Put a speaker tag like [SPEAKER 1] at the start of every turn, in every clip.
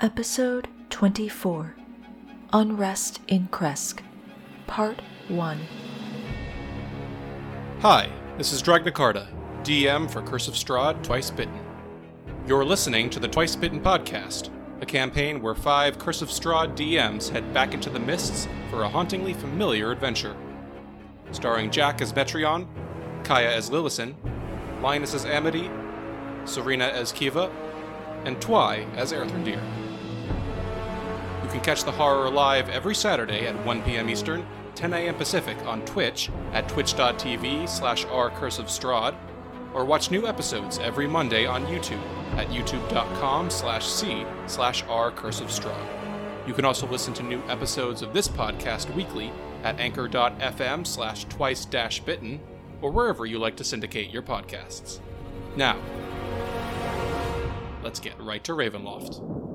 [SPEAKER 1] Episode 24 Unrest in Krezk, Part 1.
[SPEAKER 2] Hi, this is Dragnacarta, DM for Curse of Strahd Twice Bitten. You're listening to the Twice Bitten podcast, a campaign where five Curse of Strahd DMs head back into the mists for a hauntingly familiar adventure. Starring Jack as Metreon, Kaya as Lillison, Linus as Amity, Serena as Kiva, and Twy as Erthrendir. Catch the horror live every Saturday at 1 p.m. Eastern, 10 a.m. Pacific on Twitch at twitch.tv slash rcurseofstrahd, or watch new episodes every Monday on YouTube at youtube.com slash c slash rcurseofstrahd. You can also listen to new episodes of this podcast weekly at anchor.fm slash twice dash bitten, or wherever you like to syndicate your podcasts. Now, let's get right to Ravenloft.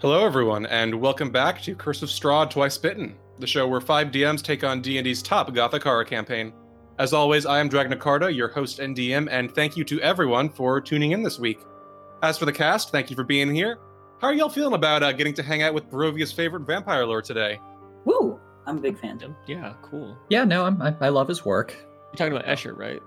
[SPEAKER 2] Hello, everyone, and welcome back to Curse of Strahd Twice Bitten, the show where five DMs take on D&D's top Gothic horror campaign. As always, I am Dragnacarta, your host and DM, and thank you to everyone for tuning in this week. As for the cast, thank you for being here. How are y'all feeling about uh, getting to hang out with Barovia's favorite vampire lore today?
[SPEAKER 3] Woo! I'm a big fan. Of him.
[SPEAKER 4] Yeah, cool.
[SPEAKER 5] Yeah, no, I'm, I, I love his work.
[SPEAKER 4] You're talking about Escher, right?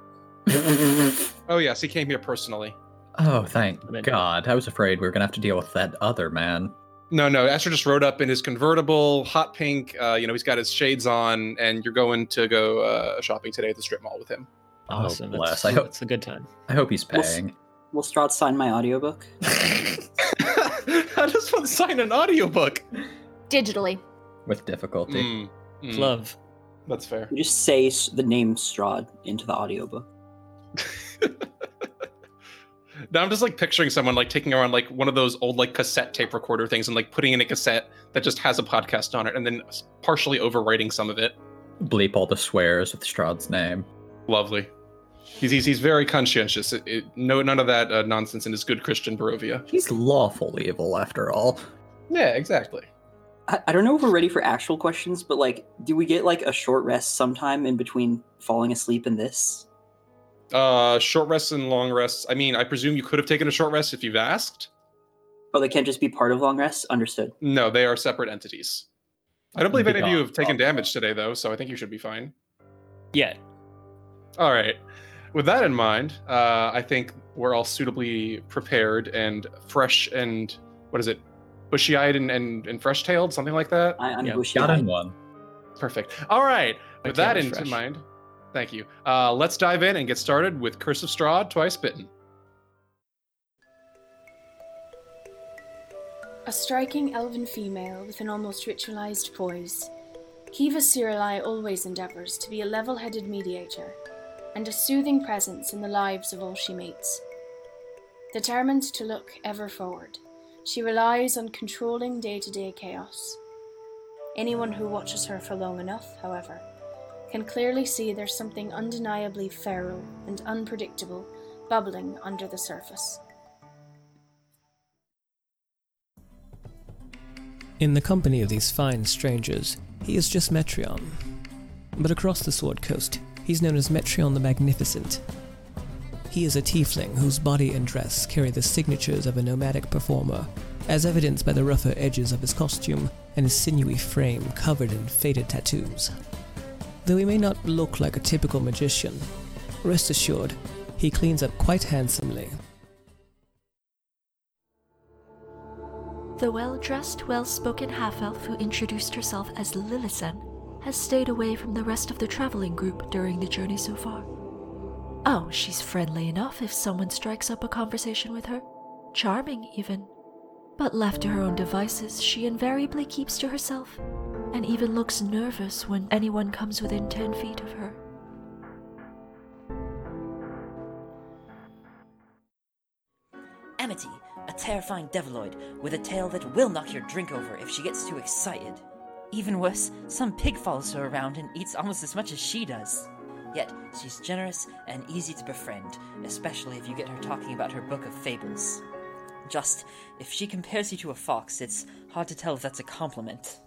[SPEAKER 2] Oh yes, he came here personally.
[SPEAKER 5] Oh, thank
[SPEAKER 4] I mean-
[SPEAKER 5] God. I was afraid we were going to have to deal with that other man.
[SPEAKER 2] No, no, Esther just rode up in his convertible, hot pink. Uh, you know, he's got his shades on, and you're going to go uh, shopping today at the strip mall with him.
[SPEAKER 4] Awesome.
[SPEAKER 5] Oh, bless.
[SPEAKER 4] That's,
[SPEAKER 5] I hope,
[SPEAKER 4] it's a good time.
[SPEAKER 5] I hope he's
[SPEAKER 3] We'll s-
[SPEAKER 5] paying.
[SPEAKER 3] Will Strahd sign my audiobook?
[SPEAKER 2] I just want to sign an audiobook?
[SPEAKER 6] digitally.
[SPEAKER 5] With difficulty.
[SPEAKER 2] Mm, mm,
[SPEAKER 4] Love.
[SPEAKER 2] That's fair.
[SPEAKER 3] You just say the name Strahd into the audiobook.
[SPEAKER 2] Now I'm just like picturing someone like taking around like one of those old like cassette tape recorder things and like putting in a cassette that just has a podcast on it and then partially overwriting some of it.
[SPEAKER 5] Bleep all the swears with Strahd's name.
[SPEAKER 2] Lovely. He's he's, he's very conscientious. It, it, no none of that uh, nonsense in his good Christian Barovia.
[SPEAKER 5] He's lawful evil, after all.
[SPEAKER 2] Yeah, exactly.
[SPEAKER 3] I, I don't know if we're ready for actual questions, but like, do we get like a short rest sometime in between falling asleep and this?
[SPEAKER 2] Uh, short rests and long rests. I mean, I presume you could have taken a short rest if you've asked.
[SPEAKER 3] Oh, they can't just be part of long rests? Understood.
[SPEAKER 2] No, they are separate entities. I don't believe any of you have taken damage today, though, so I think you should be fine.
[SPEAKER 4] Yeah.
[SPEAKER 2] All right. With that in mind, uh, I think we're all suitably prepared and fresh and what is it, bushy-eyed and, and, and fresh-tailed, something like that.
[SPEAKER 3] I, I'm
[SPEAKER 4] Yeah,
[SPEAKER 3] bushy
[SPEAKER 5] Got in one.
[SPEAKER 2] Perfect. All right. With that
[SPEAKER 4] tail is
[SPEAKER 2] into
[SPEAKER 4] fresh.
[SPEAKER 2] mind, thank you. Uh, let's dive in and get started with Curse of Strahd, Twice Bitten.
[SPEAKER 6] A striking elven female with an almost ritualized poise, Kiva Sirili always endeavors to be a level headed mediator and a soothing presence in the lives of all she meets. Determined to look ever forward, she relies on controlling day to day chaos. Anyone who watches her for long enough, however, can clearly see there's something undeniably feral and unpredictable bubbling under the surface.
[SPEAKER 7] In the company of these fine strangers, he is just Metreon. But across the Sword Coast, he's known as Metreon the Magnificent. He is a tiefling whose body and dress carry the signatures of a nomadic performer, as evidenced by the rougher edges of his costume and his sinewy frame covered in faded tattoos. Though he may not look like a typical magician, rest assured, he cleans up quite handsomely.
[SPEAKER 1] The well dressed, well spoken half elf who introduced herself as Lillison has stayed away from the rest of the traveling group during the journey so far. Oh, she's friendly enough if someone strikes up a conversation with her. Charming, even. But left to her own devices, she invariably keeps to herself, and even looks nervous when anyone comes within 10 feet of her.
[SPEAKER 8] Amity, a terrifying deviloid with a tail that will knock your drink over if she gets too excited. Even worse, some pig follows her around and eats almost as much as she does. Yet, she's generous and easy to befriend, especially if you get her talking about her book of fables. Just, if she compares you to a fox, it's hard to tell if that's a compliment.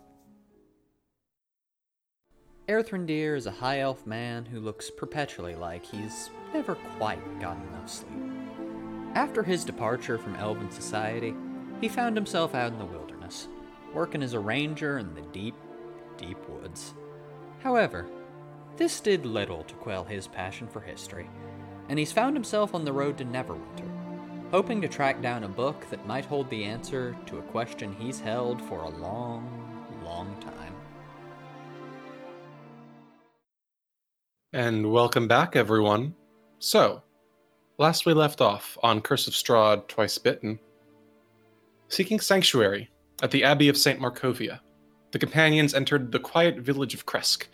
[SPEAKER 9] Erthrindir is a high elf man who looks perpetually like he's never quite gotten enough sleep. After his departure from elven society, he found himself out in the wilderness, working as a ranger in the deep, deep woods. However, this did little to quell his passion for history, and he's found himself on the road to Neverwinter, hoping to track down a book that might hold the answer to a question he's held for a long, long time.
[SPEAKER 2] And welcome back, everyone. So, last we left off on Curse of Strahd, Twice Bitten. Seeking sanctuary at the Abbey of St. Markovia, the companions entered the quiet village of Krezk.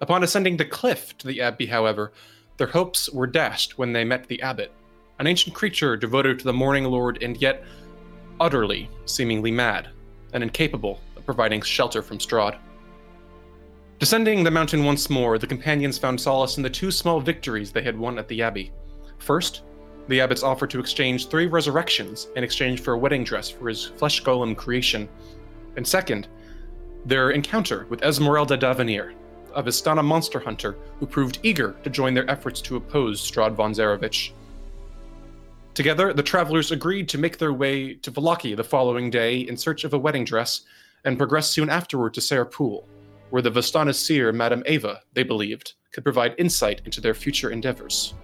[SPEAKER 2] Upon ascending the cliff to the abbey, however, their hopes were dashed when they met the abbot, an ancient creature devoted to the Morning Lord and yet utterly, seemingly mad, and incapable of providing shelter from Strahd. Descending the mountain once more, the companions found solace in the two small victories they had won at the abbey. First, the abbot's offer to exchange three resurrections in exchange for a wedding dress for his flesh golem creation. And second, their encounter with Esmeralda d'Avenir, a Vistana monster hunter who proved eager to join their efforts to oppose Strahd von Zarovich. Together, the travelers agreed to make their way to Vallaki the following day in search of a wedding dress, and progress soon afterward to Tser Pool, where the Vistana seer, Madam Eva, they believed, could provide insight into their future endeavors.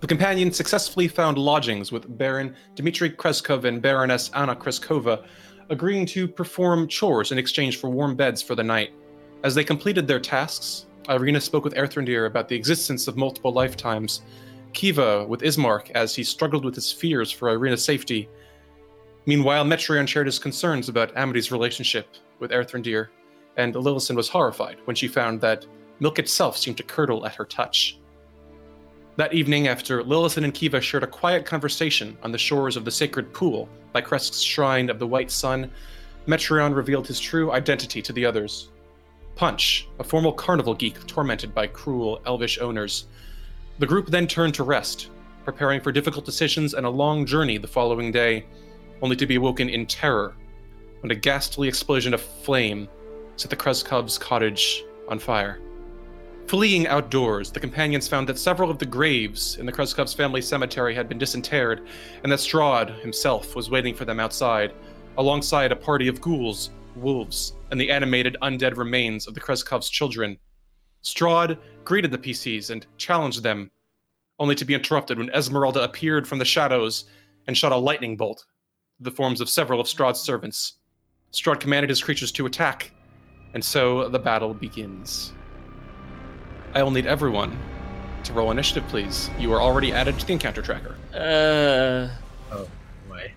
[SPEAKER 2] The companions successfully found lodgings with Baron Dmitri Krezkov and Baroness Anna Krezkova, agreeing to perform chores in exchange for warm beds for the night. As they completed their tasks, Irina spoke with Erthrindir about the existence of multiple lifetimes, Kiva with Ismark as he struggled with his fears for Irina's safety. Meanwhile, Metreon shared his concerns about Amity's relationship with Erthrindir, and Lillison was horrified when she found that milk itself seemed to curdle at her touch. That evening, after Lillison and Kiva shared a quiet conversation on the shores of the sacred pool by Krezk's shrine of the White Sun, Metreon revealed his true identity to the others. Punch, a formal carnival geek tormented by cruel elvish owners. The group then turned to rest, preparing for difficult decisions and a long journey the following day, only to be awoken in terror when a ghastly explosion of flame set the Krezkov's cottage on fire. Fleeing outdoors, the companions found that several of the graves in the Krezkov's family cemetery had been disinterred, and that Strahd himself was waiting for them outside, alongside a party of ghouls, wolves, and the animated undead remains of the Krezkov's children. Strahd greeted the PCs and challenged them, only to be interrupted when Esmeralda appeared from the shadows and shot a lightning bolt, the forms of several of Strahd's servants. Strahd commanded his creatures to attack, and so the battle begins. I will need everyone to roll initiative, please. You are already added to the encounter tracker.
[SPEAKER 4] Uh,
[SPEAKER 5] Oh, boy.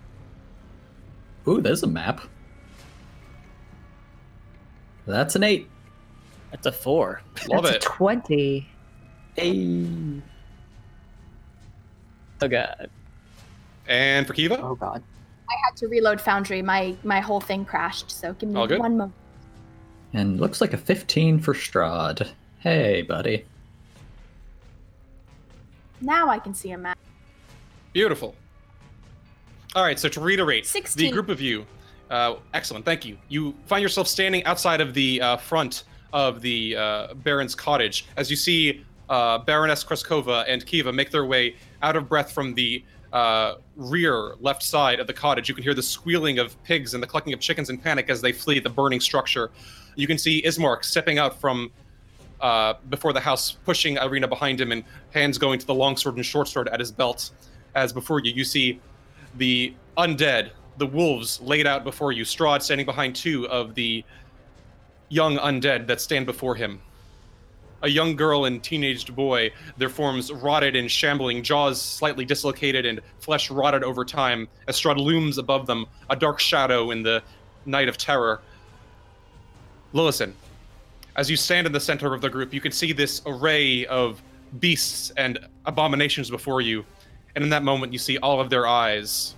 [SPEAKER 5] Ooh, there's a map. That's an eight.
[SPEAKER 4] that's a four.
[SPEAKER 2] Love
[SPEAKER 10] That's
[SPEAKER 2] it.
[SPEAKER 10] a 20.
[SPEAKER 3] Hey.
[SPEAKER 4] Oh god.
[SPEAKER 2] And for Kiva?
[SPEAKER 3] Oh god.
[SPEAKER 11] I had to reload Foundry. My my whole thing crashed. So give me
[SPEAKER 2] All good?
[SPEAKER 11] one moment.
[SPEAKER 5] And looks like a 15 for Strahd. Hey, buddy.
[SPEAKER 11] Now I can see a map.
[SPEAKER 2] Beautiful. All right, so to reiterate, the group of you, uh, excellent, thank you. You find yourself standing outside of the uh, front of the uh, Baron's cottage as you see uh, Baroness Krezkova and Kiva make their way out of breath from the uh, rear left side of the cottage. You can hear the squealing of pigs and the clucking of chickens in panic as they flee the burning structure. You can see Ismark stepping out from uh, before the house, pushing Irina behind him, and hands going to the longsword and short sword at his belt. As before you, you see the undead, the wolves laid out before you. Strahd standing behind two of the young undead that stand before him. A young girl and teenaged boy, their forms rotted and shambling, jaws slightly dislocated and flesh rotted over time, as Strahd looms above them, a dark shadow in the night of terror. Lillison, as you stand in the center of the group, you can see this array of beasts and abominations before you. And in that moment, you see all of their eyes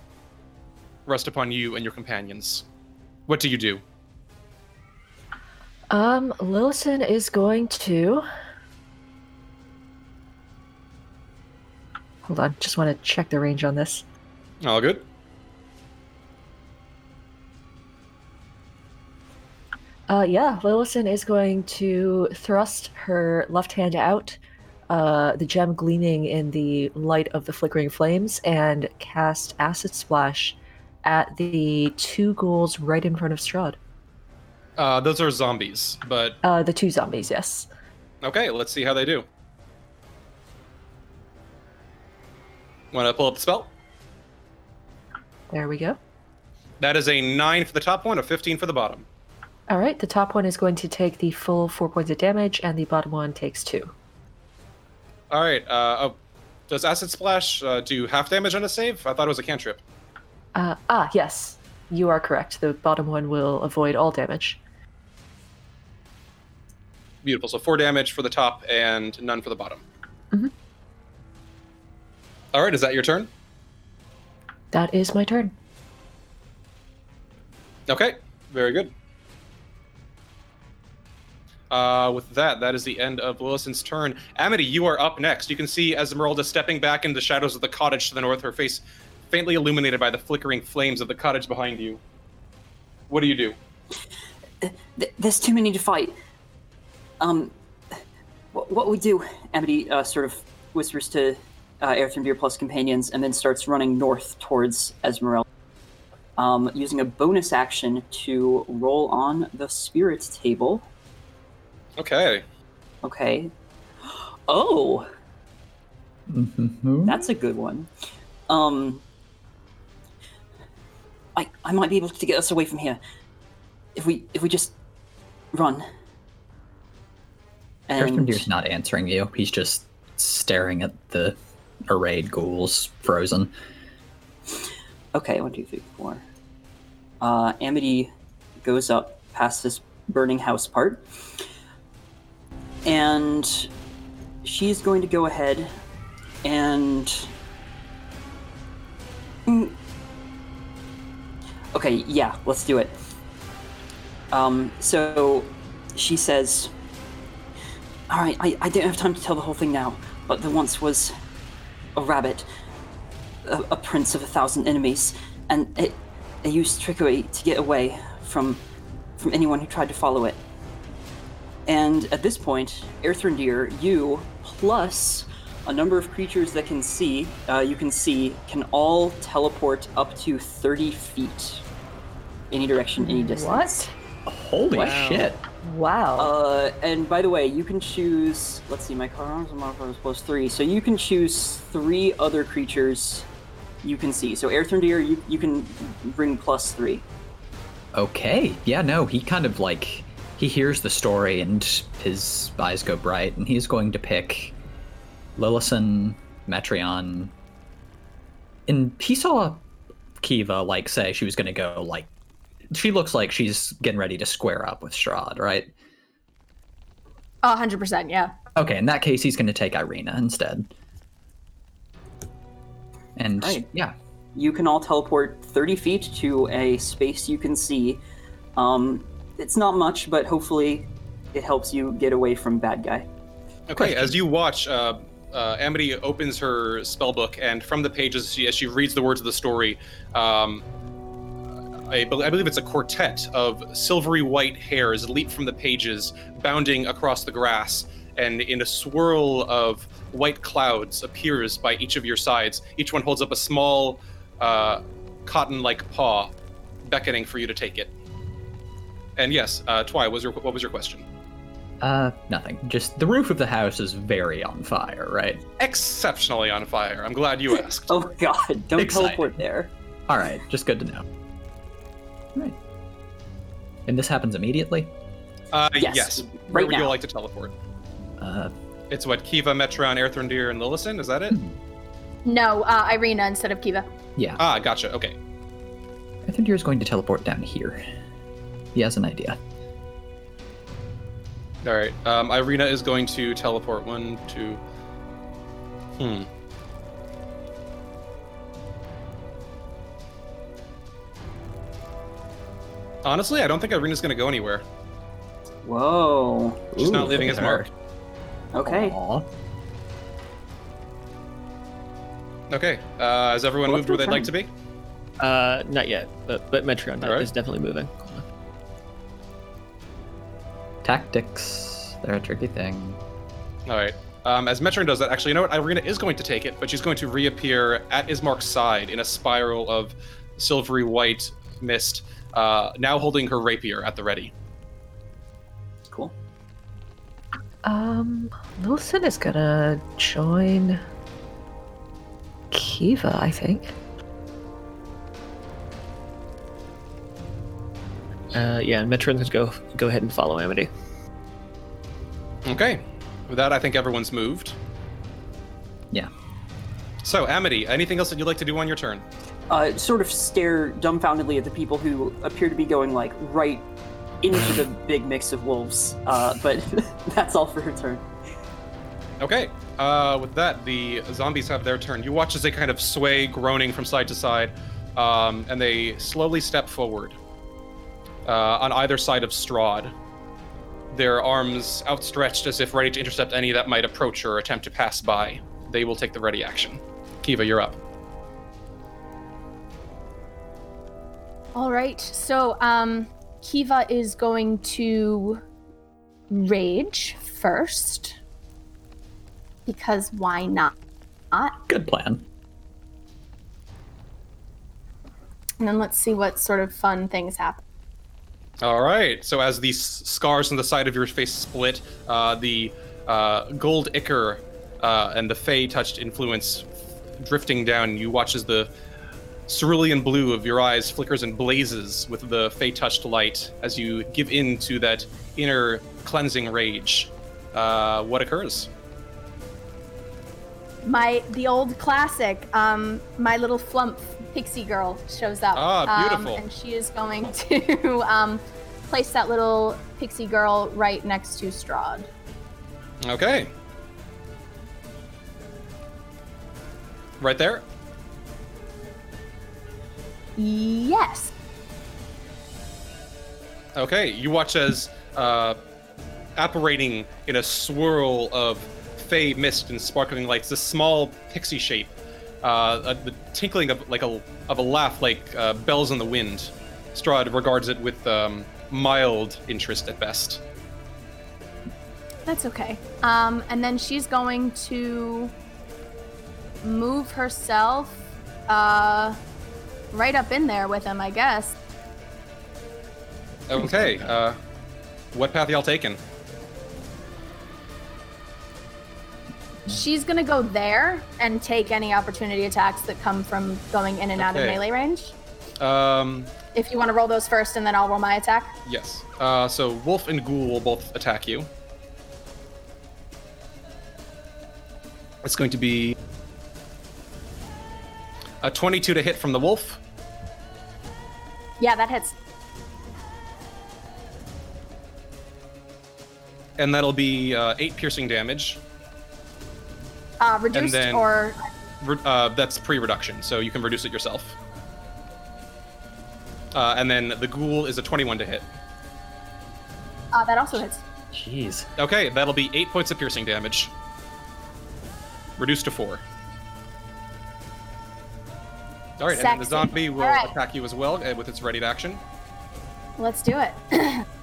[SPEAKER 2] rest upon you and your companions. What do you do?
[SPEAKER 10] Um, Lillison is going to. Hold on, just want to check the range on this.
[SPEAKER 2] All good?
[SPEAKER 10] Uh, yeah, Lillison is going to thrust her left hand out, uh, the gem gleaming in the light of the flickering flames, and cast Acid Splash at the two ghouls right in front of Strahd.
[SPEAKER 2] Uh, those are zombies, but
[SPEAKER 10] Uh, the two zombies, yes.
[SPEAKER 2] okay, let's see how they do. Want to pull up the spell?
[SPEAKER 10] There we go.
[SPEAKER 2] That is a 9 for the top one, a 15 for the bottom.
[SPEAKER 10] All right, the top one is going to take the full four points of damage, and the bottom one takes two.
[SPEAKER 2] All right. Uh, oh, does Acid Splash uh, do half damage on a save? I thought it was a cantrip.
[SPEAKER 10] Uh, ah, yes, you are correct. The bottom one will avoid all damage.
[SPEAKER 2] Beautiful. So four damage for the top and none for the bottom.
[SPEAKER 10] Mhm.
[SPEAKER 2] All right. Is that your turn?
[SPEAKER 10] That is my turn.
[SPEAKER 2] Okay. Very good. Uh, with that, that is the end of Willison's turn. Amity, you are up next. You can see Esmeralda stepping back into the shadows of the cottage to the north, her face faintly illuminated by the flickering flames of the cottage behind you. What do you do?
[SPEAKER 3] Th- there's too many to fight. Um, what, what we do? Amity uh, sort of whispers to uh, Aerthrindir plus companions, and then starts running north towards Esmeralda, um, using a bonus action to roll on the spirit table.
[SPEAKER 2] Okay.
[SPEAKER 3] Okay. Oh,
[SPEAKER 5] Mhm.
[SPEAKER 3] that's a good one. Um, I I might be able to get us away from here if we if we just run. And
[SPEAKER 5] Earthrendir's not answering you. He's just staring at the arrayed ghouls, frozen.
[SPEAKER 3] Okay, one, two, three, four. Uh, Amity goes up past this burning house part, and she's going to go ahead and. Okay, yeah, let's do it. Um, so she says, All right, I, I don't have time to tell the whole thing now, but there once was a rabbit a, a prince of a thousand enemies, and it, it used trickery to get away from from anyone who tried to follow it. And at this point, Aerthrindir, you plus a number of creatures that can see, uh, you can see, can all teleport up to 30 feet. Any direction, any distance. What?
[SPEAKER 5] Holy
[SPEAKER 10] Wow.
[SPEAKER 5] shit.
[SPEAKER 10] Wow.
[SPEAKER 3] Uh, and by the way, you can choose. Let's see, my car arms and modifier is plus three, so you can choose three other creatures you can see. So Aerthrindir, you you can bring plus three.
[SPEAKER 5] Okay. Yeah, no, he kind of like he hears the story and his eyes go bright and he's going to pick Lillison, Metreon. And he saw Kiva like say she was gonna go like she looks like she's getting ready to square up with Strahd, right?
[SPEAKER 11] A hundred percent, yeah.
[SPEAKER 5] Okay, in that case he's gonna take Irina instead. And
[SPEAKER 3] Right.
[SPEAKER 5] yeah,
[SPEAKER 3] You can all teleport 30 feet to a space you can see. Um, it's not much, but hopefully it helps you get away from bad guy.
[SPEAKER 2] Okay, as you watch, uh, uh, Amity opens her spellbook, and from the pages, she, as she reads the words of the story, um, I, bel- I believe it's a quartet of silvery white hares leap from the pages, bounding across the grass, and in a swirl of white clouds appears by each of your sides. Each one holds up a small, uh, cotton-like paw, beckoning for you to take it. And yes, uh, Twy, what was your what was your question?
[SPEAKER 5] uh nothing. Just the roof of the house is very on fire, right?
[SPEAKER 2] Exceptionally on fire. I'm glad you asked.
[SPEAKER 3] Oh god, don't
[SPEAKER 5] Exciting.
[SPEAKER 3] teleport there.
[SPEAKER 5] All right, just good to know. All right. And this happens immediately?
[SPEAKER 2] Uh,
[SPEAKER 3] Yes,
[SPEAKER 2] yes.
[SPEAKER 3] right
[SPEAKER 2] Where would you like to teleport?
[SPEAKER 5] Uh,
[SPEAKER 2] It's what Kiva, Metron, Aerthrindir, and Lillison. Is that it?
[SPEAKER 11] No, uh, Irina instead of Kiva.
[SPEAKER 5] yeah.
[SPEAKER 2] Ah, gotcha. Okay.
[SPEAKER 5] I think you're going to teleport down here. He has an idea.
[SPEAKER 2] All right. Um, Irina is going to teleport. One, two. Hmm. Honestly, I don't think Irina's going to go anywhere.
[SPEAKER 3] Whoa.
[SPEAKER 2] She's not leaving
[SPEAKER 5] look
[SPEAKER 2] his mark.
[SPEAKER 3] Okay.
[SPEAKER 5] Aw.
[SPEAKER 2] Okay. Uh, has everyone
[SPEAKER 3] Well,
[SPEAKER 2] moved where they'd
[SPEAKER 3] go
[SPEAKER 2] like to be?
[SPEAKER 7] Uh, not yet, but but Metreon
[SPEAKER 2] All right.
[SPEAKER 7] is definitely moving.
[SPEAKER 5] Tactics, they're a tricky thing.
[SPEAKER 2] All right. Um, as Metron does that, actually, you know what? Irina is going to take it, but she's going to reappear at Ismark's side in a spiral of silvery white mist, uh, now holding her rapier at the ready.
[SPEAKER 3] Cool.
[SPEAKER 10] Um, Lilson is gonna join Kiva, I think.
[SPEAKER 7] Uh, yeah, and Metron's gonna go go ahead and follow Amity.
[SPEAKER 2] Okay. With that, I think everyone's moved.
[SPEAKER 5] Yeah.
[SPEAKER 2] So, Amity, anything else that you'd like to do on your turn?
[SPEAKER 3] Uh, sort of stare dumbfoundedly at the people who appear to be going like right into the big mix of wolves. Uh, but that's all for her turn.
[SPEAKER 2] Okay. Uh, with that, the zombies have their turn. You watch as they kind of sway, groaning from side to side, um, and they slowly step forward uh, on either side of Strahd, their arms outstretched as if ready to intercept any that might approach or attempt to pass by. They will take the ready action. Kiva, you're up.
[SPEAKER 11] All right. So, um, Kiva is going to rage first because why not?
[SPEAKER 5] Good plan.
[SPEAKER 11] And then let's see what sort of fun things happen.
[SPEAKER 2] All right. So as these scars on the side of your face split, uh, the uh, gold ichor uh, and the fey touched influence drifting down, you watch as the cerulean blue of your eyes flickers and blazes with the fey touched light as you give in to that inner cleansing rage. Uh, what occurs?
[SPEAKER 11] My the old classic, um, my little flump pixie girl shows up.
[SPEAKER 2] Ah,
[SPEAKER 11] um,
[SPEAKER 2] beautiful.
[SPEAKER 11] and she is going to um, place that little pixie girl right next to Strahd.
[SPEAKER 2] Okay. Right there.
[SPEAKER 11] Yes.
[SPEAKER 2] Okay, you watch as uh, apparating in a swirl of fey mist and sparkling lights, this small pixie shape, uh, a, the tinkling of like a of a laugh, like uh, bells in the wind. Strahd regards it with um, mild interest at best.
[SPEAKER 11] That's okay. Um, and then she's going to move herself uh, right up in there with him, I guess.
[SPEAKER 2] Okay, uh, what path y'all taking?
[SPEAKER 11] She's gonna go there and take any opportunity attacks that come from going in and out of
[SPEAKER 2] Okay.
[SPEAKER 11] melee range.
[SPEAKER 2] Um,
[SPEAKER 11] If you want to roll those first, and then I'll roll my attack.
[SPEAKER 2] yes. Uh, so Wolf and Ghoul will both attack you. It's going to be a 22 to hit from the Wolf.
[SPEAKER 11] Yeah, that hits.
[SPEAKER 2] and that'll be uh, eight piercing damage.
[SPEAKER 11] Uh, reduced
[SPEAKER 2] then-
[SPEAKER 11] or
[SPEAKER 2] uh, that's pre-reduction, so you can reduce it yourself. Uh, and then the ghoul is a 21 to hit.
[SPEAKER 11] uh, that also hits.
[SPEAKER 5] Jeez.
[SPEAKER 2] Okay, that'll be eight points of piercing damage, reduced to four. All right, and then the zombie will
[SPEAKER 11] right.
[SPEAKER 2] attack you as well uh, with its ready to action.
[SPEAKER 11] Let's do it.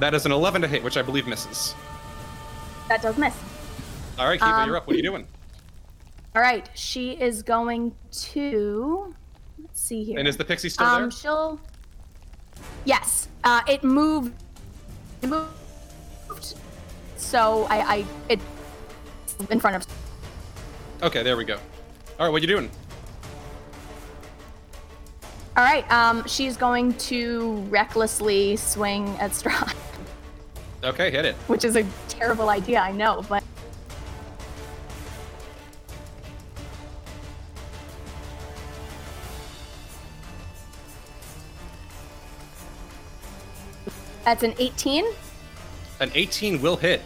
[SPEAKER 2] That is an 11 to hit, which I believe misses.
[SPEAKER 11] that does miss.
[SPEAKER 2] All right, Kiva,
[SPEAKER 11] Um,
[SPEAKER 2] you're up. What are you doing?
[SPEAKER 11] All right, she is going to. Let's see here.
[SPEAKER 2] And is the pixie still
[SPEAKER 11] um,
[SPEAKER 2] there?
[SPEAKER 11] she'll. Yes, uh, it moved. It moved. So I, I, it in front of.
[SPEAKER 2] Okay, there we go. All right, what are you doing?
[SPEAKER 11] All right, um, she's going to recklessly swing at Strahd,
[SPEAKER 2] Okay, hit it.
[SPEAKER 11] which is a terrible idea, I know, but. That's an 18,
[SPEAKER 2] An 18 will hit.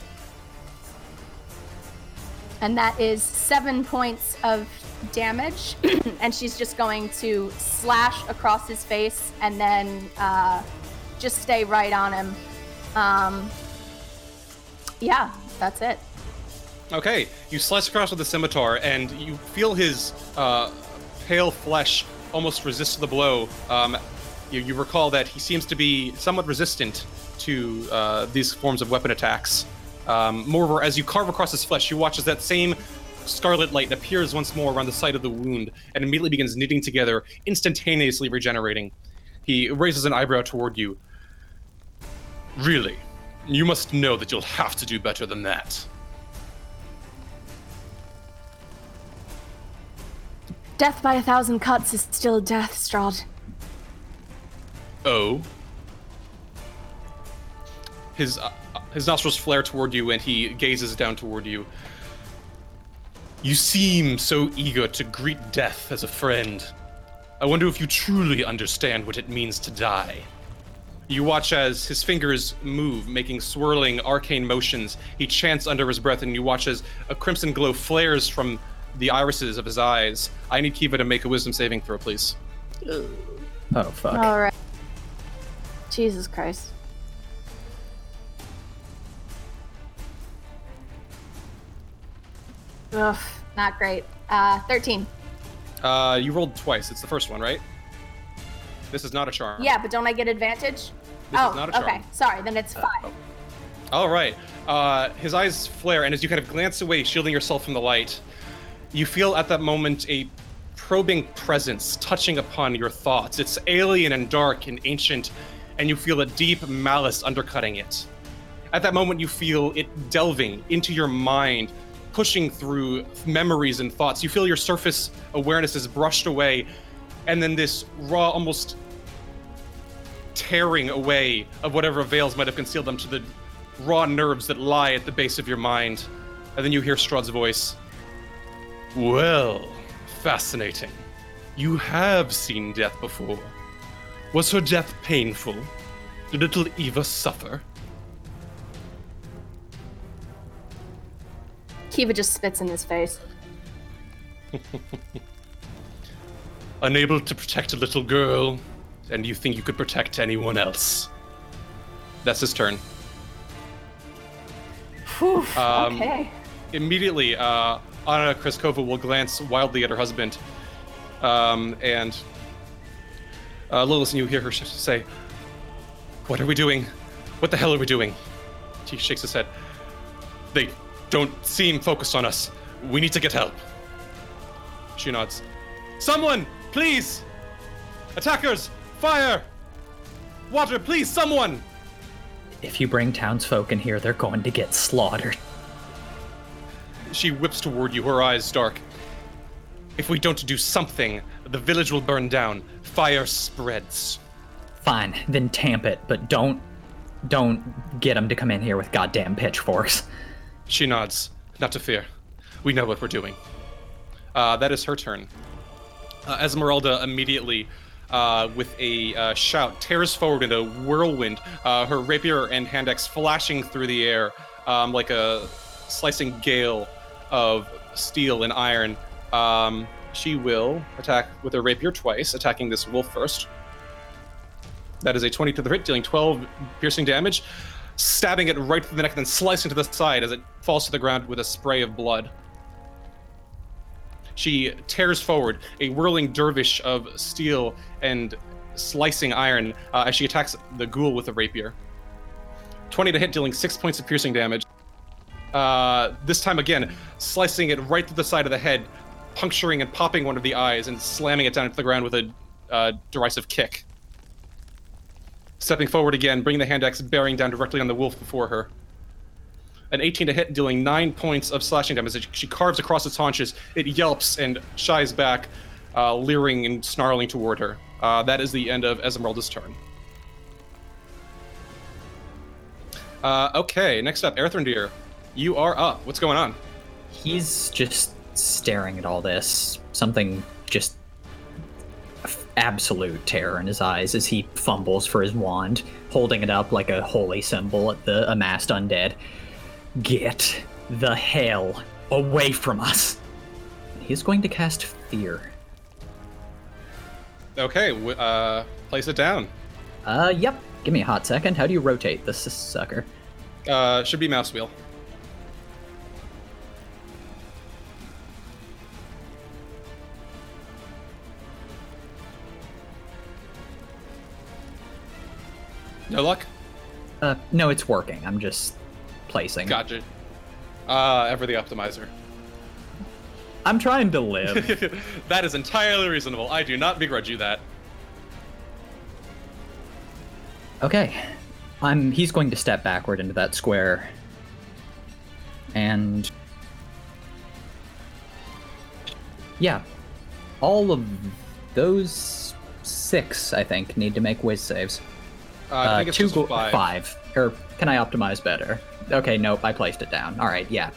[SPEAKER 11] and that is seven points of damage. and she's just going to slash across his face and then uh, just stay right on him. Um, yeah, that's it.
[SPEAKER 2] Okay, you slice across with the scimitar, and you feel his uh, pale flesh almost resist the blow. Um, you, you recall that he seems to be somewhat resistant to uh, these forms of weapon attacks. Um, moreover, as you carve across his flesh, you watch as that same scarlet light appears once more around the site of the wound and immediately begins knitting together, instantaneously regenerating. He raises an eyebrow toward you. Really? You must know that you'll have to do better than that.
[SPEAKER 6] Death by a thousand cuts is still death, Strahd.
[SPEAKER 2] Oh. His uh, his nostrils flare toward you, and he gazes down toward you. You seem so eager to greet death as a friend. I wonder if you truly understand what it means to die. You watch as his fingers move, making swirling arcane motions. He chants under his breath, and you watch as a crimson glow flares from the irises of his eyes. I need Kiva to make a wisdom saving throw, please.
[SPEAKER 5] Oh fuck.
[SPEAKER 11] All right. Jesus Christ. Ugh, not great. Uh, 13.
[SPEAKER 2] Uh, you rolled twice. It's the first one, right? This is not a charm.
[SPEAKER 11] Yeah, but don't I get advantage?
[SPEAKER 2] This
[SPEAKER 11] oh,
[SPEAKER 2] is not a charm.
[SPEAKER 11] okay. Sorry, then it's five.
[SPEAKER 2] All right. Uh, his eyes flare, and as you kind of glance away, shielding yourself from the light, you feel at that moment a probing presence touching upon your thoughts. It's alien and dark and ancient, and you feel a deep malice undercutting it. At that moment, you feel it delving into your mind, pushing through memories and thoughts. You feel your surface awareness is brushed away, and then this raw, almost tearing away of whatever veils might have concealed them to the raw nerves that lie at the base of your mind. And then you hear Strahd's voice. Well, fascinating. You have seen death before. Was her death painful? Did little Eva suffer?
[SPEAKER 11] Kiva just spits in his face.
[SPEAKER 2] Unable to protect a little girl, and you think you could protect anyone else. That's his turn.
[SPEAKER 11] Whew,
[SPEAKER 2] Um,
[SPEAKER 11] okay.
[SPEAKER 2] Immediately, uh, Anna Krezkova will glance wildly at her husband, um, and uh, Lilith, and you hear her sh- say, "What are we doing? What the hell are we doing?" He shakes his head. They don't seem focused on us. We need to get help. She nods. Someone, please! Attackers, fire! Water, please, someone!
[SPEAKER 5] If you bring townsfolk in here, they're going to get slaughtered.
[SPEAKER 2] She whips toward you, her eyes dark. If we don't do something, the village will burn down. Fire spreads.
[SPEAKER 5] Fine, then tamp it, but don't don't get them to come in here with goddamn pitchforks.
[SPEAKER 2] She nods. Not to fear. We know what we're doing. Uh, that is her turn. Uh, Esmeralda immediately, uh, with a uh, shout, tears forward in a whirlwind, uh, her rapier and hand axe flashing through the air um, like a slicing gale of steel and iron. Um, she will attack with her rapier twice, attacking this wolf first. That is a 20 to the hit, dealing 12 piercing damage, stabbing it right through the neck, and then slicing to the side as it falls to the ground with a spray of blood. She tears forward, a whirling dervish of steel and slicing iron, uh, as she attacks the ghoul with a rapier. 20 to hit, dealing 6 points of piercing damage. Uh, this time again, slicing it right through the side of the head, puncturing and popping one of the eyes, and slamming it down into the ground with a uh, derisive kick. Stepping forward again, bringing the hand axe bearing down directly on the wolf before her. An 18 to hit, dealing 9 points of slashing damage. She carves across its haunches, it yelps and shies back, uh, leering and snarling toward her. Uh, that is the end of Esmeralda's turn. Uh, okay, next up, Erthrendir. You are up. What's going on?
[SPEAKER 5] He's just staring at all this. Something just absolute terror in his eyes as he fumbles for his wand, holding it up like a holy symbol at the amassed undead. Get the hell away from us. He's going to cast fear.
[SPEAKER 2] Okay, w- uh, place it down.
[SPEAKER 5] Uh, yep. Give me a hot second. How do you rotate this sucker?
[SPEAKER 2] Uh, should be mouse wheel. No luck?
[SPEAKER 5] Uh, no, it's working. I'm just placing.
[SPEAKER 2] Gotcha. Uh, ever the optimizer.
[SPEAKER 5] I'm trying to live.
[SPEAKER 2] that is entirely reasonable. I do not begrudge you that.
[SPEAKER 5] Okay. I'm he's going to step backward into that square. And Yeah. All of those six, I think, need to make whiz saves.
[SPEAKER 2] Uh, I think it's
[SPEAKER 5] two ghoul-
[SPEAKER 2] five.
[SPEAKER 5] five. Or can I optimize better? Okay, nope, I placed it down. Alright, yeah.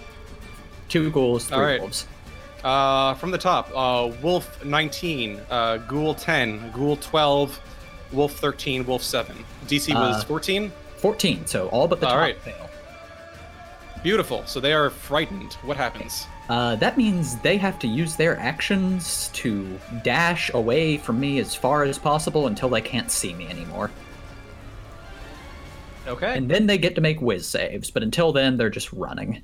[SPEAKER 5] Two ghouls, three
[SPEAKER 2] All right.
[SPEAKER 5] wolves.
[SPEAKER 2] Uh, from the top, uh, Wolf 19, uh, Ghoul 10, Ghoul 12, Wolf 13, Wolf 7. DC was
[SPEAKER 5] Uh,
[SPEAKER 2] 14.
[SPEAKER 5] 14, so all but the
[SPEAKER 2] All
[SPEAKER 5] top
[SPEAKER 2] right.
[SPEAKER 5] fail.
[SPEAKER 2] Beautiful. So they are frightened. What happens?
[SPEAKER 5] Uh, that means they have to use their actions to dash away from me as far as possible until they can't see me anymore.
[SPEAKER 2] Okay.
[SPEAKER 5] And then they get to make whiz saves, but until then, they're just running.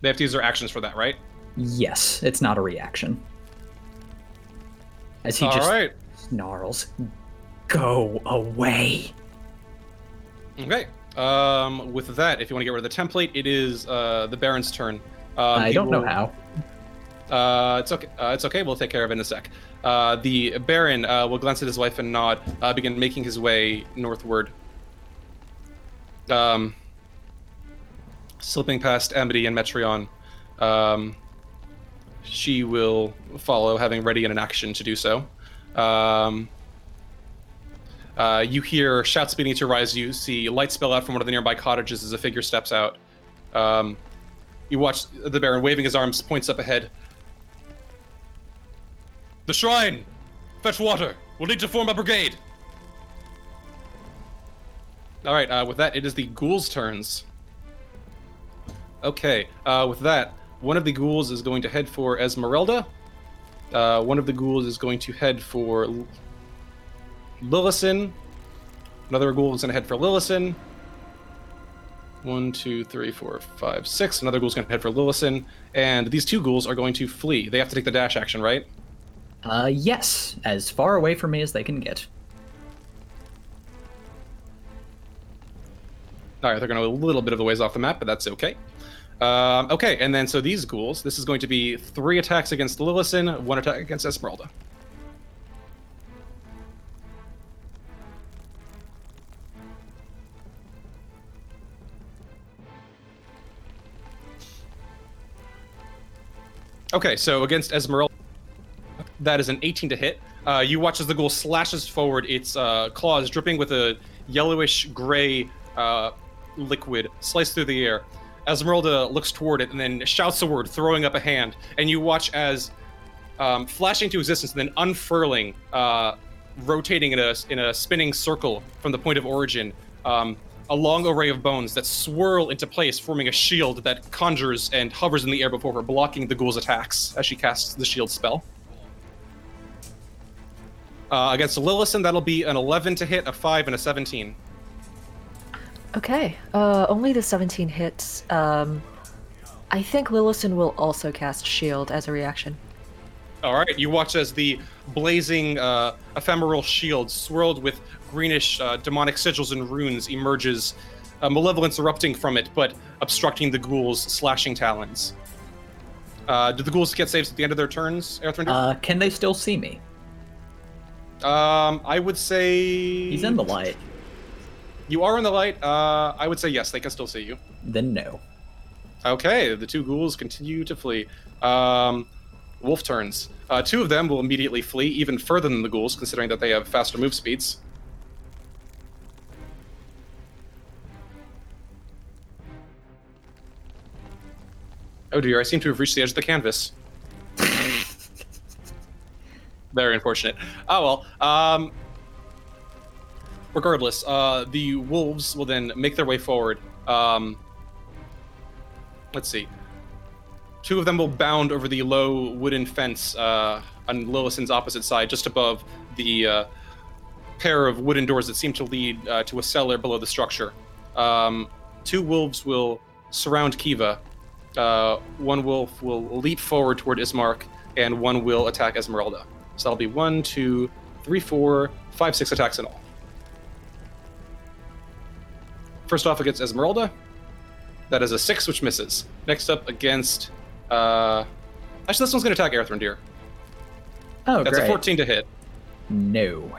[SPEAKER 2] They have to use their actions for that, right?
[SPEAKER 5] Yes, it's not a reaction. As he
[SPEAKER 2] All
[SPEAKER 5] just
[SPEAKER 2] right.
[SPEAKER 5] snarls, Go away.
[SPEAKER 2] Okay. Um, with that, if you want to get rid of the template, it is uh, the Baron's turn. Um,
[SPEAKER 5] I don't know how.
[SPEAKER 2] Uh, it's okay. Uh, it's okay. We'll take care of it in a sec. Uh, the Baron uh, will glance at his wife and nod. Uh, begin making his way northward. Um, slipping past Amity and Metreon. Um, she will follow, having ready in an action to do so. Um, uh, you hear shouts beginning to rise. You see light spill out from one of the nearby cottages as a figure steps out. Um, you watch the Baron waving his arms, points up ahead. The shrine! Fetch water! We'll need to form a brigade! Alright, uh, with that, it is the ghouls' turns. Okay, uh, with that, one of the ghouls is going to head for Esmeralda. Uh, one of the ghouls is going to head for L- Lillison. Another ghoul is going to head for Lillison. One, two, three, four, five, six. Another ghoul's going to head for Lillison. And these two ghouls are going to flee. They have to take the dash action, right?
[SPEAKER 5] Uh, yes, as far away from me as they can get.
[SPEAKER 2] All right, they're going to a little bit of the ways off the map, but that's okay. Um, okay, and then so these ghouls, this is going to be three attacks against Lillison, one attack against Esmeralda. Okay, so against Esmeralda, that is an 18 to hit. Uh, you watch as the ghoul slashes forward, its uh, claws dripping with a yellowish gray uh, liquid slice through the air. Esmeralda looks toward it and then shouts a word, throwing up a hand. And you watch as um, flashing to existence and then unfurling, uh, rotating in a in a spinning circle from the point of origin. Um, a long array of bones that swirl into place, forming a shield that conjures and hovers in the air before her, blocking the ghoul's attacks as she casts the shield spell. Uh, against Lillison, that'll be an 11 to hit, a 5, and a 17.
[SPEAKER 10] Okay, uh, only the 17 hits. Um, I think Lillison will also cast Shield as a reaction.
[SPEAKER 2] All right, you watch as the blazing uh, ephemeral shield, swirled with greenish uh, demonic sigils and runes, emerges, uh, malevolence erupting from it, but obstructing the ghouls' slashing talons. Uh, do the ghouls get saves at the end of their turns, Earthrinder?
[SPEAKER 5] Uh, can they still see me?
[SPEAKER 2] um, I would say
[SPEAKER 5] He's in the light.
[SPEAKER 2] You are in the light. Uh, I would say yes, they can still see you.
[SPEAKER 5] Then no.
[SPEAKER 2] Okay, the two ghouls continue to flee. Um, wolf turns. Uh, two of them will immediately flee even further than the ghouls, considering that they have faster move speeds. Oh dear, I seem to have reached the edge of the canvas. Very unfortunate. Oh well. Um, regardless, uh, the wolves will then make their way forward. Um, let's see. Two of them will bound over the low wooden fence uh, on Lillison's opposite side, just above the uh, pair of wooden doors that seem to lead uh, to a cellar below the structure. Um, two wolves will surround Kiva. Uh, one wolf will leap forward toward Ismark, and one will attack Esmeralda. So that'll be one, two, three, four, five, six attacks in all. First off against Esmeralda. That is a six, which misses. Next up against. Uh, actually, this one's going to attack Earthrendir.
[SPEAKER 5] Oh,
[SPEAKER 2] That's
[SPEAKER 5] great.
[SPEAKER 2] a 14 to hit.
[SPEAKER 5] No.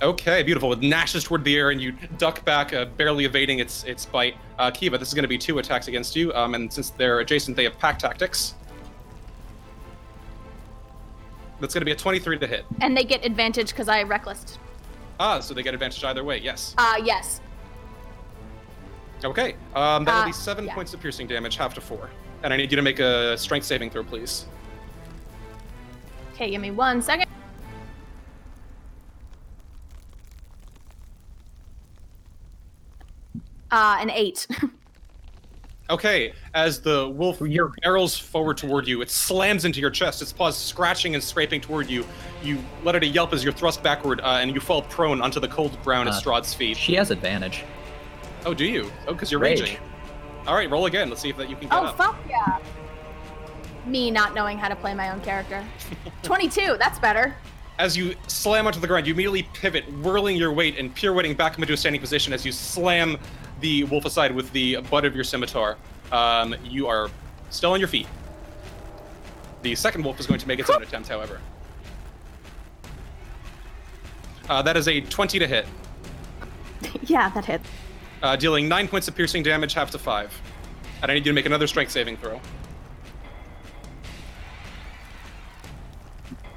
[SPEAKER 2] Okay, beautiful. It gnashes toward the air, and you duck back, uh, barely evading its its bite. Uh, Kiva, this is going to be two attacks against you, um, and since they're adjacent, they have pack tactics. That's going to be a 23 to hit.
[SPEAKER 11] And they get advantage because I reckless.
[SPEAKER 2] Ah, so they get advantage either way. Yes.
[SPEAKER 11] Uh, yes.
[SPEAKER 2] Okay. Um, that'll
[SPEAKER 11] Uh,
[SPEAKER 2] be seven
[SPEAKER 11] yeah.
[SPEAKER 2] points of piercing damage, half to four. And I need you to make a strength saving throw, please.
[SPEAKER 11] Okay, give me one second. Uh, an eight.
[SPEAKER 2] Okay, as the wolf barrels forward toward you, it slams into your chest, its paws scratching and scraping toward you. You let out a yelp as you're thrust backward, uh, and you fall prone onto the cold ground at
[SPEAKER 5] Uh,
[SPEAKER 2] Strahd's feet.
[SPEAKER 5] She has advantage.
[SPEAKER 2] Oh, do you? Oh, because you're
[SPEAKER 5] Rage.
[SPEAKER 2] raging. All right, roll again. Let's see if that you can get
[SPEAKER 11] oh,
[SPEAKER 2] up.
[SPEAKER 11] fuck yeah. Me not knowing how to play my own character. 22, that's better.
[SPEAKER 2] As you slam onto the ground, you immediately pivot, whirling your weight and pirouetting back into a standing position as you slam the wolf aside with the butt of your scimitar. Um, you are still on your feet. The second wolf is going to make its own attempt, however. Uh, that is a 20 to hit,
[SPEAKER 11] yeah, that hit.
[SPEAKER 2] uh, dealing 9 points of piercing damage, half to 5. And I need you to make another strength saving throw.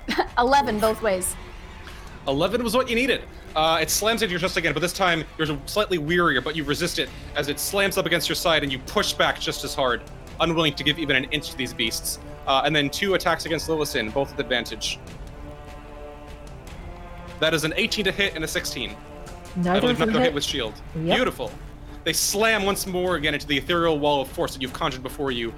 [SPEAKER 11] 11 both ways.
[SPEAKER 2] 11 was what you needed. Uh, it slams into your chest again, but this time you're slightly wearier, but you resist it as it slams up against your side and you push back just as hard, unwilling to give even an inch to these beasts. Uh, and then two attacks against Lillison, both with advantage. That is an 18 to hit and a 16. I
[SPEAKER 10] Neither
[SPEAKER 2] neither hit
[SPEAKER 10] hit.
[SPEAKER 2] with shield.
[SPEAKER 10] Yep.
[SPEAKER 2] Beautiful. They slam once more again into the ethereal wall of force that you've conjured before you,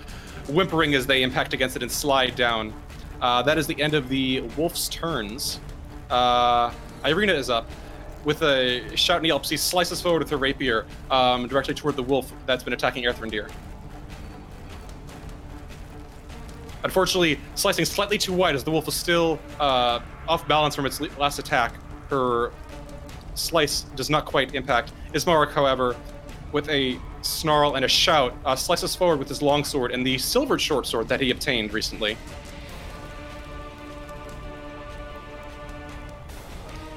[SPEAKER 2] whimpering as they impact against it and slide down. Uh, that is the end of the wolf's turns. Uh, Irina is up. With a shout and yelp, she slices forward with her rapier um, directly toward the wolf that's been attacking Erthrendir. Unfortunately, slicing slightly too wide as the wolf is still uh, off balance from its last attack. Her slice does not quite impact. Ismark, however, with a snarl and a shout, uh, slices forward with his longsword and the silvered short sword that he obtained recently.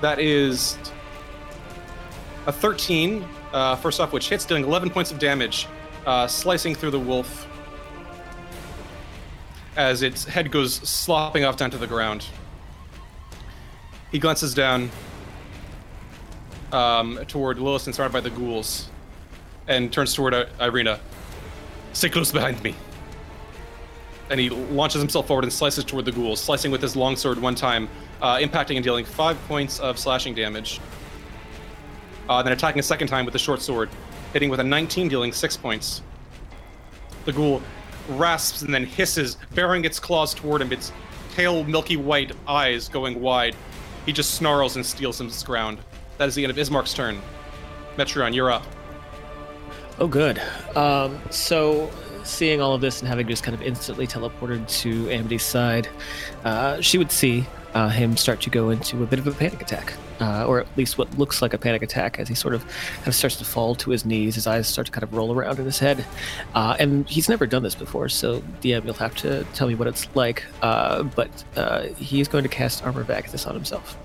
[SPEAKER 2] That is a 13, uh, first off, which hits, dealing 11 points of damage, uh, slicing through the wolf as its head goes slopping off down to the ground. He glances down um, toward Lilith and surrounded by the ghouls and turns toward Irina. Stay close behind me. And he launches himself forward and slices toward the ghouls, slicing with his longsword one time, uh, impacting and dealing five points of slashing damage. Uh, then attacking a second time with the short sword, hitting with a 19, dealing six points. The ghoul rasps and then hisses, baring its claws toward him, its pale, milky white eyes going wide. He just snarls and steels his ground. That is the end of Ismark's turn. Metron, you're up.
[SPEAKER 4] Oh, good. Um, so, seeing all of this and having just kind of instantly teleported to Amity's side, uh, she would see uh, him start to go into a bit of a panic attack, uh, or at least what looks like a panic attack, as he sort of kind of starts to fall to his knees. His eyes start to kind of roll around in his head, uh, and he's never done this before, so DM, you'll have to tell me what it's like. Uh, but uh, he's going to cast Armor of Agathys on himself.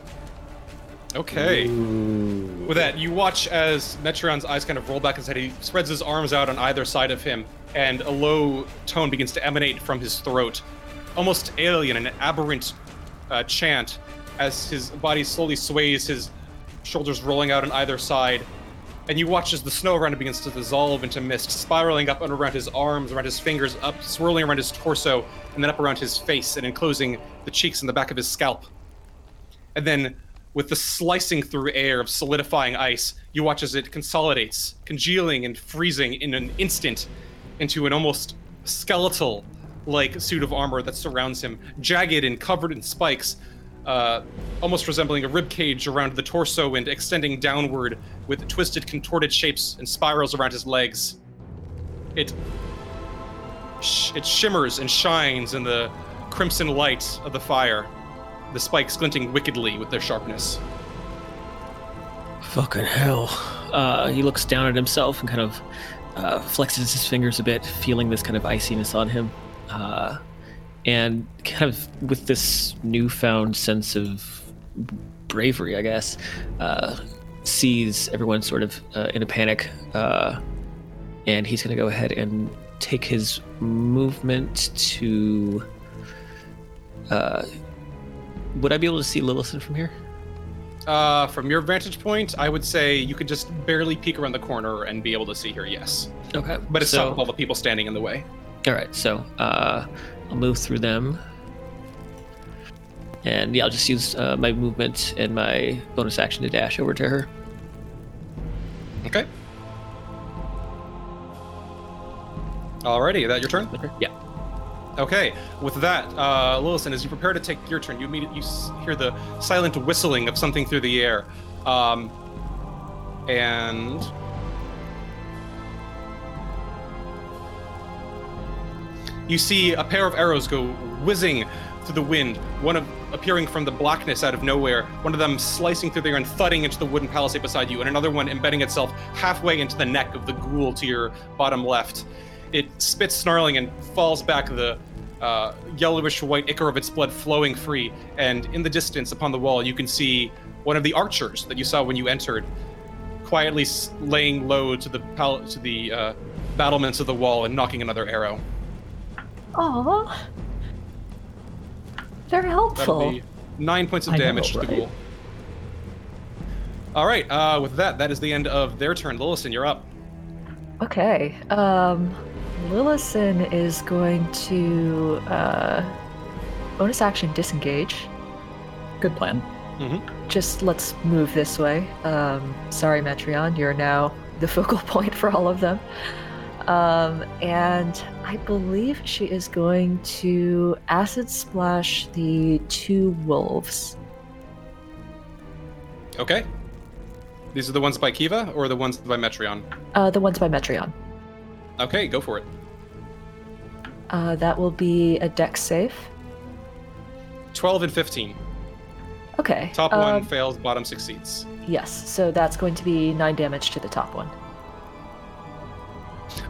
[SPEAKER 2] Okay. With that, you watch as Metron's eyes kind of roll back his head. He spreads his arms out on either side of him, and a low tone begins to emanate from his throat, almost alien, an aberrant uh, chant, as his body slowly sways, his shoulders rolling out on either side. And you watch as the snow around him begins to dissolve into mist, spiraling up and around his arms, around his fingers, up, swirling around his torso, and then up around his face, and enclosing the cheeks and the back of his scalp. And then, with the slicing through air of solidifying ice, you watch as it consolidates, congealing and freezing in an instant into an almost skeletal like suit of armor that surrounds him, jagged and covered in spikes, uh, almost resembling a rib cage around the torso and extending downward with twisted, contorted shapes and spirals around his legs. It sh- it shimmers and shines in the crimson light of the fire, the spikes glinting wickedly with their sharpness.
[SPEAKER 4] Fucking hell. uh, he looks down at himself and kind of uh, flexes his fingers a bit, feeling this kind of iciness on him. Uh, and kind of with this newfound sense of bravery, I guess, uh, sees everyone sort of uh, in a panic. Uh, and he's going to go ahead and take his movement to. Uh, would I be able to see Lillison from here?
[SPEAKER 2] Uh, from your vantage point, I would say you could just barely peek around the corner and be able to see her. Yes,
[SPEAKER 4] Okay.
[SPEAKER 2] but it's
[SPEAKER 4] so,
[SPEAKER 2] not with all the people standing in the way.
[SPEAKER 4] All right, so uh, I'll move through them, and yeah, I'll just use uh, my movement and my bonus action to dash over to her.
[SPEAKER 2] Okay. Alrighty, that your turn?
[SPEAKER 4] Yeah.
[SPEAKER 2] Okay, with that, uh, Lillison, as you prepare to take your turn, you immediately you hear the silent whistling of something through the air, um, and you see a pair of arrows go whizzing through the wind. One of appearing from the blackness out of nowhere, one of them slicing through the air and thudding into the wooden palisade beside you, and another one embedding itself halfway into the neck of the ghoul to your bottom left. It spits snarling and falls back, the uh, yellowish white ichor of its blood flowing free. And in the distance, upon the wall, you can see one of the archers that you saw when you entered, quietly laying low to the pal- to the uh, battlements of the wall and nocking another arrow.
[SPEAKER 10] Oh, Very
[SPEAKER 2] That'll
[SPEAKER 10] helpful.
[SPEAKER 2] be nine points of
[SPEAKER 10] I know,
[SPEAKER 2] damage to the ghoul. All right. Uh, with that, that is the end of their turn. Lillison, you're up.
[SPEAKER 10] Okay. Um, Lillison is going to uh, bonus action disengage.
[SPEAKER 5] Good plan.
[SPEAKER 2] Mm-hmm.
[SPEAKER 10] Just let's move this way. Um, sorry, Metreon, you're now the focal point for all of them. Um, and I believe she is going to acid splash the two wolves.
[SPEAKER 2] Okay. These are the ones by Kiva or the ones by Metreon?
[SPEAKER 10] Uh, the ones by Metreon.
[SPEAKER 2] Okay, go for it.
[SPEAKER 10] Uh, that will be a Dex save.
[SPEAKER 2] 12 and 15.
[SPEAKER 10] Okay.
[SPEAKER 2] Top one
[SPEAKER 10] um,
[SPEAKER 2] fails, bottom succeeds.
[SPEAKER 10] Yes, so that's going to be nine damage to the top one.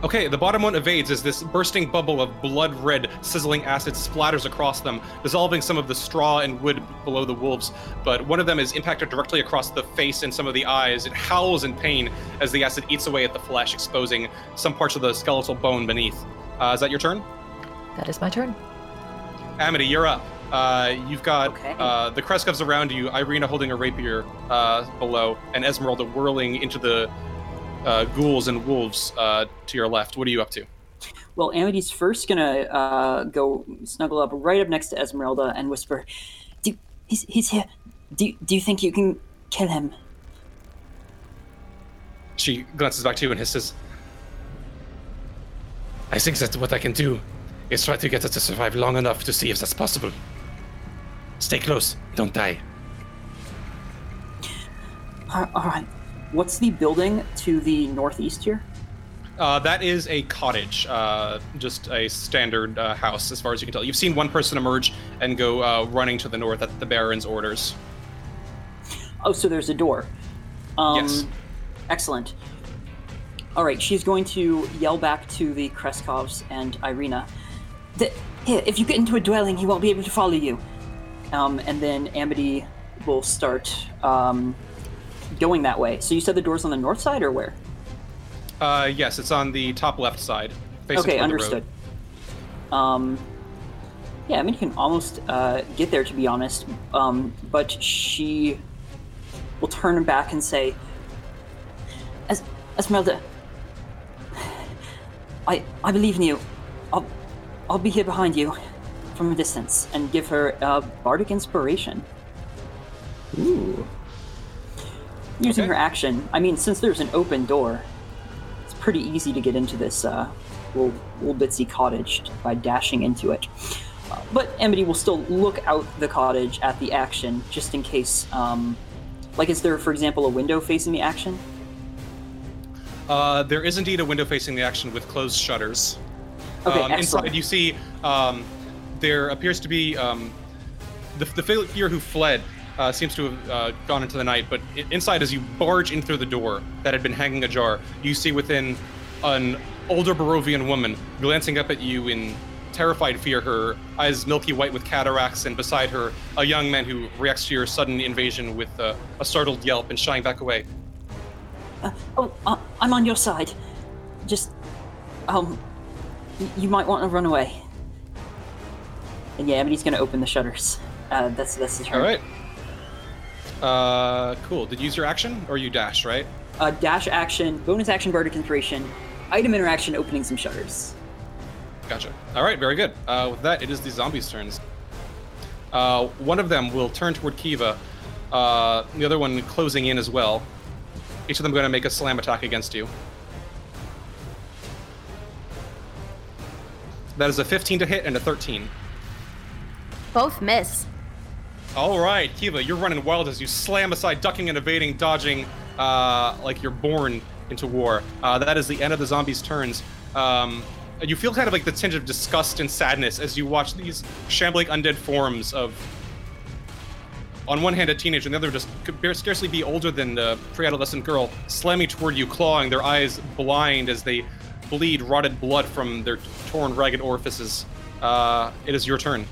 [SPEAKER 2] Okay, the bottom one evades as this bursting bubble of blood red, sizzling acid splatters across them, dissolving some of the straw and wood below the wolves. But one of them is impacted directly across the face and some of the eyes. It howls in pain as the acid eats away at the flesh, exposing some parts of the skeletal bone beneath. Uh, is that your turn?
[SPEAKER 10] That is my turn.
[SPEAKER 2] Amity, you're up. Uh, you've got
[SPEAKER 3] Okay.
[SPEAKER 2] uh, the Krezkovs around you, Irina holding a rapier uh, below, and Ezmerelda whirling into the uh, ghouls and wolves uh, to your left. What are you up to?
[SPEAKER 3] Well, Amity's first gonna uh, go snuggle up right up next to Ezmerelda and whisper, "Do he's he's here? Do do you think you can kill him?"
[SPEAKER 2] She glances back to you and hisses. I think that what I can do is try to get her to survive long enough to see if that's possible. Stay close, don't die.
[SPEAKER 3] All all right. What's the building to the northeast here?
[SPEAKER 2] Uh, that is a cottage, uh, just a standard uh, house, as far as you can tell. You've seen one person emerge and go uh, running to the north at the Baron's orders.
[SPEAKER 3] Oh, so there's a door. Um,
[SPEAKER 2] Yes.
[SPEAKER 3] Excellent. All right, she's going to yell back to the Krezkovs and Irina. "Th- Here, if you get into a dwelling, he won't be able to follow you. Um, and then Amity will start um, going that way. So you said the door's on the north side or where?
[SPEAKER 2] Uh, yes, it's on the top left side, facing
[SPEAKER 3] okay, understood.
[SPEAKER 2] the road.
[SPEAKER 3] Um, yeah, I mean, you can almost uh, get there, to be honest. Um, but she will turn back and say, es- Ezmerelda, I, I believe in you. I'll, I'll be here behind you from a distance and give her a bardic inspiration.
[SPEAKER 5] Ooh.
[SPEAKER 3] Using
[SPEAKER 2] Okay.
[SPEAKER 3] her action, I mean, since there's an open door, it's pretty easy to get into this uh, little, little bitsy cottage by dashing into it. Uh, but Amity will still look out the cottage at the action, just in case. Um, like, is there, for example, a window facing the action?
[SPEAKER 2] Uh, there is indeed a window facing the action with closed shutters.
[SPEAKER 3] Okay,
[SPEAKER 2] um,
[SPEAKER 3] excellent.
[SPEAKER 2] inside, you see um, there appears to be um, the, the figure who fled uh, seems to have uh, gone into the night, but inside, as you barge in through the door that had been hanging ajar, you see within an older Barovian woman glancing up at you in terrified fear, her eyes milky white with cataracts, and beside her, a young man who reacts to your sudden invasion with uh, a startled yelp and shying back away.
[SPEAKER 3] Oh, uh, I'm on your side. Just, um, you might want to run away. And yeah, Amity's gonna open the shutters. Uh, that's that's the turn.
[SPEAKER 2] All right. Uh, cool. Did you use your action or you dash, right?
[SPEAKER 3] Uh, dash action, bonus action, bardic inspiration, item interaction, opening some shutters.
[SPEAKER 2] Gotcha. All right, very good. Uh, with that, it is the zombies' turns. Uh, one of them will turn toward Kiva, uh, the other one closing in as well. Each of them going to make a slam attack against you. That is a 15 to hit and a 13.
[SPEAKER 11] Both miss.
[SPEAKER 2] All right, Kiva, you're running wild as you slam aside, ducking and evading, dodging, uh, like you're born into war. Uh, that is the end of the zombies' turns. Um, you feel kind of like the tinge of disgust and sadness as you watch these shambling undead forms of, on one hand, a teenager, and the other just could scarcely be older than the pre-adolescent girl, slamming toward you, clawing, their eyes blind as they bleed rotted blood from their torn, ragged orifices. Uh, it is your turn.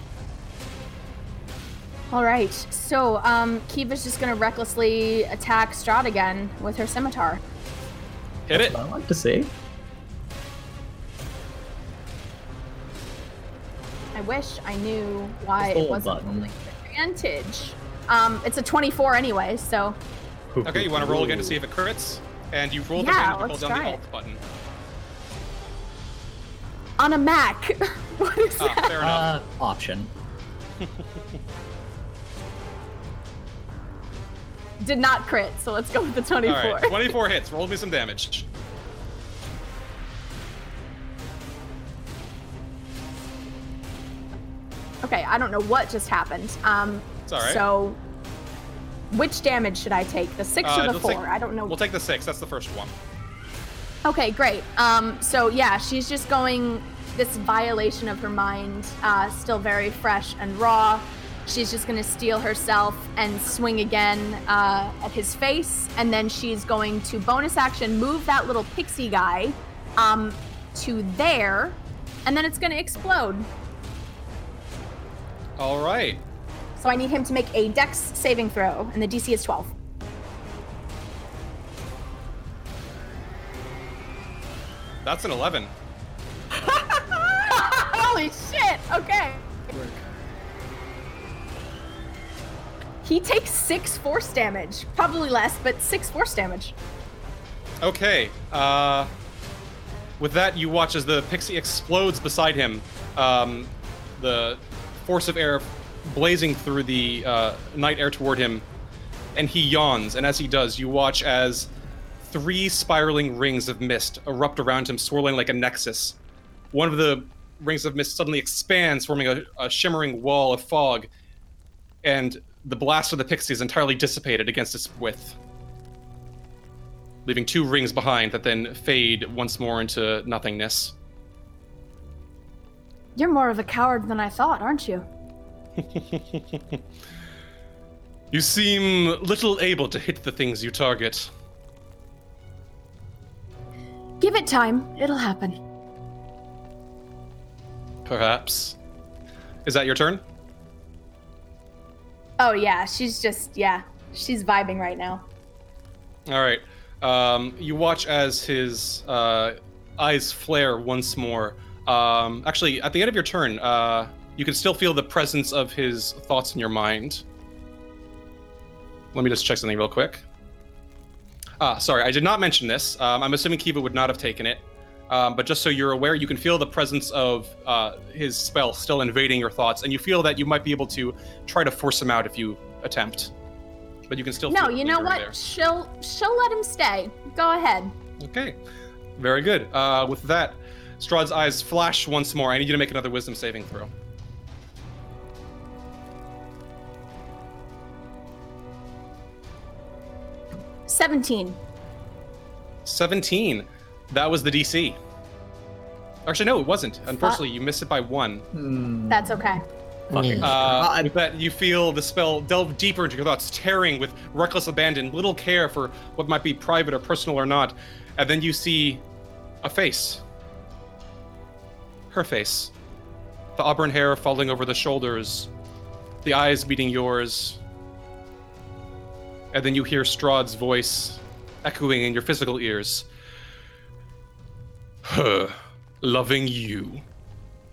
[SPEAKER 11] All right. So, um, Kiva's just gonna recklessly attack Strahd again with her scimitar.
[SPEAKER 2] Hit it.
[SPEAKER 5] I like to see.
[SPEAKER 11] I wish I knew why it wasn't
[SPEAKER 5] button.
[SPEAKER 11] rolling advantage. Um, it's a 24 anyway, so
[SPEAKER 2] Okay, you want to roll again to see if it crits? And you roll
[SPEAKER 11] Yeah,
[SPEAKER 2] again, you
[SPEAKER 11] let's
[SPEAKER 2] hold down
[SPEAKER 11] try
[SPEAKER 2] the
[SPEAKER 11] it.
[SPEAKER 2] alt button.
[SPEAKER 11] on a Mac. what is
[SPEAKER 2] Ah,
[SPEAKER 11] that?
[SPEAKER 2] fair enough.
[SPEAKER 5] Uh, option.
[SPEAKER 11] Did not crit, so let's go with the 24.
[SPEAKER 2] All right, 24 hits. Roll me some damage.
[SPEAKER 11] Okay, I don't know what just happened. Um,
[SPEAKER 2] It's all right.
[SPEAKER 11] So, which damage should I take? The six
[SPEAKER 2] Uh,
[SPEAKER 11] or the four?
[SPEAKER 2] take-
[SPEAKER 11] I don't know.
[SPEAKER 2] We'll take the six. That's the first one.
[SPEAKER 11] Okay, great. Um, so yeah, she's just going this violation of her mind, uh, still very fresh and raw. She's just gonna steel herself and swing again uh, at his face, and then she's going to bonus action move that little pixie guy um, to there, and then it's gonna explode.
[SPEAKER 2] All right.
[SPEAKER 11] So I need him to make a Dex saving throw, and the DC is 12.
[SPEAKER 2] That's an 11.
[SPEAKER 11] Holy shit! Okay. He takes six force damage. Probably less, but six force damage.
[SPEAKER 2] Okay. Uh, with that, you watch as the pixie explodes beside him. Um, the force of air blazing through the uh, night air toward him, and he yawns. And as he does, you watch as three spiraling rings of mist erupt around him, swirling like a nexus. One of the rings of mist suddenly expands, forming a, a shimmering wall of fog, and the blast of the pixie is entirely dissipated against its width leaving two rings behind that then fade once more into nothingness.
[SPEAKER 11] You're more of a coward than I thought, aren't you?
[SPEAKER 2] You seem little able to hit the things you target.
[SPEAKER 11] Give it time. It'll happen.
[SPEAKER 2] Perhaps. Is that your turn?
[SPEAKER 11] Oh, yeah. She's just, yeah. She's vibing right now.
[SPEAKER 2] All right. Um, you watch as his uh, eyes flare once more. Um, actually, at the end of your turn, uh, you can still feel the presence of his thoughts in your mind. Let me just check something real quick. Ah, sorry, I did not mention this. Um, I'm assuming Kiva would not have taken it. Um, but just so you're aware, you can feel the presence of uh, his spell still invading your thoughts, and you feel that you might be able to try to force him out if you attempt. But you can still
[SPEAKER 11] No, you know what?
[SPEAKER 2] there.
[SPEAKER 11] She'll she'll let him stay. Go ahead.
[SPEAKER 2] Okay, very good. Uh, with that, Strahd's eyes flash once more. I need you to make another Wisdom saving throw.
[SPEAKER 11] Seventeen.
[SPEAKER 2] 17. That was the DC. Actually, no, it wasn't. Unfortunately, you missed it by one.
[SPEAKER 11] That's okay.
[SPEAKER 5] Fucking
[SPEAKER 2] Uh, with that, you feel the spell delve deeper into your thoughts, tearing with reckless abandon, little care for what might be private or personal or not. And then you see a face. Her face. The auburn hair falling over the shoulders, the eyes meeting yours. And then you hear Strahd's voice echoing in your physical ears. Her loving you.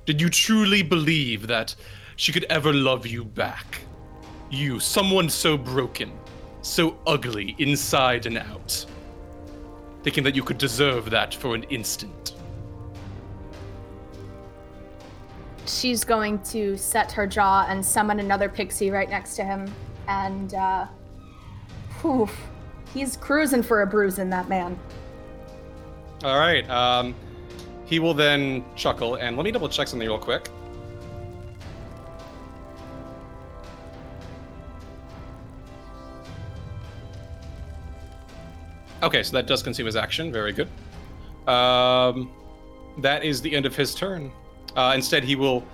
[SPEAKER 2] Did you truly believe that she could ever love you back? You, someone so broken, so ugly inside and out. Thinking that you could deserve that for an instant.
[SPEAKER 11] She's going to set her jaw and summon another pixie right next to him. And, uh, whew, he's cruising for a bruise in that man.
[SPEAKER 2] All right. Um, he will then chuckle, and let me double check something real quick. Okay, so that does consume his action. Very good. Um, that is the end of his turn. Uh, instead, he will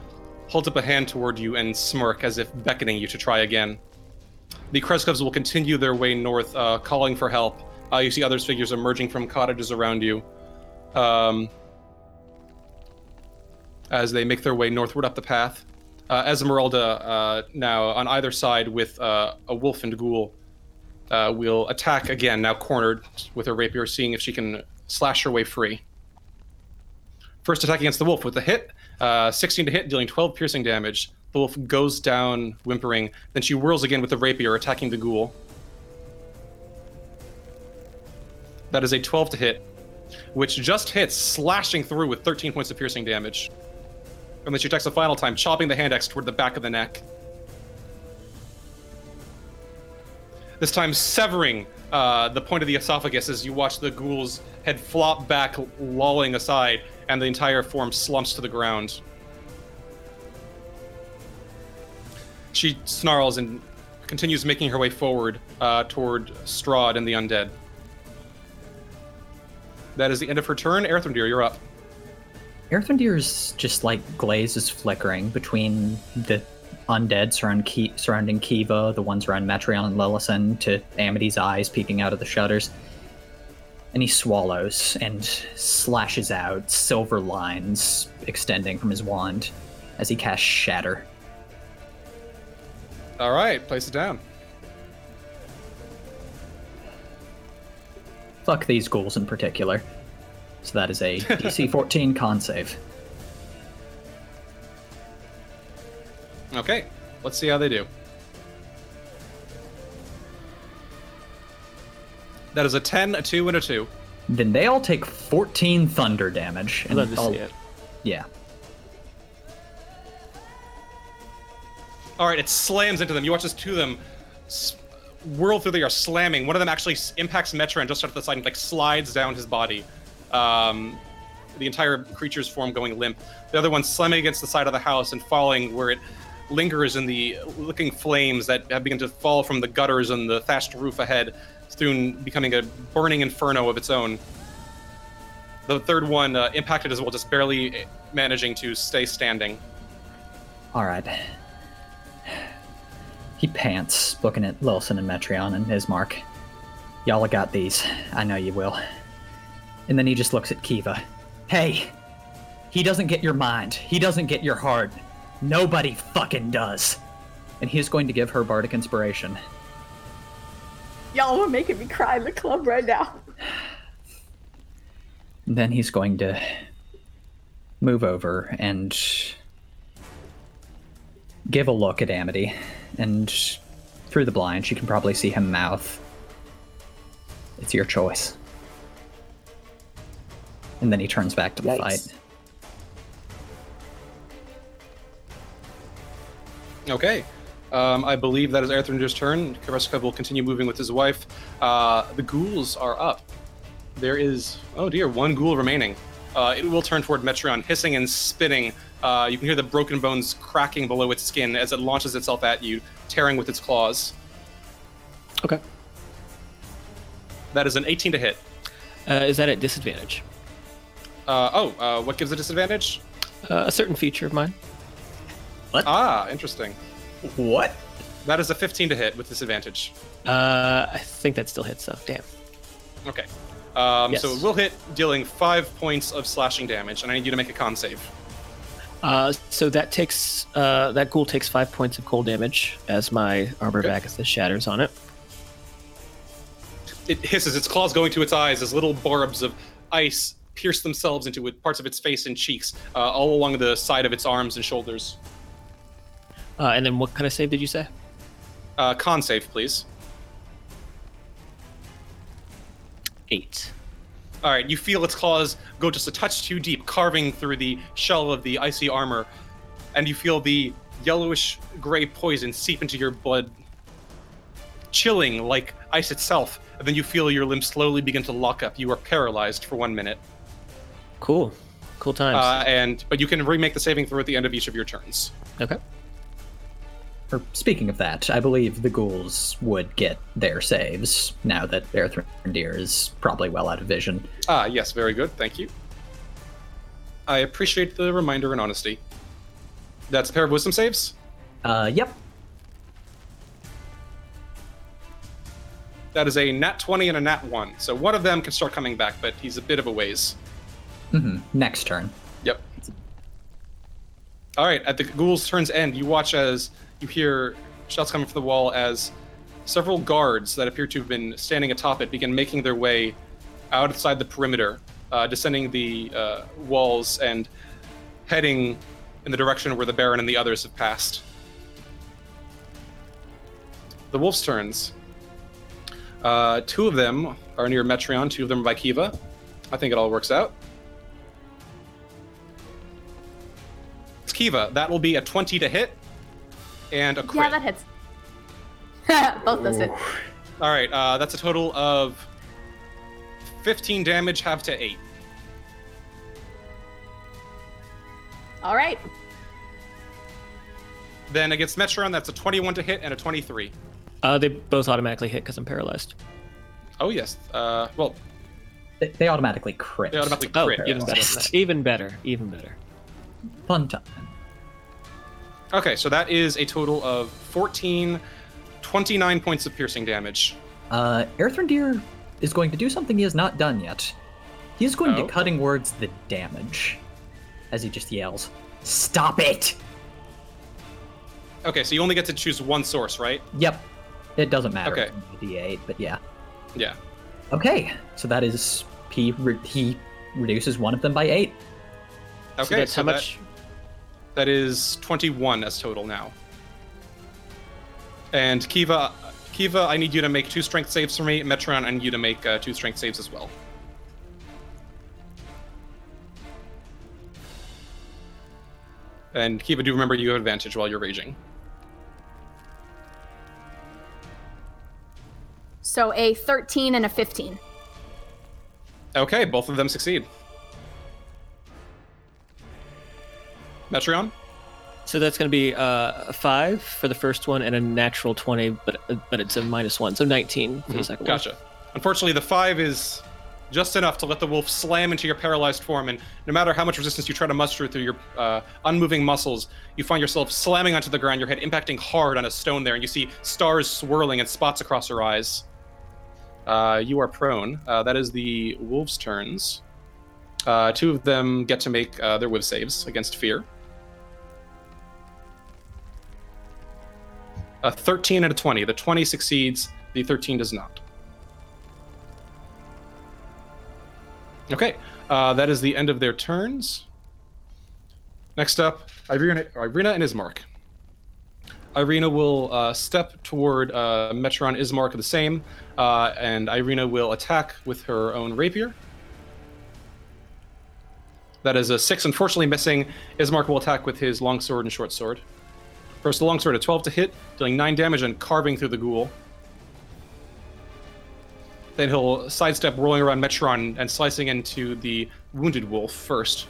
[SPEAKER 2] hold up a hand toward you and smirk as if beckoning you to try again. The Krezkovs will continue their way north, uh, calling for help. Uh, you see others figures emerging from cottages around you um, as they make their way northward up the path. Uh, Ezmerelda, uh, now on either side with uh, a wolf and ghoul, uh, will attack again, now cornered with her rapier, seeing if she can slash her way free. First attack against the wolf with a hit, uh, 16 to hit, dealing 12 piercing damage. The wolf goes down, whimpering. Then she whirls again with the rapier, attacking the ghoul. That is a 12 to hit, which just hits, slashing through with 13 points of piercing damage. And then she attacks a final time, chopping the hand axe toward the back of the neck. This time, severing uh, the point of the esophagus as you watch the ghoul's head flop back, lolling aside, and the entire form slumps to the ground. She snarls and continues making her way forward uh, toward Strahd and the undead. That is the end of her turn. Erthrendir, you're up.
[SPEAKER 5] Erthrendir's just like glaze is flickering between the undead surround Ki- surrounding Kiva, the ones around Metreon and Lillison, to Amity's eyes peeking out of the shutters. And he swallows and slashes out silver lines extending from his wand as he casts Shatter.
[SPEAKER 2] All right, place it down.
[SPEAKER 5] Fuck these ghouls in particular. So that is a DC 14 con save.
[SPEAKER 2] Okay, let's see how they do. That is a 10, a 2, and a 2.
[SPEAKER 5] Then they all take 14 thunder damage.
[SPEAKER 4] I'd love to
[SPEAKER 5] I'll-
[SPEAKER 4] see it.
[SPEAKER 5] Yeah.
[SPEAKER 2] All right, it slams into them. You watch as two of them whirl through the air, slamming. One of them actually impacts impacts and just off the side and like slides down his body. Um, the entire creature's form going limp. The other one slamming against the side of the house and falling where it lingers in the licking flames that have begun to fall from the gutters and the thatched roof ahead, soon becoming a burning inferno of its own. The third one uh, impacted as well, just barely managing to stay standing.
[SPEAKER 5] All right. He pants, looking at Lillison and Metreon and Ismark. Y'all got these. I know you will. And then he just looks at Kiva. Hey, he doesn't get your mind. He doesn't get your heart. Nobody fucking does. And he is going to give her bardic inspiration.
[SPEAKER 11] Y'all are making me cry in the club right now.
[SPEAKER 5] And then he's going to move over and give a look at Amity. And through the blind, she can probably see him mouth. It's your choice. And then he turns back to the
[SPEAKER 10] Yikes.
[SPEAKER 5] fight.
[SPEAKER 2] Okay. Um, I believe that is Erthrendir's turn. Krezkov will continue moving with his wife. Uh, the ghouls are up. There is, oh dear, one ghoul remaining. Uh, it will turn toward Metreon, hissing and spitting. Uh, you can hear the broken bones cracking below its skin as it launches itself at you, tearing with its claws.
[SPEAKER 4] Okay.
[SPEAKER 2] That is an 18 to hit.
[SPEAKER 4] Uh, is that at disadvantage?
[SPEAKER 2] Uh, oh, uh, what gives a disadvantage?
[SPEAKER 4] Uh, a certain feature of mine.
[SPEAKER 5] What?
[SPEAKER 2] Ah, interesting.
[SPEAKER 5] What?
[SPEAKER 2] That is a 15 to hit with disadvantage.
[SPEAKER 4] Uh, I think that still hits though. Damn.
[SPEAKER 2] Okay. Um, So
[SPEAKER 4] Yes.
[SPEAKER 2] it will hit, dealing five points of slashing damage, and I need you to make a con save.
[SPEAKER 4] Uh, so that takes uh, that ghoul takes five points of cold damage as my armor
[SPEAKER 2] Okay.
[SPEAKER 4] of Agathys shatters on it.
[SPEAKER 2] It hisses, its claws going to its eyes as little barbs of ice pierce themselves into it, parts of its face and cheeks, uh, all along the side of its arms and shoulders.
[SPEAKER 4] Uh, and then what kind of save did you say?
[SPEAKER 2] Uh, con save, please.
[SPEAKER 4] Eight.
[SPEAKER 2] All right, you feel its claws go just a touch too deep, carving through the shell of the icy armor, and you feel the yellowish gray poison seep into your blood, chilling like ice itself. And then you feel your limbs slowly begin to lock up. You are paralyzed for one minute,
[SPEAKER 4] Cool. Cool times.
[SPEAKER 2] uh, and but you can remake the saving throw at the end of each of your turns.
[SPEAKER 4] okay.
[SPEAKER 5] Or speaking of that, I believe the ghouls would get their saves now that Erthrendir is probably well out of vision.
[SPEAKER 2] Ah, yes, very good. Thank you. I appreciate the reminder and honesty. That's a pair of wisdom saves.
[SPEAKER 5] Uh, yep.
[SPEAKER 2] That is a nat 20 and a nat 1. So one of them can start coming back, but he's a bit of a ways.
[SPEAKER 5] Hmm Next turn.
[SPEAKER 2] Yep. All right, at the ghoul's turn's end, you watch as you hear shots coming from the wall as several guards that appear to have been standing atop it begin making their way outside the perimeter, uh, descending the uh, walls and heading in the direction where the Baron and the others have passed. The wolf's turns. Uh, two of them are near Metreon, two of them are by Kiva. I think it all works out. Kiva. That will be a 20 to hit and a crit.
[SPEAKER 11] Yeah, that hits. Both those hit.
[SPEAKER 2] All right, uh, that's a total of 15 damage, half to 8.
[SPEAKER 11] All right.
[SPEAKER 2] Then against Metron, that's a 21 to hit and a 23.
[SPEAKER 4] Uh, they both automatically hit because I'm paralyzed.
[SPEAKER 2] Oh, yes. Uh, well,
[SPEAKER 5] They, they automatically crit.
[SPEAKER 2] they automatically
[SPEAKER 4] Oh,
[SPEAKER 2] crit.
[SPEAKER 4] even better. Even better. Even better.
[SPEAKER 5] Fun time.
[SPEAKER 2] Okay, so that is a total of 14, 29 points of piercing damage.
[SPEAKER 5] Uh, Erthrendir is going to do something he has not done yet. He is going
[SPEAKER 2] Oh.
[SPEAKER 5] to cutting words the damage as he just yells, Stop it!
[SPEAKER 2] Okay, so you only get to choose one source, right?
[SPEAKER 5] Yep. It doesn't matter.
[SPEAKER 2] Okay.
[SPEAKER 5] It's only a D8, but yeah.
[SPEAKER 2] Yeah.
[SPEAKER 5] Okay, so that is he. Re- he reduces one of them by eight.
[SPEAKER 2] Okay,
[SPEAKER 4] so that's how
[SPEAKER 2] that-
[SPEAKER 4] much.
[SPEAKER 2] that is 21 as total now. And Kiva, Kiva, I need you to make two strength saves for me. Metron, I need you to make uh, two strength saves as well. And Kiva, do remember you have advantage while you're raging.
[SPEAKER 11] So a 13 and a 15.
[SPEAKER 2] Okay, both of them succeed. Metron?
[SPEAKER 4] So that's going to be uh, a five for the first one and a natural twenty, but but it's a minus one, so nineteen for the second one.
[SPEAKER 2] Gotcha. Unfortunately, the five is just enough to let the wolf slam into your paralyzed form, and no matter how much resistance you try to muster through your uh, unmoving muscles, you find yourself slamming onto the ground, your head impacting hard on a stone there, and you see stars swirling and spots across your eyes. Uh, you are prone. Uh, that is the wolves' turns. Uh, two of them get to make uh, their whiv saves against fear. A 13 and a 20. The 20 succeeds, the 13 does not. Okay, uh, that is the end of their turns. Next up, Irina, Irina and Ismark. Irina will uh, step toward uh, Metron Ismark the same, uh, and Irina will attack with her own rapier. That is a six, unfortunately missing. Ismark will attack with his longsword and short sword. First, longsword, a 12 to hit, dealing 9 damage and carving through the ghoul. Then he'll sidestep, rolling around Metron and slicing into the wounded wolf first.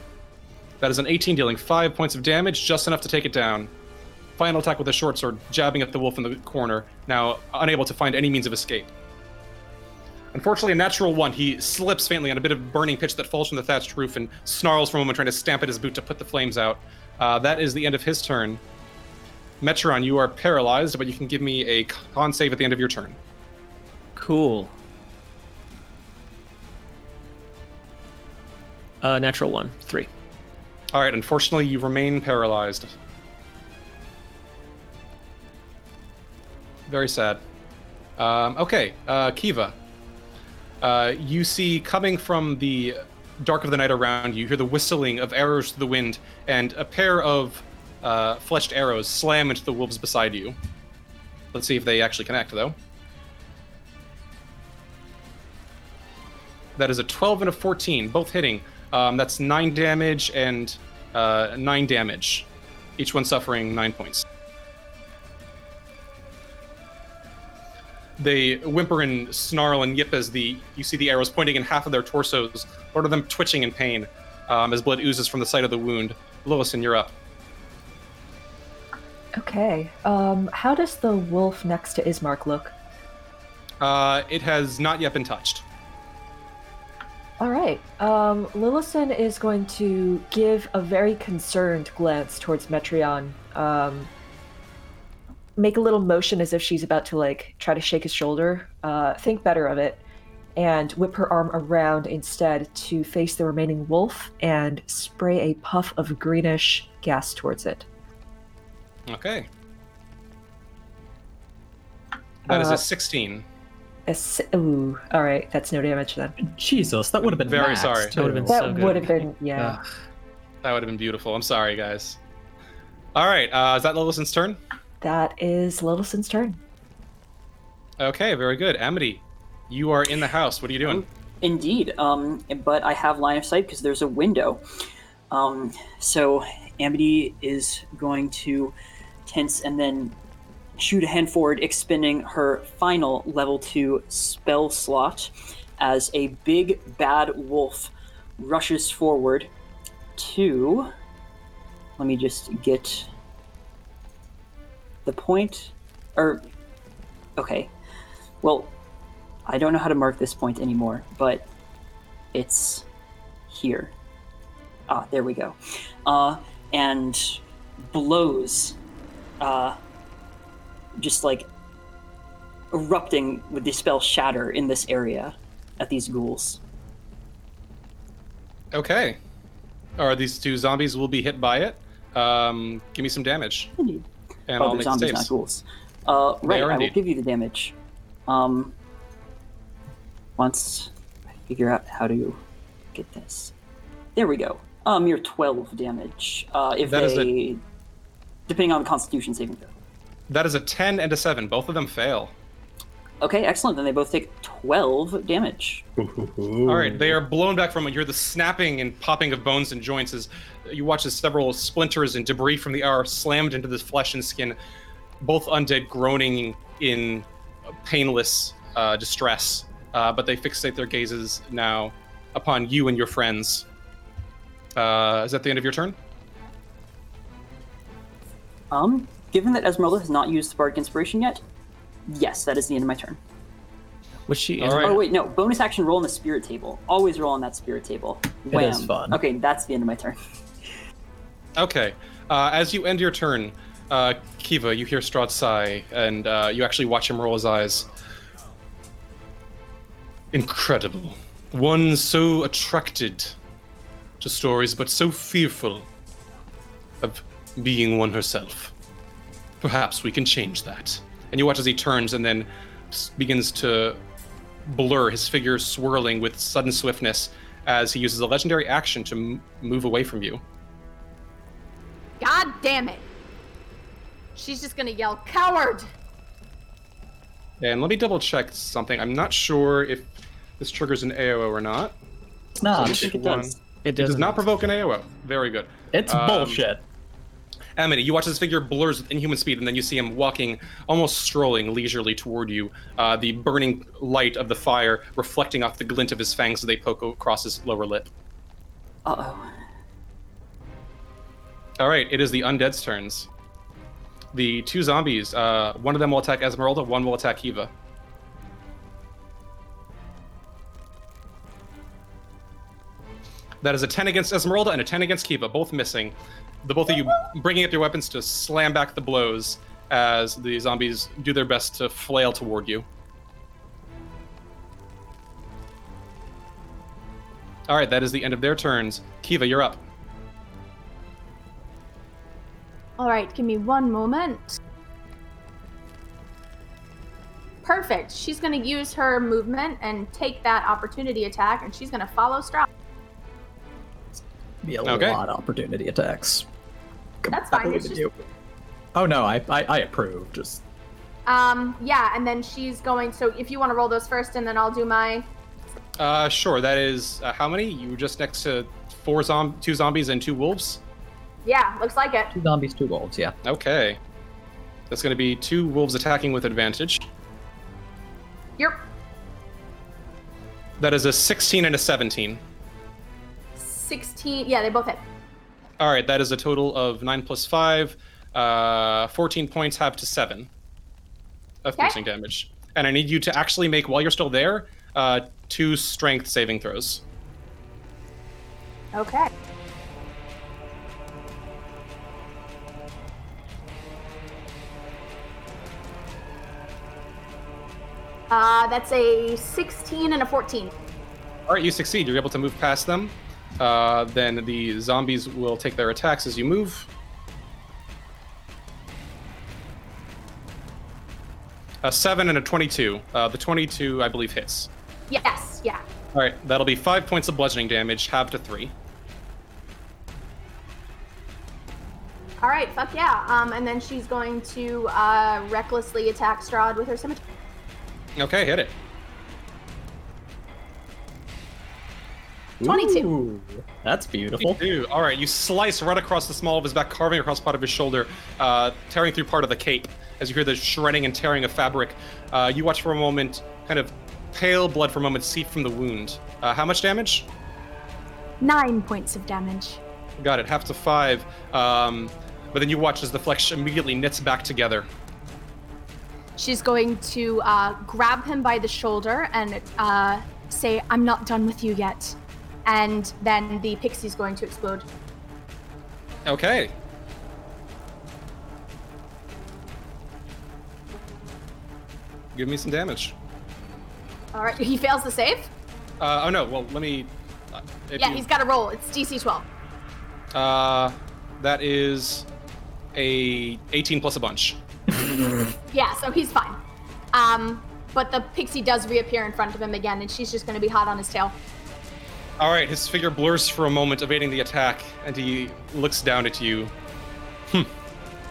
[SPEAKER 2] That is an 18, dealing 5 points of damage, just enough to take it down. Final attack with a short sword, jabbing at the wolf in the corner, now unable to find any means of escape. Unfortunately, a natural one, he slips faintly on a bit of burning pitch that falls from the thatched roof and snarls for a moment, trying to stamp at his boot to put the flames out. Uh, that is the end of his turn. Metron, you are paralyzed, but you can give me a con save at the end of your turn.
[SPEAKER 4] Cool. Uh, natural one, three.
[SPEAKER 2] All right, unfortunately, you remain paralyzed. Very sad. Um, okay, uh, Kiva. Uh, you see coming from the dark of the night around you, you hear the whistling of arrows to the wind, and a pair of uh, fletched arrows slam into the wolves beside you. Let's see if they actually connect, though. That is a 12 and a 14, both hitting. Um, that's 9 damage and uh, 9 damage. Each one suffering 9 points. They whimper and snarl and yip as the you see the arrows pointing in half of their torsos, one of them twitching in pain um, as blood oozes from the site of the wound. Lillison, you're up.
[SPEAKER 10] Okay. Um, how does the wolf next to Ismark look?
[SPEAKER 2] Uh, it has not yet been touched.
[SPEAKER 10] All right. Um, Lillison is going to give a very concerned glance towards Metreon. Um, make a little motion as if she's about to like try to shake his shoulder. Uh, think better of it, and whip her arm around instead to face the remaining wolf and spray a puff of greenish gas towards it.
[SPEAKER 2] Okay. That is
[SPEAKER 10] Uh,
[SPEAKER 2] a 16.
[SPEAKER 10] A s- Ooh, all right. That's no damage then.
[SPEAKER 5] Jesus, that would have been
[SPEAKER 2] Very
[SPEAKER 5] maxed,
[SPEAKER 2] sorry.
[SPEAKER 5] too.
[SPEAKER 4] That would've been
[SPEAKER 10] That
[SPEAKER 4] so good.
[SPEAKER 10] would have been yeah.
[SPEAKER 4] Ugh.
[SPEAKER 2] That would have been beautiful. I'm sorry, guys. All right, uh, is that Lillison's turn?
[SPEAKER 10] That is Lillison's turn.
[SPEAKER 2] Okay, very good. Amity, you are in the house. What are you doing?
[SPEAKER 3] Indeed, um, but I have line of sight because there's a window. Um, so Amity is going to tense and then shoot a hand forward, expending her final level two spell slot as a big bad wolf rushes forward to. Let me just get the point. Or. Okay. Well, I don't know how to mark this point anymore, but it's here. Ah, there we go. Uh, and blows, uh, just like erupting with the spell shatter in this area at these ghouls.
[SPEAKER 2] Okay. Are these two zombies will be hit by it? Um, give me some damage.
[SPEAKER 3] Indeed.
[SPEAKER 2] And
[SPEAKER 3] oh,
[SPEAKER 2] I'll make
[SPEAKER 3] zombies,
[SPEAKER 2] saves.
[SPEAKER 3] not ghouls. Uh, right, I will give you the damage. Um, once I figure out how to get this. There we go. Um, you're 12 damage. Uh, if
[SPEAKER 2] That
[SPEAKER 3] they, depending on the Constitution saving throw.
[SPEAKER 2] That is a 10 and a 7. Both of them fail.
[SPEAKER 3] Okay, excellent. Then they both take 12 damage.
[SPEAKER 2] All right, they are blown back from it. You hear the snapping and popping of bones and joints as you watch as several splinters and debris from the hour slammed into the flesh and skin. Both undead groaning in painless uh, distress, uh, but they fixate their gazes now upon you and your friends. Uh, is that the end of your turn?
[SPEAKER 3] Um, given that Ezmerelda has not used the Bardic Inspiration yet, yes, that is the end of my turn.
[SPEAKER 4] Was she?
[SPEAKER 2] All right.
[SPEAKER 3] Oh wait, no. Bonus action roll on the spirit table. Always roll on that spirit table. Wham.
[SPEAKER 5] is fun.
[SPEAKER 3] Okay, that's the end of my turn.
[SPEAKER 2] Okay. Uh, as you end your turn, uh, Kiva, you hear Strahd sigh, and uh, you actually watch him roll his eyes. Incredible. One so attracted to stories, but so fearful of being one herself. Perhaps we can change that. And you watch as he turns and then begins to blur, his figure swirling with sudden swiftness as he uses a legendary action to m- move away from you.
[SPEAKER 11] God damn it. She's just gonna yell, coward!
[SPEAKER 2] And let me double check something. I'm not sure if this triggers an AOO or not.
[SPEAKER 5] It's not.
[SPEAKER 3] I think it does.
[SPEAKER 4] It
[SPEAKER 2] It does
[SPEAKER 4] doesn't.
[SPEAKER 2] not provoke an AOO. Very good.
[SPEAKER 5] It's
[SPEAKER 2] Um,
[SPEAKER 5] bullshit.
[SPEAKER 2] Amity, you watch this figure blurs with inhuman speed, and then you see him walking, almost strolling leisurely toward you. Uh, the burning light of the fire reflecting off the glint of his fangs as they poke across his lower lip.
[SPEAKER 3] Uh oh.
[SPEAKER 2] All right, it is the undead's turns. The two zombies, uh, one of them will attack Ezmerelda, one will attack Kiva. That is a 10 against Ezmerelda and a 10 against Kiva, both missing. The both of you bringing up your weapons to slam back the blows as the zombies do their best to flail toward you. All right, that is the end of their turns. Kiva, you're up.
[SPEAKER 11] All right, give me one moment. Perfect. She's going to use her movement and take that opportunity attack, and she's going to follow Strahd.
[SPEAKER 5] Be a
[SPEAKER 2] Okay.
[SPEAKER 5] lot of opportunity attacks.
[SPEAKER 11] That's fine. It's just,
[SPEAKER 5] you. Oh no, I, I I approve. Just
[SPEAKER 11] um, yeah, and then she's going. So if you want to roll those first, and then I'll do my.
[SPEAKER 2] Uh, sure. That is uh, how many? You were just next to four zom- two zombies and two wolves.
[SPEAKER 11] Yeah, looks like it.
[SPEAKER 5] two zombies, two wolves. Yeah.
[SPEAKER 2] Okay. That's going to be two wolves attacking with advantage.
[SPEAKER 11] You're
[SPEAKER 2] That is a 16 and a 17.
[SPEAKER 11] 16. Yeah, they both hit.
[SPEAKER 2] All right, that is a total of 9 plus 5. Uh, 14 points half to 7 of
[SPEAKER 11] Okay.
[SPEAKER 2] piercing damage. And I need you to actually make, while you're still there, uh, two strength saving throws.
[SPEAKER 11] Okay. Uh, that's a 16 and a 14.
[SPEAKER 2] All right, you succeed. You're able to move past them. Uh, then the zombies will take their attacks as you move. A 7 and a 22. Uh, the 22, I believe, hits.
[SPEAKER 11] Yes, yeah.
[SPEAKER 2] All right, that'll be 5 points of bludgeoning damage, half to 3.
[SPEAKER 11] All right, fuck yeah. Um, and then she's going to uh, recklessly attack Strahd with her scimitar.
[SPEAKER 2] Okay, hit it.
[SPEAKER 11] 22.
[SPEAKER 5] Ooh, that's beautiful.
[SPEAKER 2] Two. All right, you slice right across the small of his back, carving across part of his shoulder, uh, tearing through part of the cape. As you hear the shredding and tearing of fabric, uh, you watch for a moment, kind of pale blood for a moment seep from the wound. Uh, how much damage?
[SPEAKER 11] Nine points of damage.
[SPEAKER 2] Got it, half to five. Um, but then you watch as the flesh immediately knits back together.
[SPEAKER 11] She's going to uh, grab him by the shoulder and uh, say, I'm not done with you yet. And then the pixie's going to explode.
[SPEAKER 2] Okay. Give me some damage.
[SPEAKER 11] All right, he fails the save?
[SPEAKER 2] Uh, oh no, well, let me. Uh,
[SPEAKER 11] yeah,
[SPEAKER 2] you-
[SPEAKER 11] he's got a roll. It's DC 12.
[SPEAKER 2] Uh, that is a 18 plus a bunch.
[SPEAKER 11] Yeah, so he's fine. Um, but the pixie does reappear in front of him again, and she's just going to be hot on his tail.
[SPEAKER 2] All right, his figure blurs for a moment, evading the attack, and he looks down at you. Hmm.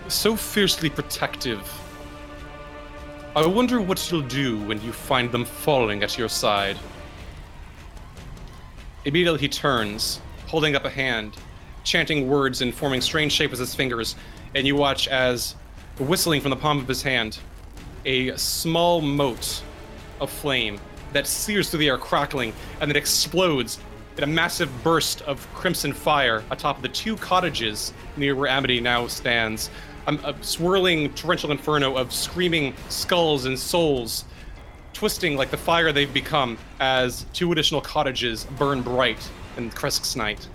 [SPEAKER 2] So fiercely protective. I wonder what you'll do when you find them falling at your side. Immediately he turns, holding up a hand, chanting words and forming strange shapes with his fingers, and you watch as, whistling from the palm of his hand, a small mote of flame that sears through the air, crackling, and then explodes in a massive burst of crimson fire atop the two cottages near where Amity now stands. Um, a swirling torrential inferno of screaming skulls and souls, twisting like the fire they've become as two additional cottages burn bright in Krezk's night.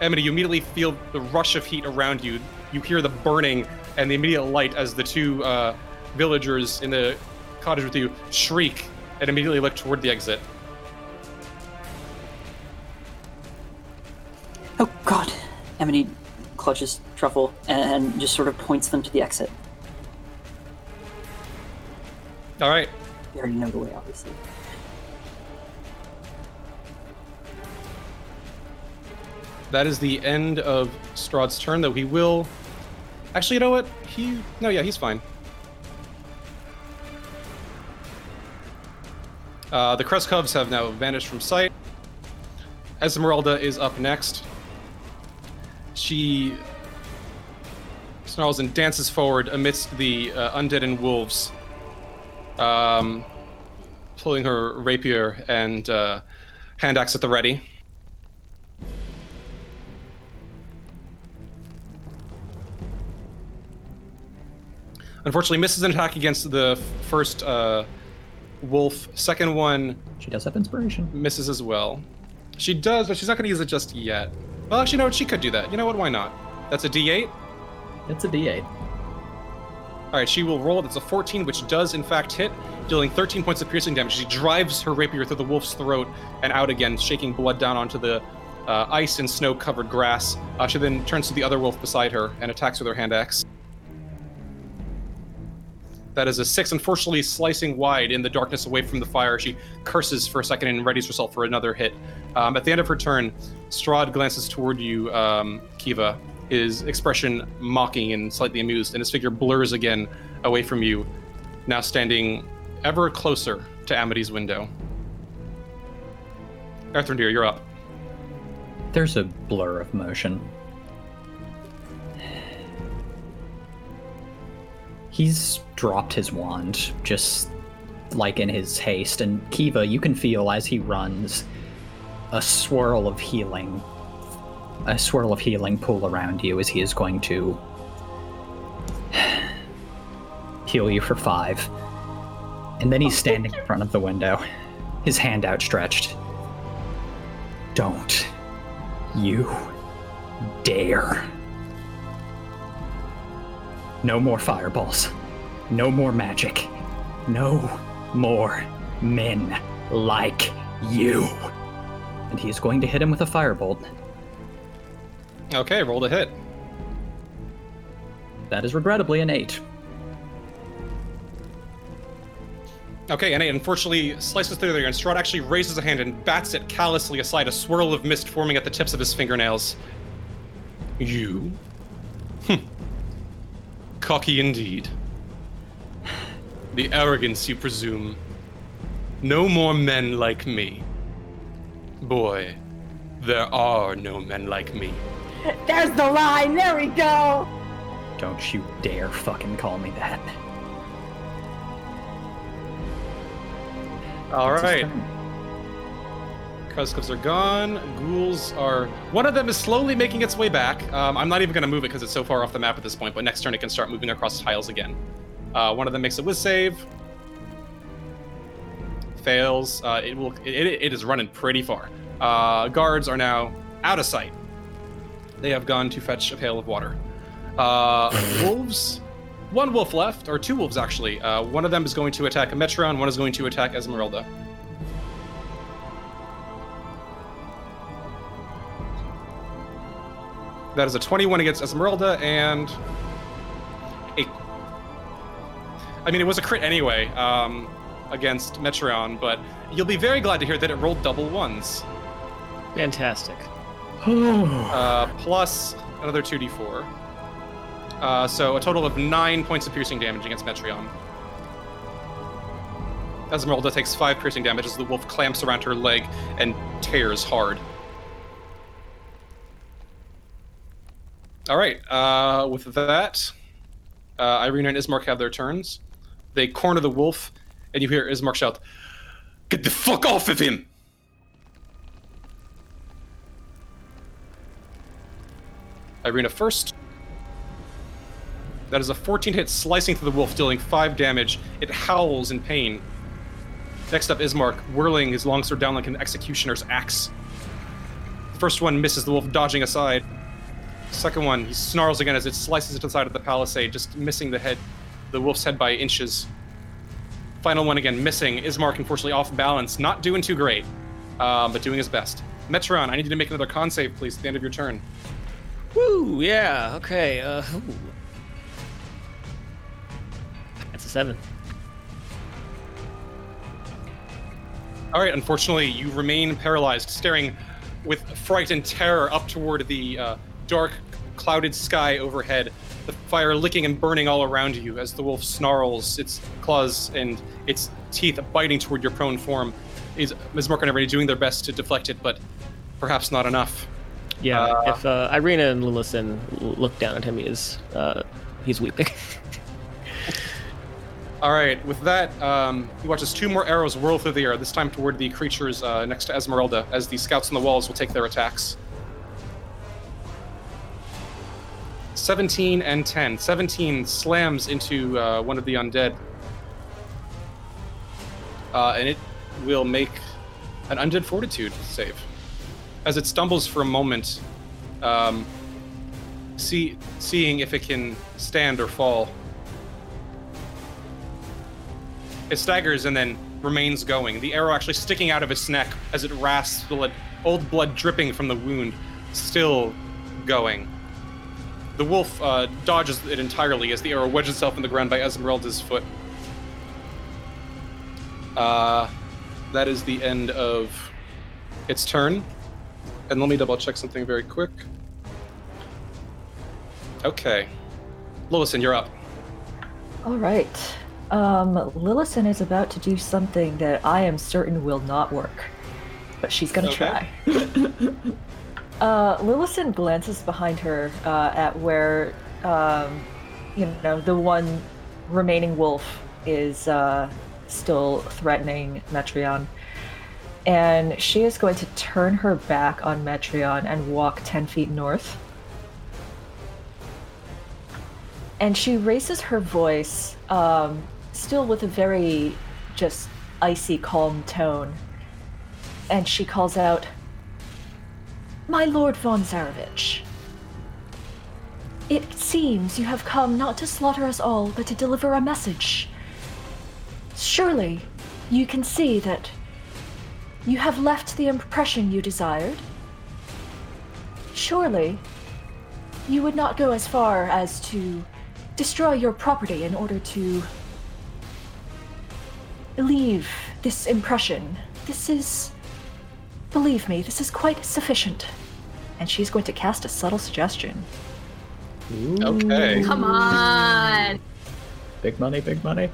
[SPEAKER 2] Amity, you immediately feel the rush of heat around you. You hear the burning and the immediate light as the two uh, villagers in the cottage with you shriek and immediately look toward the exit.
[SPEAKER 3] Oh God! Emily clutches Truffle and just sort of points them to the exit.
[SPEAKER 2] All right.
[SPEAKER 3] They already know the way, obviously.
[SPEAKER 2] That is the end of Strahd's turn, though he will. Actually, you know what? He. No, yeah, he's fine. Uh, the cubs have now vanished from sight. Ezmerelda is up next. She snarls and dances forward amidst the uh, undead and wolves, um, pulling her rapier and uh, hand axe at the ready. Unfortunately, misses an attack against the first uh, wolf. Second one
[SPEAKER 5] She does have inspiration.
[SPEAKER 2] misses as well. She does, but she's not going to use it just yet. Well, actually, no, she could do that. You know what? Why not? That's a D8.
[SPEAKER 5] It's a D8.
[SPEAKER 2] All right, she will roll. That's a 14, which does in fact hit, dealing 13 points of piercing damage. She drives her rapier through the wolf's throat and out again, shaking blood down onto the uh, ice and snow-covered grass. Uh, she then turns to the other wolf beside her and attacks with her hand axe. That is a six, unfortunately slicing wide in the darkness away from the fire. She curses for a second and readies herself for another hit. Um, at the end of her turn, Strahd glances toward you, um, Kiva, his expression mocking and slightly amused, and his figure blurs again away from you, now standing ever closer to Amity's window. Erthrendir, you're up.
[SPEAKER 5] There's a blur of motion. He's dropped his wand, just like in his haste, and Kiva, you can feel as he runs a swirl of healing, a swirl of healing pull around you as he is going to heal you for five. And then he's standing in front of the window, his hand outstretched. Don't you dare. No more fireballs. No more magic. No more men like you. And he is going to hit him with a firebolt.
[SPEAKER 2] Okay, roll to hit.
[SPEAKER 5] That is regrettably an 8.
[SPEAKER 2] Okay, and it unfortunately slices through there, and Strahd actually raises a hand and bats it callously aside, a swirl of mist forming at the tips of his fingernails. You? Hm. Cocky indeed. The arrogance you presume. No more men like me. Boy, there are no men like me.
[SPEAKER 11] There's the line. There we go.
[SPEAKER 5] Don't you dare fucking call me that.
[SPEAKER 2] All
[SPEAKER 5] It's his
[SPEAKER 2] right. Krezkovs are gone. Ghouls are. One of them is slowly making its way back. Um, I'm not even going to move it because it's so far off the map at this point, but next turn it can start moving across tiles again. Uh, one of them makes a whiz save. Fails. Uh, it will. It, it, it is running pretty far. Uh, guards are now out of sight. They have gone to fetch a pail of water. Uh, wolves. One wolf left, or two wolves actually. Uh, one of them is going to attack Metron. One is going to attack Ezmerelda. That is a 21 against Ezmerelda and a. I mean, it was a crit anyway um, against Metron, but you'll be very glad to hear that it rolled double ones.
[SPEAKER 4] Fantastic.
[SPEAKER 2] Uh, plus another 2d4. Uh, so a total of nine points of piercing damage against Metron. Ezmerelda takes five piercing damage as the wolf clamps around her leg and tears hard. All right. Uh, with that, uh, Irina and Ismark have their turns. They corner the wolf, and you hear Ismark shout, "Get the fuck off of him!" Irina first. That is a 14 hit slicing through the wolf, dealing 5 damage. It howls in pain. Next up, Ismark, whirling his longsword down like an executioner's axe. The First one misses the wolf, dodging aside. Second one, he snarls again as it slices into the side of the palisade, just missing the head, the wolf's head by inches. Final one again, missing. Ismark, unfortunately, off balance, not doing too great, um, but doing his best. Metron, I need you to make another con save, please, at the end of your turn.
[SPEAKER 4] Woo! Yeah. Okay. Uh. That's a seven.
[SPEAKER 2] All right, unfortunately, you remain paralyzed, staring with fright and terror up toward the uh, dark, clouded sky overhead, the fire licking and burning all around you as the wolf snarls, its claws and its teeth biting toward your prone form. Is Ms. Mark and everybody doing their best to deflect it, but perhaps not enough.
[SPEAKER 4] Yeah.
[SPEAKER 2] Uh,
[SPEAKER 4] if uh, Irina and Lillison look down at him, he is uh, he's weeping.
[SPEAKER 2] All right, with that, um, he watches two more arrows whirl through the air, this time toward the creatures uh, next to Ezmerelda, as the scouts on the walls will take their attacks. 17 and 10. 17 slams into uh, one of the undead. uh, and it will make an undead fortitude save. As it stumbles for a moment, um, see, seeing if it can stand or fall. It staggers and then remains going, the arrow actually sticking out of its neck as it rasps, blood, old blood dripping from the wound, still going. The wolf uh, dodges it entirely as the arrow wedges itself in the ground by Ezmerelda's foot. Uh, that is the end of its turn. And let me double check something very quick. Okay. Lillison, you're up.
[SPEAKER 10] All right. Um, Lillison is about to do something that I am certain will not work, but she's gonna
[SPEAKER 2] Okay.
[SPEAKER 10] try. uh, Lillison glances behind her uh, at where, um, you know, the one remaining wolf is uh, still threatening Metreon. And she is going to turn her back on Metreon and walk 10 feet north. And she raises her voice, um, still with a very just icy, calm tone. And she calls out, My Lord von Zarovich. It seems you have come not to slaughter us all, but to deliver a message. Surely, you can see that you have left the impression you desired. Surely, you would not go as far as to destroy your property in order to leave this impression. This is. Believe me, this is quite sufficient. And she's going to cast a subtle suggestion.
[SPEAKER 2] Okay.
[SPEAKER 11] Come on.
[SPEAKER 5] Big money, big money.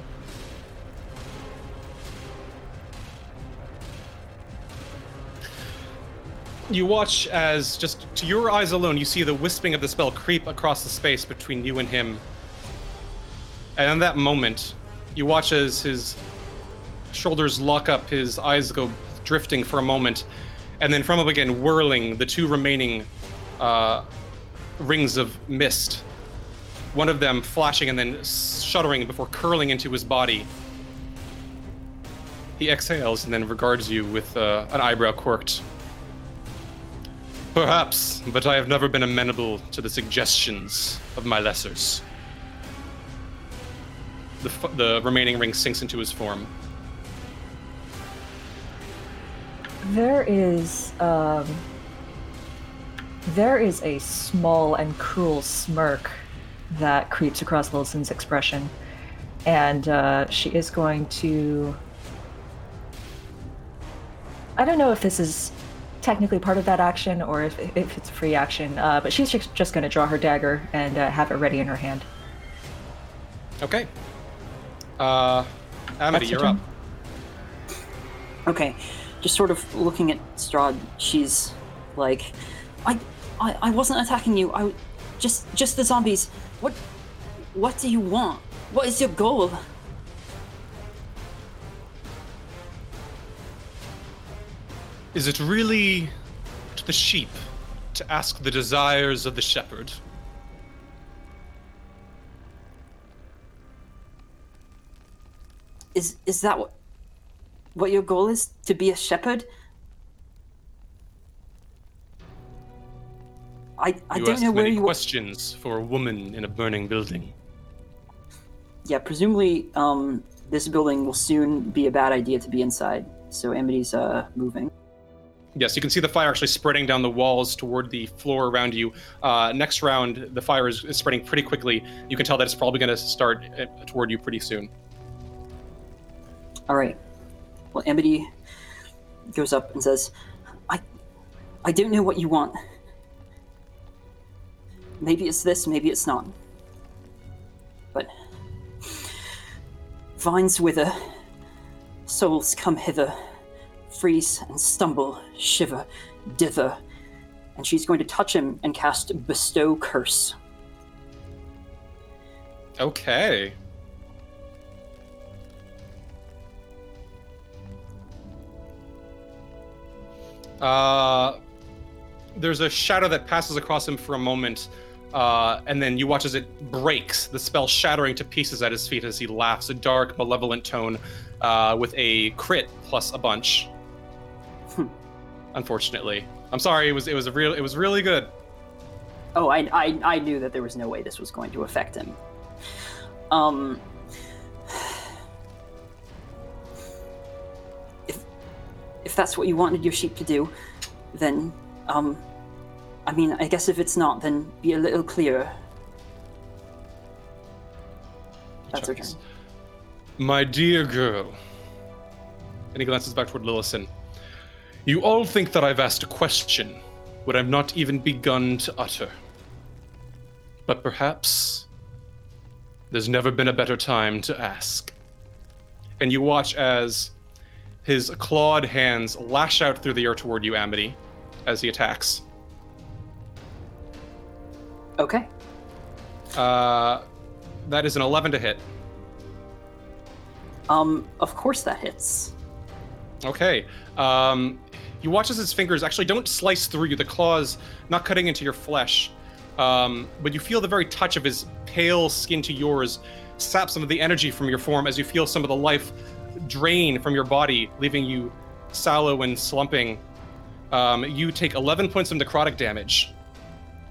[SPEAKER 2] You watch as, just to your eyes alone, you see the wisping of the spell creep across the space between you and him. And in that moment, you watch as his shoulders lock up, his eyes go drifting for a moment, and then from up again, whirling the two remaining uh, rings of mist. One of them flashing and then shuddering before curling into his body. He exhales and then regards you with uh, an eyebrow quirked. Perhaps, but I have never been amenable to the suggestions of my lessers. The, f- the remaining ring sinks into his form.
[SPEAKER 10] There is um, there is a small and cruel smirk that creeps across Lillison's expression, and uh, she is going to. I don't know if this is technically part of that action or if, if it's a free action, uh, but she's just, just going to draw her dagger and uh, have it ready in her hand.
[SPEAKER 2] Okay. Uh, Amity,
[SPEAKER 10] That's
[SPEAKER 2] you're up.
[SPEAKER 3] Okay, just sort of looking at Strahd, she's like, I, I, I wasn't attacking you. I, just, just the zombies. What, what do you want? What is your goal?
[SPEAKER 2] Is it really to the sheep to ask the desires of the shepherd?
[SPEAKER 3] Is, is that what, what your goal is? To be a shepherd? I, I
[SPEAKER 2] you
[SPEAKER 3] don't know where you.
[SPEAKER 2] questions for a woman in a burning building.
[SPEAKER 3] Yeah, presumably, um, this building will soon be a bad idea to be inside. So Amity's uh moving.
[SPEAKER 2] Yes, you can see the fire actually spreading down the walls toward the floor around you. Uh, next round, the fire is, is spreading pretty quickly. You can tell that it's probably going to start uh, toward you pretty soon.
[SPEAKER 3] All right. Well, Amity goes up and says, "I, I don't know what you want. Maybe it's this, maybe it's not. But vines wither, souls come hither, freeze and stumble, shiver, dither." And she's going to touch him and cast Bestow Curse.
[SPEAKER 2] Okay. Uh, there's a shadow that passes across him for a moment, uh, and then you watch as it breaks, the spell shattering to pieces at his feet as he laughs, a dark, malevolent tone uh, with a crit plus a bunch. Unfortunately, I'm sorry. It was it was a real it was really good.
[SPEAKER 3] Oh, I, I, I knew that there was no way this was going to affect him. Um, if that's what you wanted your sheep to do, then um, I mean, I guess if it's not, then be a little clearer. That's her turn.
[SPEAKER 2] My dear girl. And he glances back toward Lillison. You all think that I've asked a question what I've not even begun to utter. But perhaps there's never been a better time to ask. And you watch as his clawed hands lash out through the air toward you, Amity, as he attacks.
[SPEAKER 3] Okay.
[SPEAKER 2] Uh, that is an 11 to hit.
[SPEAKER 3] Um, of course that hits.
[SPEAKER 2] Okay. Um, you watch as his fingers actually don't slice through you, the claws not cutting into your flesh. Um, but you feel the very touch of his pale skin to yours sap some of the energy from your form as you feel some of the life drain from your body, leaving you sallow and slumping. Um, you take 11 points of necrotic damage.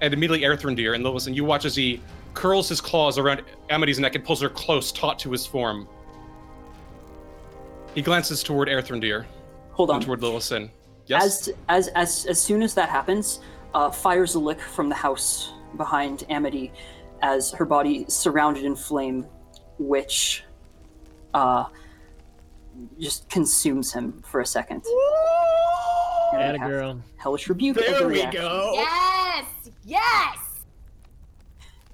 [SPEAKER 2] And immediately Erthrendir and Lilith, and you watch as he curls his claws around Amity's neck and pulls her close, taut to his form. He glances toward Erthrendir.
[SPEAKER 3] Hold on.
[SPEAKER 2] Toward Lillison. Yes.
[SPEAKER 3] As as as as soon as that happens, uh, fires a lick from the house behind Amity, as her body surrounded in flame, which uh, just consumes him for a second. And
[SPEAKER 4] Atta girl.
[SPEAKER 3] Hellish rebuke. There we go.
[SPEAKER 11] Yes! Yes!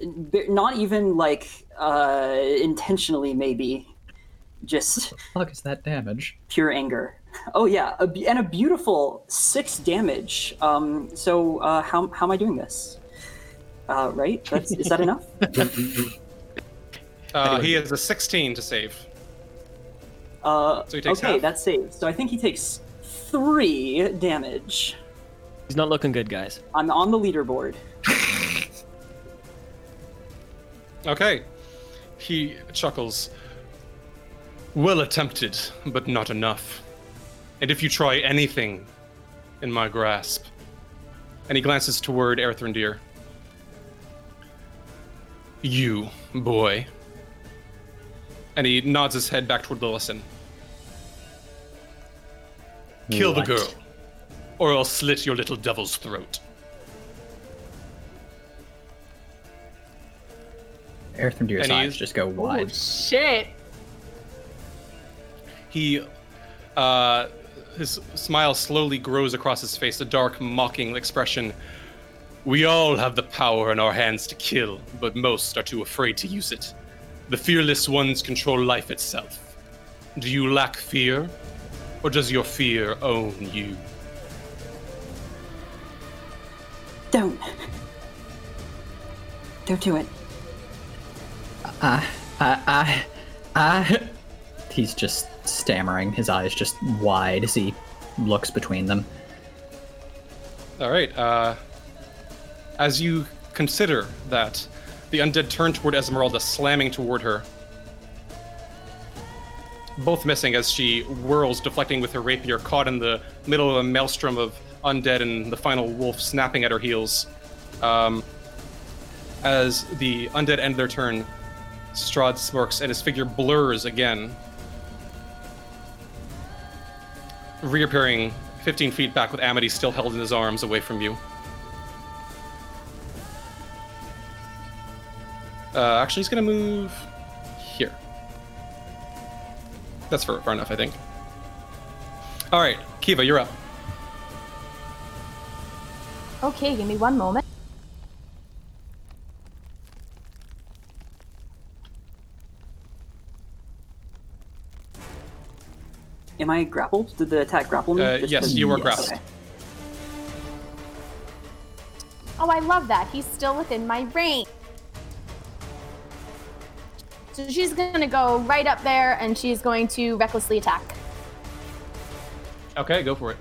[SPEAKER 3] Not even like uh, intentionally, maybe. Just
[SPEAKER 5] Fuck is that damage?
[SPEAKER 3] pure anger. Oh yeah, a, and a beautiful six damage. Um, so uh, how how am I doing this? Uh, right? That's, is that enough?
[SPEAKER 2] Uh, he has a 16 to save.
[SPEAKER 3] Uh,
[SPEAKER 2] So he takes
[SPEAKER 3] okay,
[SPEAKER 2] half?
[SPEAKER 3] that's saved. So I think he takes three damage.
[SPEAKER 4] He's not looking good, guys.
[SPEAKER 3] I'm on the leaderboard.
[SPEAKER 2] Okay. He chuckles. Well attempted, but not enough. And if you try anything in my grasp. And he glances toward Erthrendir. You, boy. And he nods his head back toward Lillison. Kill
[SPEAKER 5] What?
[SPEAKER 2] the girl, or I'll slit your little devil's throat.
[SPEAKER 5] Erthrendir's
[SPEAKER 2] And
[SPEAKER 5] eyes just go wide.
[SPEAKER 11] Oh,
[SPEAKER 5] wide.
[SPEAKER 11] shit.
[SPEAKER 2] He, uh, his smile slowly grows across his face, a dark, mocking expression. We all have the power in our hands to kill, but most are too afraid to use it. The fearless ones control life itself. Do you lack fear, or does your fear own you?
[SPEAKER 3] Don't. Don't do it.
[SPEAKER 5] I, I, I. I. He's just stammering, his eyes just wide as he looks between them.
[SPEAKER 2] All right. Uh, as you consider that, the undead turn toward Ezmerelda, slamming toward her. Both missing as she whirls, deflecting with her rapier, caught in the middle of a maelstrom of undead and the final wolf snapping at her heels. Um, as the undead end their turn, Strahd smirks and his figure blurs again, reappearing 15 feet back with Amity still held in his arms away from you. Uh, actually, he's gonna move here. That's far, far enough, I think. All right, Kiva, you're up.
[SPEAKER 11] Okay, give me one moment.
[SPEAKER 3] Am I grappled? Did the attack grapple me?
[SPEAKER 2] Uh,
[SPEAKER 3] Just
[SPEAKER 2] yes,
[SPEAKER 3] 'cause-
[SPEAKER 2] you were
[SPEAKER 3] yes,
[SPEAKER 2] grappled.
[SPEAKER 3] okay.
[SPEAKER 11] Oh, I love that. He's still within my range. So she's gonna go right up there and she's going to recklessly attack.
[SPEAKER 2] Okay, go for it.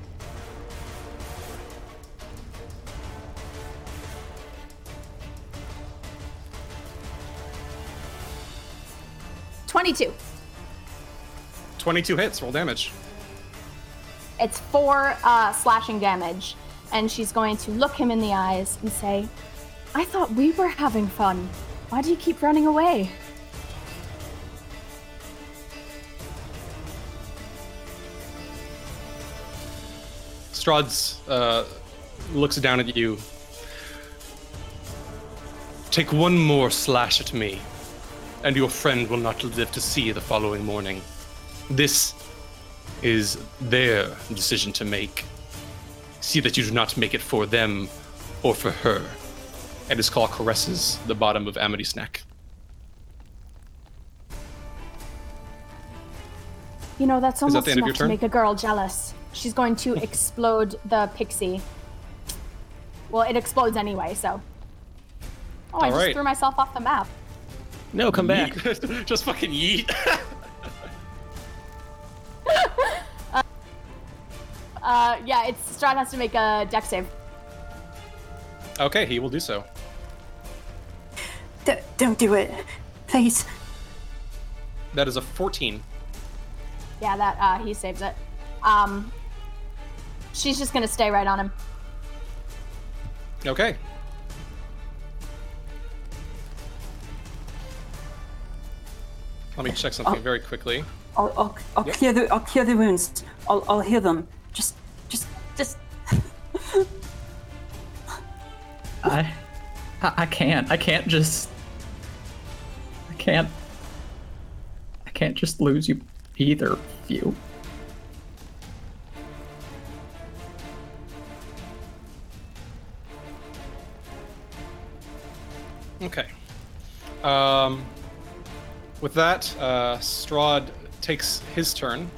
[SPEAKER 11] Twenty-two.
[SPEAKER 2] 22 hits. Roll damage.
[SPEAKER 11] It's four uh, slashing damage, and she's going to look him in the eyes and say, I thought we were having fun. Why do you keep running away?
[SPEAKER 2] Strahd's uh, looks down at you. Take one more slash at me, and your friend will not live to see the following morning. This is their decision to make. See that you do not make it for them or for her. And his claw caresses the bottom of Amity's neck.
[SPEAKER 11] You know, that's almost
[SPEAKER 2] the end of your
[SPEAKER 11] enough to make a girl jealous. She's going to explode the pixie. Well, it explodes anyway, so. Oh, I
[SPEAKER 2] All
[SPEAKER 11] just
[SPEAKER 2] right.
[SPEAKER 11] threw myself off the map.
[SPEAKER 4] No, come back.
[SPEAKER 2] Yeet. Just fucking yeet.
[SPEAKER 11] Uh, yeah, it's Strahd has to make a Dex save.
[SPEAKER 2] okay, he will do so.
[SPEAKER 3] D- don't do it. Please.
[SPEAKER 2] That is a 14.
[SPEAKER 11] Yeah, that uh, he saves it. Um, she's just gonna stay right on him.
[SPEAKER 2] Okay. Let me check something
[SPEAKER 3] Oh.
[SPEAKER 2] very quickly.
[SPEAKER 3] I'll, I'll, I'll
[SPEAKER 2] Yep.
[SPEAKER 3] clear the I'll clear the wounds. I'll, I'll heal them. Just just just
[SPEAKER 5] I, I, I can't. I can't just. I can't. I can't just lose you, either of you.
[SPEAKER 2] Okay. Um, with that, uh, Strahd takes his turn.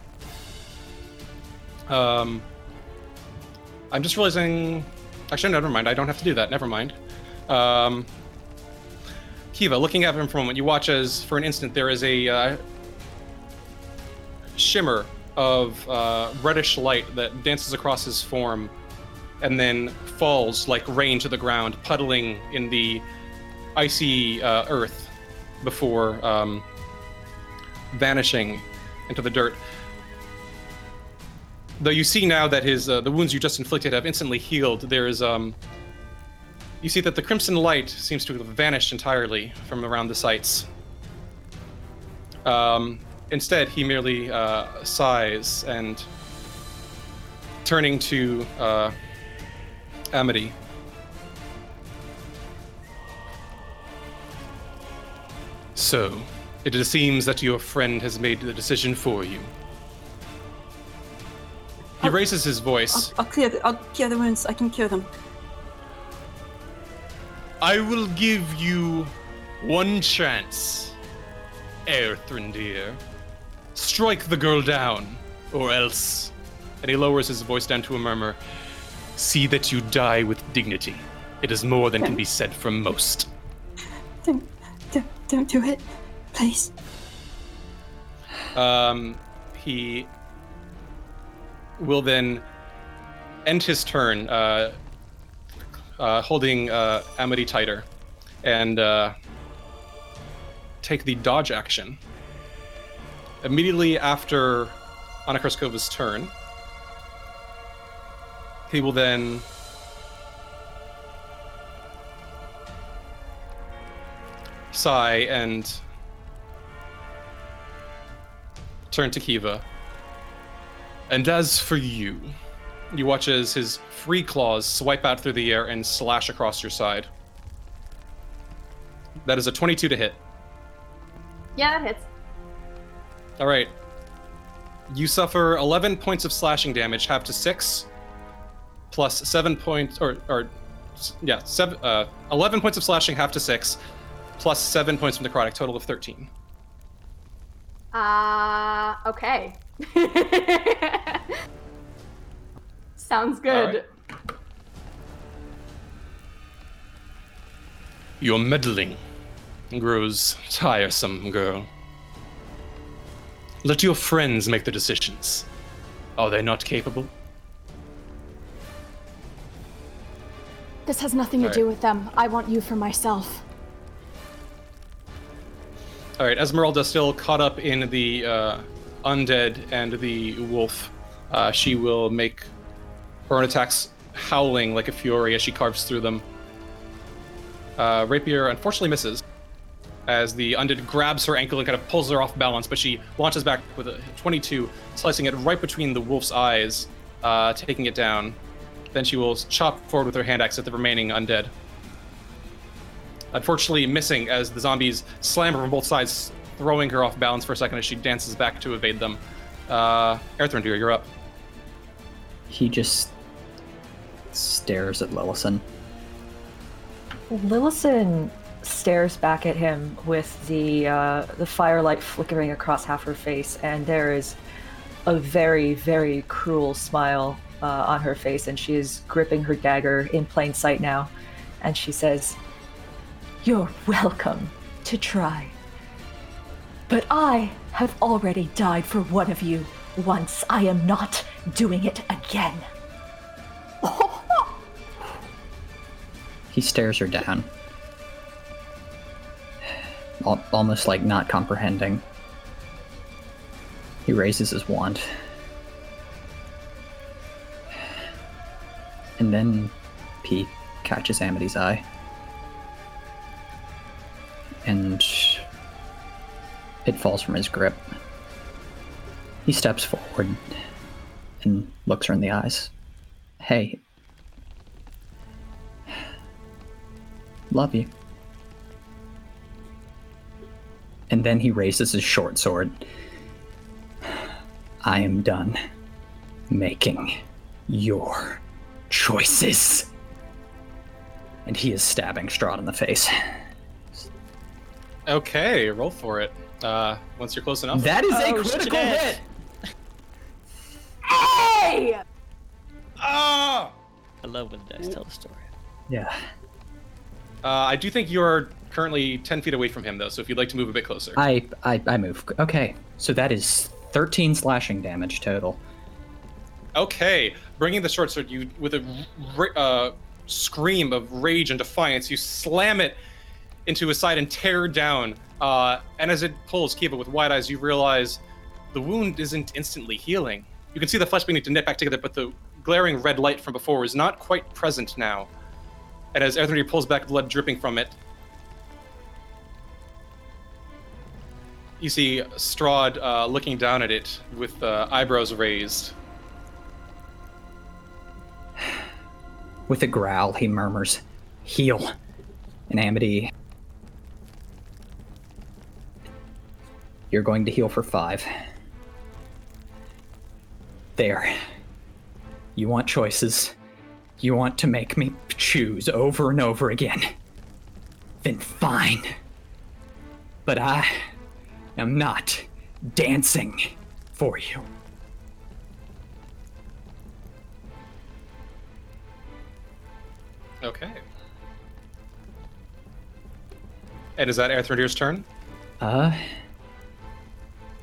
[SPEAKER 2] Um, I'm just realizing. Actually, never mind. I don't have to do that. Never mind. Um, Kiva, looking at him for a moment, you watch as, for an instant, there is a uh, shimmer of uh, reddish light that dances across his form and then falls like rain to the ground, puddling in the icy uh, earth before um, vanishing into the dirt. Though you see now that his uh, the wounds you just inflicted have instantly healed, there is um, you see that the crimson light seems to have vanished entirely from around the sights. Um, instead, he merely uh, sighs and, turning to uh, Amity, So, it seems that your friend has made the decision for you. He raises his voice.
[SPEAKER 3] I'll, I'll clear the I'll clear the wounds. I can cure them.
[SPEAKER 2] I will give you one chance, Erthrendir. Strike the girl down, or else. And he lowers his voice down to a murmur. See that you die with dignity. It is more than can be said from most.
[SPEAKER 3] Don't don't, don't it, please.
[SPEAKER 2] Um, he will then end his turn, uh, uh, holding uh, Amity tighter, and uh, take the dodge action. Immediately after Anna turn, he will then sigh and turn to Kiva. And as for you, you watch as his free claws swipe out through the air and slash across your side. That is a 22 to hit.
[SPEAKER 11] Yeah, that hits.
[SPEAKER 2] All right. You suffer 11 points of slashing damage, half to 6, plus 7 points, or, or yeah, seven, uh, 11 points of slashing, half to 6, plus 7 points from necrotic, total of 13.
[SPEAKER 11] Uh, okay. Sounds good.
[SPEAKER 2] right. Your meddling grows tiresome, girl. Let your friends make the decisions. Are they not capable?
[SPEAKER 11] This has nothing to
[SPEAKER 2] Alright.
[SPEAKER 11] do with them. I want you for myself.
[SPEAKER 2] All right, Ezmerelda still caught up in the uh, undead and the wolf. Uh, she will make her own attacks howling like a fury as she carves through them. Uh, Rapier unfortunately misses as the undead grabs her ankle and kind of pulls her off balance, but she launches back with a 22, slicing it right between the wolf's eyes, uh, taking it down. Then she will chop forward with her hand axe at the remaining undead. Unfortunately, missing as the zombies slam her from both sides, throwing her off balance for a second as she dances back to evade them. Uh, Erthrendir, you're up.
[SPEAKER 5] He just stares at Lillison.
[SPEAKER 10] Lillison stares back at him with the uh, the firelight flickering across half her face, and there is a very, very cruel smile uh, on her face, and she is gripping her dagger in plain sight now, and she says, "You're welcome to try, but I have already died for one of you once. I am not doing it again."
[SPEAKER 5] He stares her down, al- almost like not comprehending. He raises his wand. And then P catches Amity's eye. It falls from his grip. He steps forward and looks her in the eyes. Hey. Love you. And then he raises his short sword. I am done making your choices. And he is stabbing Strahd in the face.
[SPEAKER 2] Okay, roll for it. Uh, once you're close enough.
[SPEAKER 5] That is a
[SPEAKER 4] Oh,
[SPEAKER 5] critical
[SPEAKER 4] shit.
[SPEAKER 5] hit!
[SPEAKER 11] Hey!
[SPEAKER 2] Ah!
[SPEAKER 4] I love when the dice tell the story.
[SPEAKER 5] Yeah.
[SPEAKER 2] Uh, I do think you're currently 10 feet away from him, though, so if you'd like to move a bit closer.
[SPEAKER 5] I, I I move. Okay. So that is 13 slashing damage total.
[SPEAKER 2] Okay, bringing the short sword, you with a uh, scream of rage and defiance, you slam it into his side and tear down. Uh, and as it pulls Kiva with wide eyes, you realize the wound isn't instantly healing. You can see the flesh beginning to knit back together, but the glaring red light from before is not quite present now. And as Erthony pulls back, blood dripping from it, you see Strahd uh, looking down at it with uh, eyebrows raised.
[SPEAKER 5] With a growl, he murmurs, Heal. And Amity. You're going to heal for five. There. You want choices. You want to make me choose over and over again. Then fine. But I am not dancing for you.
[SPEAKER 2] Okay. And is that Erthrendir's turn?
[SPEAKER 5] Uh.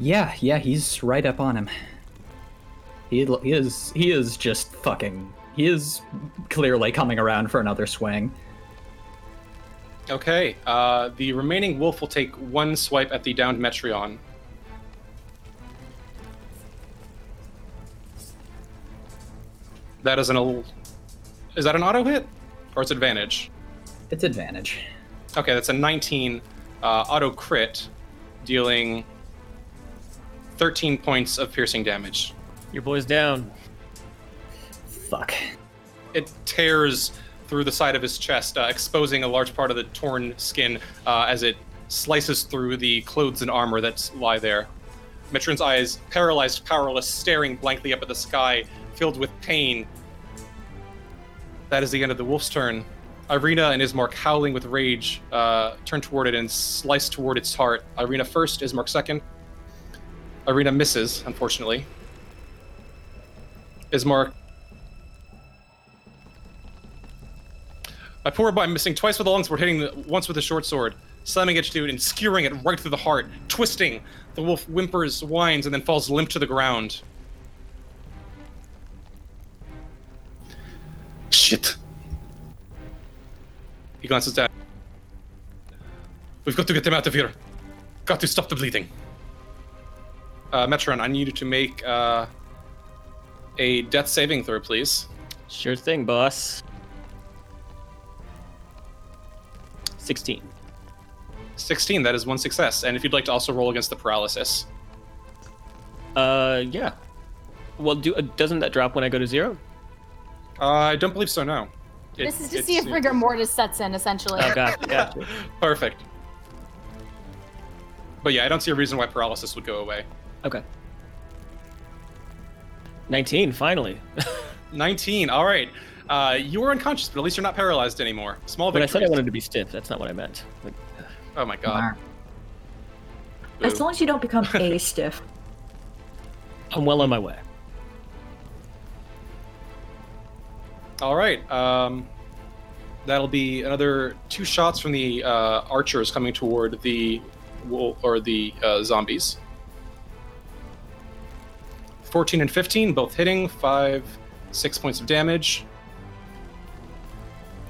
[SPEAKER 5] Yeah, yeah, he's right up on him. He, he is he is just fucking. He is clearly coming around for another swing.
[SPEAKER 2] Okay. Uh, the remaining wolf will take one swipe at the downed Metreon. That is an. al- Is that an auto hit, or it's advantage?
[SPEAKER 5] It's advantage.
[SPEAKER 2] Okay, that's a 19 uh, auto crit, dealing 13 points of piercing damage.
[SPEAKER 4] Your boy's down.
[SPEAKER 5] Fuck.
[SPEAKER 2] It tears through the side of his chest, uh, exposing a large part of the torn skin uh, as it slices through the clothes and armor that lie there. Metron's eyes, paralyzed, powerless, staring blankly up at the sky, filled with pain. That is the end of the wolf's turn. Irina and Ismark, howling with rage, uh, turn toward it and slice toward its heart. Irina first, Ismark second. Irina misses, unfortunately. Ismark I pour by missing twice with the long sword, hitting the, once with the short sword, slamming to it and skewering it right through the heart, twisting. The wolf whimpers, whines, and then falls limp to the ground. Shit. He glances down. We've got to get them out of here. Got to stop the bleeding. Uh, Metron, I need you to make uh, a death saving throw, please.
[SPEAKER 4] Sure thing, boss. 16.
[SPEAKER 2] 16, that is one success. And if you'd like to also roll against the paralysis.
[SPEAKER 4] Uh, yeah. Well, do uh, doesn't that drop when I go to zero?
[SPEAKER 2] Uh, I don't believe so, no. It-
[SPEAKER 11] this is to see if rigor mortis sets in, essentially.
[SPEAKER 4] Oh, gotcha, gotcha.
[SPEAKER 2] Perfect. But yeah, I don't see a reason why paralysis would go away.
[SPEAKER 4] Okay. 19, finally.
[SPEAKER 2] 19, all right. Uh, you were unconscious, but at least you're not paralyzed anymore. Small
[SPEAKER 4] But I
[SPEAKER 2] victory.
[SPEAKER 4] said I wanted to be stiff. That's not what I meant. Like,
[SPEAKER 2] Oh my god.
[SPEAKER 10] As long as you don't become a stiff.
[SPEAKER 4] I'm well on my way.
[SPEAKER 2] All right. Um, that'll be another two shots from the uh, archers coming toward the wool or the uh, zombies. 14 and 15, both hitting. Five, six points of damage.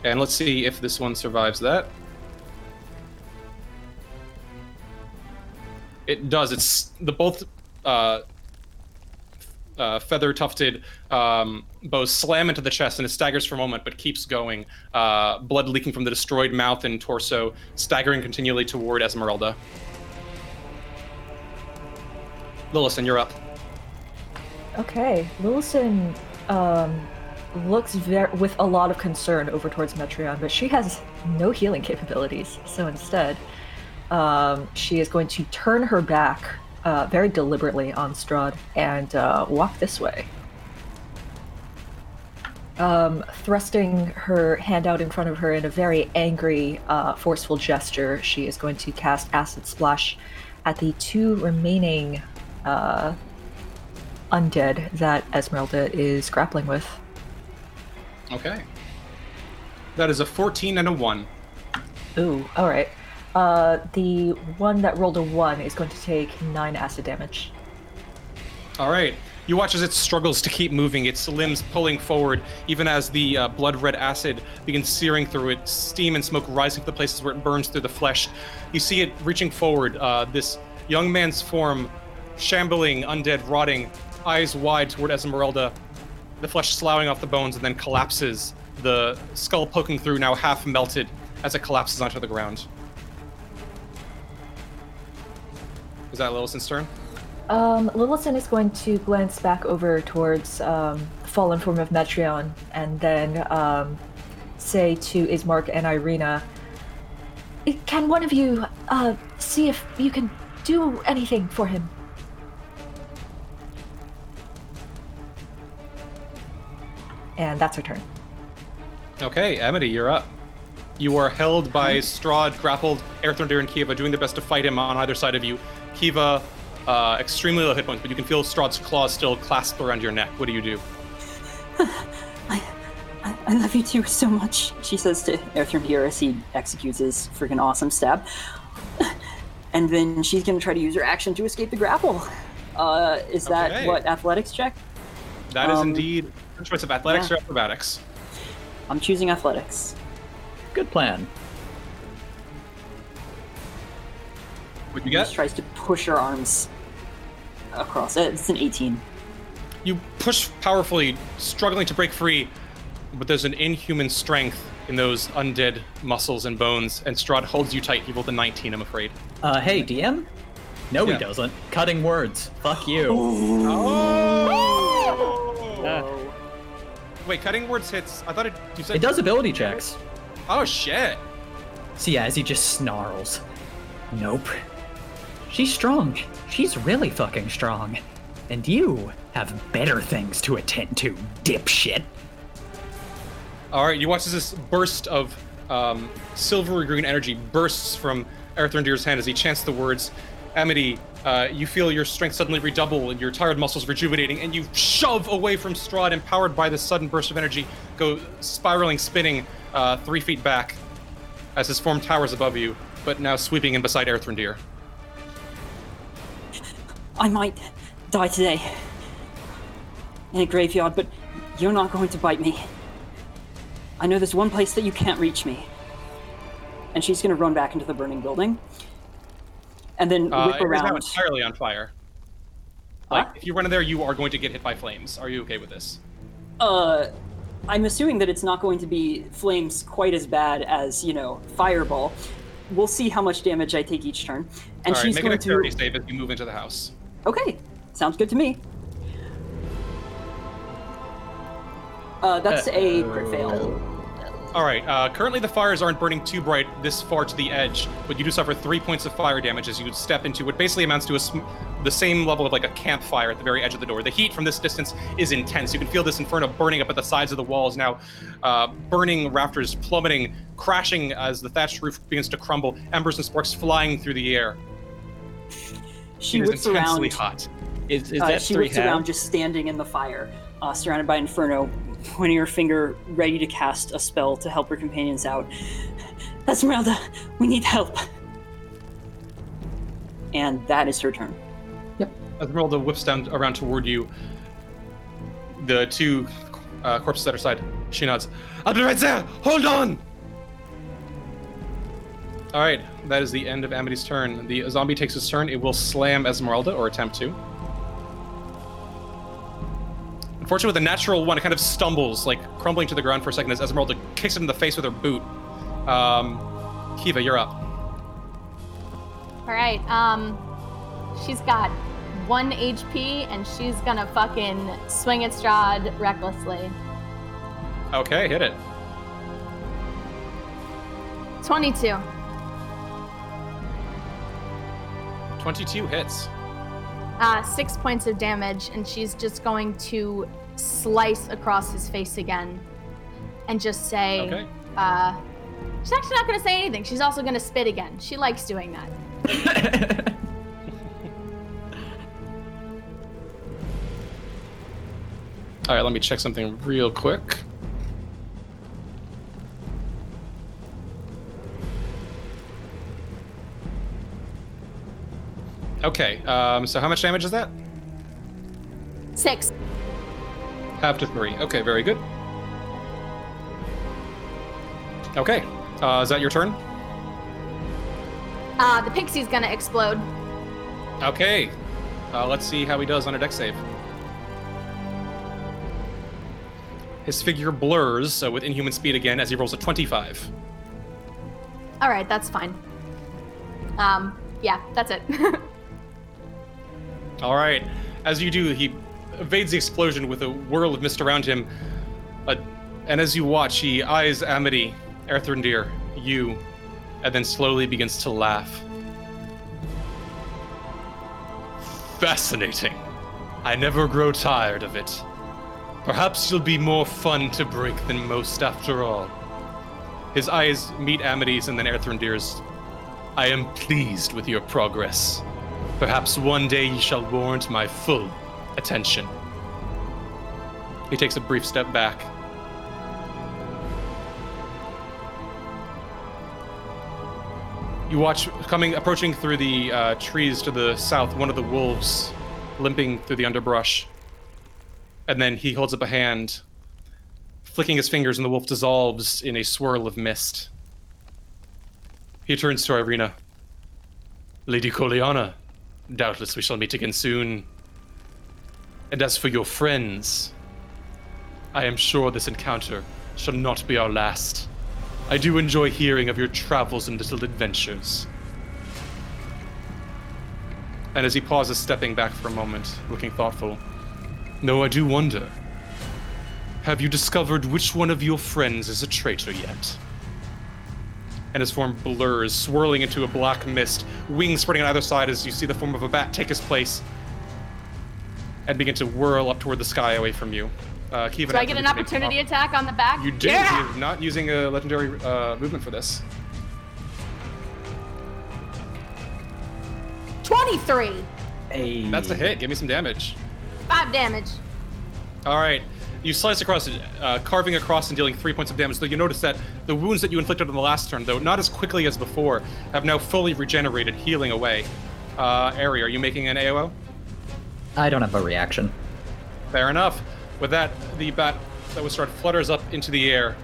[SPEAKER 2] And let's see if this one survives that. It does. It's the both uh, uh, feather tufted um, bows slam into the chest and it staggers for a moment but keeps going. Uh, blood leaking from the destroyed mouth and torso, staggering continually toward Ezmerelda. Lillison, you're up.
[SPEAKER 10] Okay, Lillison um, looks with a lot of concern over towards Metreon, but she has no healing capabilities. So instead, um, she is going to turn her back uh, very deliberately on Strahd and uh, walk this way. Um, thrusting her hand out in front of her in a very angry, uh, forceful gesture, she is going to cast Acid Splash at the two remaining uh, undead that Ezmerelda is grappling with.
[SPEAKER 2] Okay. That is a 14 and a 1.
[SPEAKER 10] Ooh, alright. Uh, the one that rolled a 1 is going to take 9 acid damage.
[SPEAKER 2] All right. You watch as it struggles to keep moving, its limbs pulling forward, even as the uh, blood red acid begins searing through it, steam and smoke rising from the places where it burns through the flesh. You see it reaching forward, uh, this young man's form, shambling, undead, rotting, eyes wide toward Ezmerelda, the flesh sloughing off the bones, and then collapses, the skull poking through, now half melted, as it collapses onto the ground. Is that Lillison's turn?
[SPEAKER 10] Um, Lillison is going to glance back over towards um, fallen form of Metreon and then um, say to Ismark and Irina, Can one of you uh, see if you can do anything for him? And that's her turn.
[SPEAKER 2] Okay, Amity, you're up. You are held by Strahd, grappled, Erthrendir and Kiva doing their best to fight him on either side of you. Kiva, uh, extremely low hit points, but you can feel Strahd's claws still clasped around your neck. What do you do?
[SPEAKER 3] I, I love you too so much, she says to Erthrendir as he executes his freaking awesome stab. And then she's gonna try to use her action to escape the grapple. Uh, is that
[SPEAKER 2] Okay.
[SPEAKER 3] what athletics check?
[SPEAKER 2] That is
[SPEAKER 3] Um,
[SPEAKER 2] indeed a choice of athletics
[SPEAKER 3] yeah.
[SPEAKER 2] or acrobatics.
[SPEAKER 3] I'm choosing athletics.
[SPEAKER 5] Good plan.
[SPEAKER 2] What do you
[SPEAKER 3] She just tries to push her arms across. Uh, It's an 18.
[SPEAKER 2] You push powerfully, struggling to break free, but there's an inhuman strength in those undead muscles and bones, and Strahd holds you tight. He rolled a 19, I'm afraid.
[SPEAKER 5] Uh, hey, DM? No,
[SPEAKER 2] Yeah.
[SPEAKER 5] he doesn't. Cutting words. Fuck you.
[SPEAKER 2] Oh! Wait, cutting words hits. I thought it. You said
[SPEAKER 5] It does ability checks.
[SPEAKER 2] Oh shit!
[SPEAKER 5] So yeah, as he just snarls. Nope. She's strong. She's really fucking strong. And you have better things to attend to, dipshit.
[SPEAKER 2] All right, you watch as this burst of um, silvery green energy bursts from Erthrendir's hand as he chants the words. Amity, uh, you feel your strength suddenly redouble and your tired muscles rejuvenating, and you shove away from Strahd, empowered by this sudden burst of energy, go spiraling, spinning uh, three feet back as his form towers above you, but now sweeping in beside Erthrendir.
[SPEAKER 3] I might die today in a graveyard, but you're not going to bite me. I know there's one place that you can't reach me. And she's gonna run back into the burning building. And then
[SPEAKER 2] Uh,
[SPEAKER 3] whip
[SPEAKER 2] it is now entirely on fire. Like, if you run in there, you are going to get hit by flames. Are you okay with this?
[SPEAKER 3] Uh, I'm assuming that it's not going to be flames quite as bad as you know fireball. We'll see how much damage I take each turn, and
[SPEAKER 2] All right,
[SPEAKER 3] she's
[SPEAKER 2] make an
[SPEAKER 3] going to.
[SPEAKER 2] dexterity save as you move into the house.
[SPEAKER 3] Okay, sounds good to me. Uh, that's a crit fail.
[SPEAKER 2] All right. Uh, currently, the fires aren't burning too bright this far to the edge, but you do suffer three points of fire damage as you step into what basically amounts to a sm- the same level of like a campfire at the very edge of the door. The heat from this distance is intense. You can feel this inferno burning up at the sides of the walls now, uh, burning rafters plummeting, crashing as the thatched roof begins to crumble. Embers and sparks flying through the air.
[SPEAKER 3] She
[SPEAKER 2] it is
[SPEAKER 3] whips
[SPEAKER 2] intensely
[SPEAKER 3] around.
[SPEAKER 2] hot.
[SPEAKER 4] Is, is
[SPEAKER 3] uh,
[SPEAKER 4] that
[SPEAKER 3] she
[SPEAKER 4] three
[SPEAKER 3] whips around just standing in the fire, uh, surrounded by inferno, pointing her finger, ready to cast a spell to help her companions out. Ezmerelda, we need help. And that is her turn.
[SPEAKER 2] Yep. Ezmerelda whips down around toward you. The two uh, corpses at her side. She nods. I'll be right there. Hold on. All right, that is the end of Amity's turn. The zombie takes his turn. It will slam Ezmerelda or attempt to. Unfortunately, with a natural one, it kind of stumbles, like crumbling to the ground for a second as Ezmerelda kicks it in the face with her boot. Um, Kiva, you're up.
[SPEAKER 11] All right. Um, she's got one HP, and she's gonna fucking swing at Strahd recklessly.
[SPEAKER 2] Okay, hit it.
[SPEAKER 11] Twenty-two.
[SPEAKER 2] 22 hits.
[SPEAKER 11] Uh, six points of damage, and she's just going to slice across his face again, and just say,
[SPEAKER 2] Okay.
[SPEAKER 11] uh, she's actually not gonna say anything. She's also gonna spit again. She likes doing that.
[SPEAKER 2] All right, let me check something real quick. Okay, um, so how much damage is that?
[SPEAKER 11] Six.
[SPEAKER 2] Half to three. Okay, very good. Okay, uh, is that your turn?
[SPEAKER 11] Uh, the pixie's gonna explode.
[SPEAKER 2] Okay, uh, let's see how he does on a Dex save. His figure blurs uh, with inhuman speed again as he rolls a 25.
[SPEAKER 11] All right, that's fine. Um, yeah, that's it.
[SPEAKER 2] All right. As you do, he evades the explosion with a whirl of mist around him. Uh, and as you watch, he eyes Amity, Erthrendir, you, and then slowly begins to laugh. Fascinating. I never grow tired of it. Perhaps you'll be more fun to break than most after all. His eyes meet Amity's and then Erthrendir's. I am pleased with your progress. Perhaps one day ye shall warrant my full attention. He takes a brief step back. You watch coming, approaching through the uh, trees to the south, one of the wolves limping through the underbrush. And then he holds up a hand, flicking his fingers, and the wolf dissolves in a swirl of mist. He turns to Irina. Lady Kolyana, doubtless we shall meet again soon. And as for your friends, I am sure this encounter shall not be our last. I do enjoy hearing of your travels and little adventures. And as he pauses, stepping back for a moment, looking thoughtful, no, I do wonder. Have you discovered which one of your friends is a traitor yet? and his form blurs, swirling into a black mist, wings spreading on either side as you see the form of a bat take his place and begin to whirl up toward the sky away from you. Uh, Kiva,
[SPEAKER 11] Do I get an opportunity attack on the back?
[SPEAKER 2] You do.
[SPEAKER 11] Yeah!
[SPEAKER 2] You're not using a legendary uh, movement for this.
[SPEAKER 11] 23.
[SPEAKER 5] Hey.
[SPEAKER 2] That's a hit. Give me some damage.
[SPEAKER 11] Five damage.
[SPEAKER 2] All right. You slice across it, uh, carving across and dealing three points of damage. Though you notice that the wounds that you inflicted on the last turn, though not as quickly as before, have now fully regenerated, healing away. Uh, Ari, are you making an AOO?
[SPEAKER 5] I don't have a reaction.
[SPEAKER 2] Fair enough. With that, the bat that was started flutters up into the air,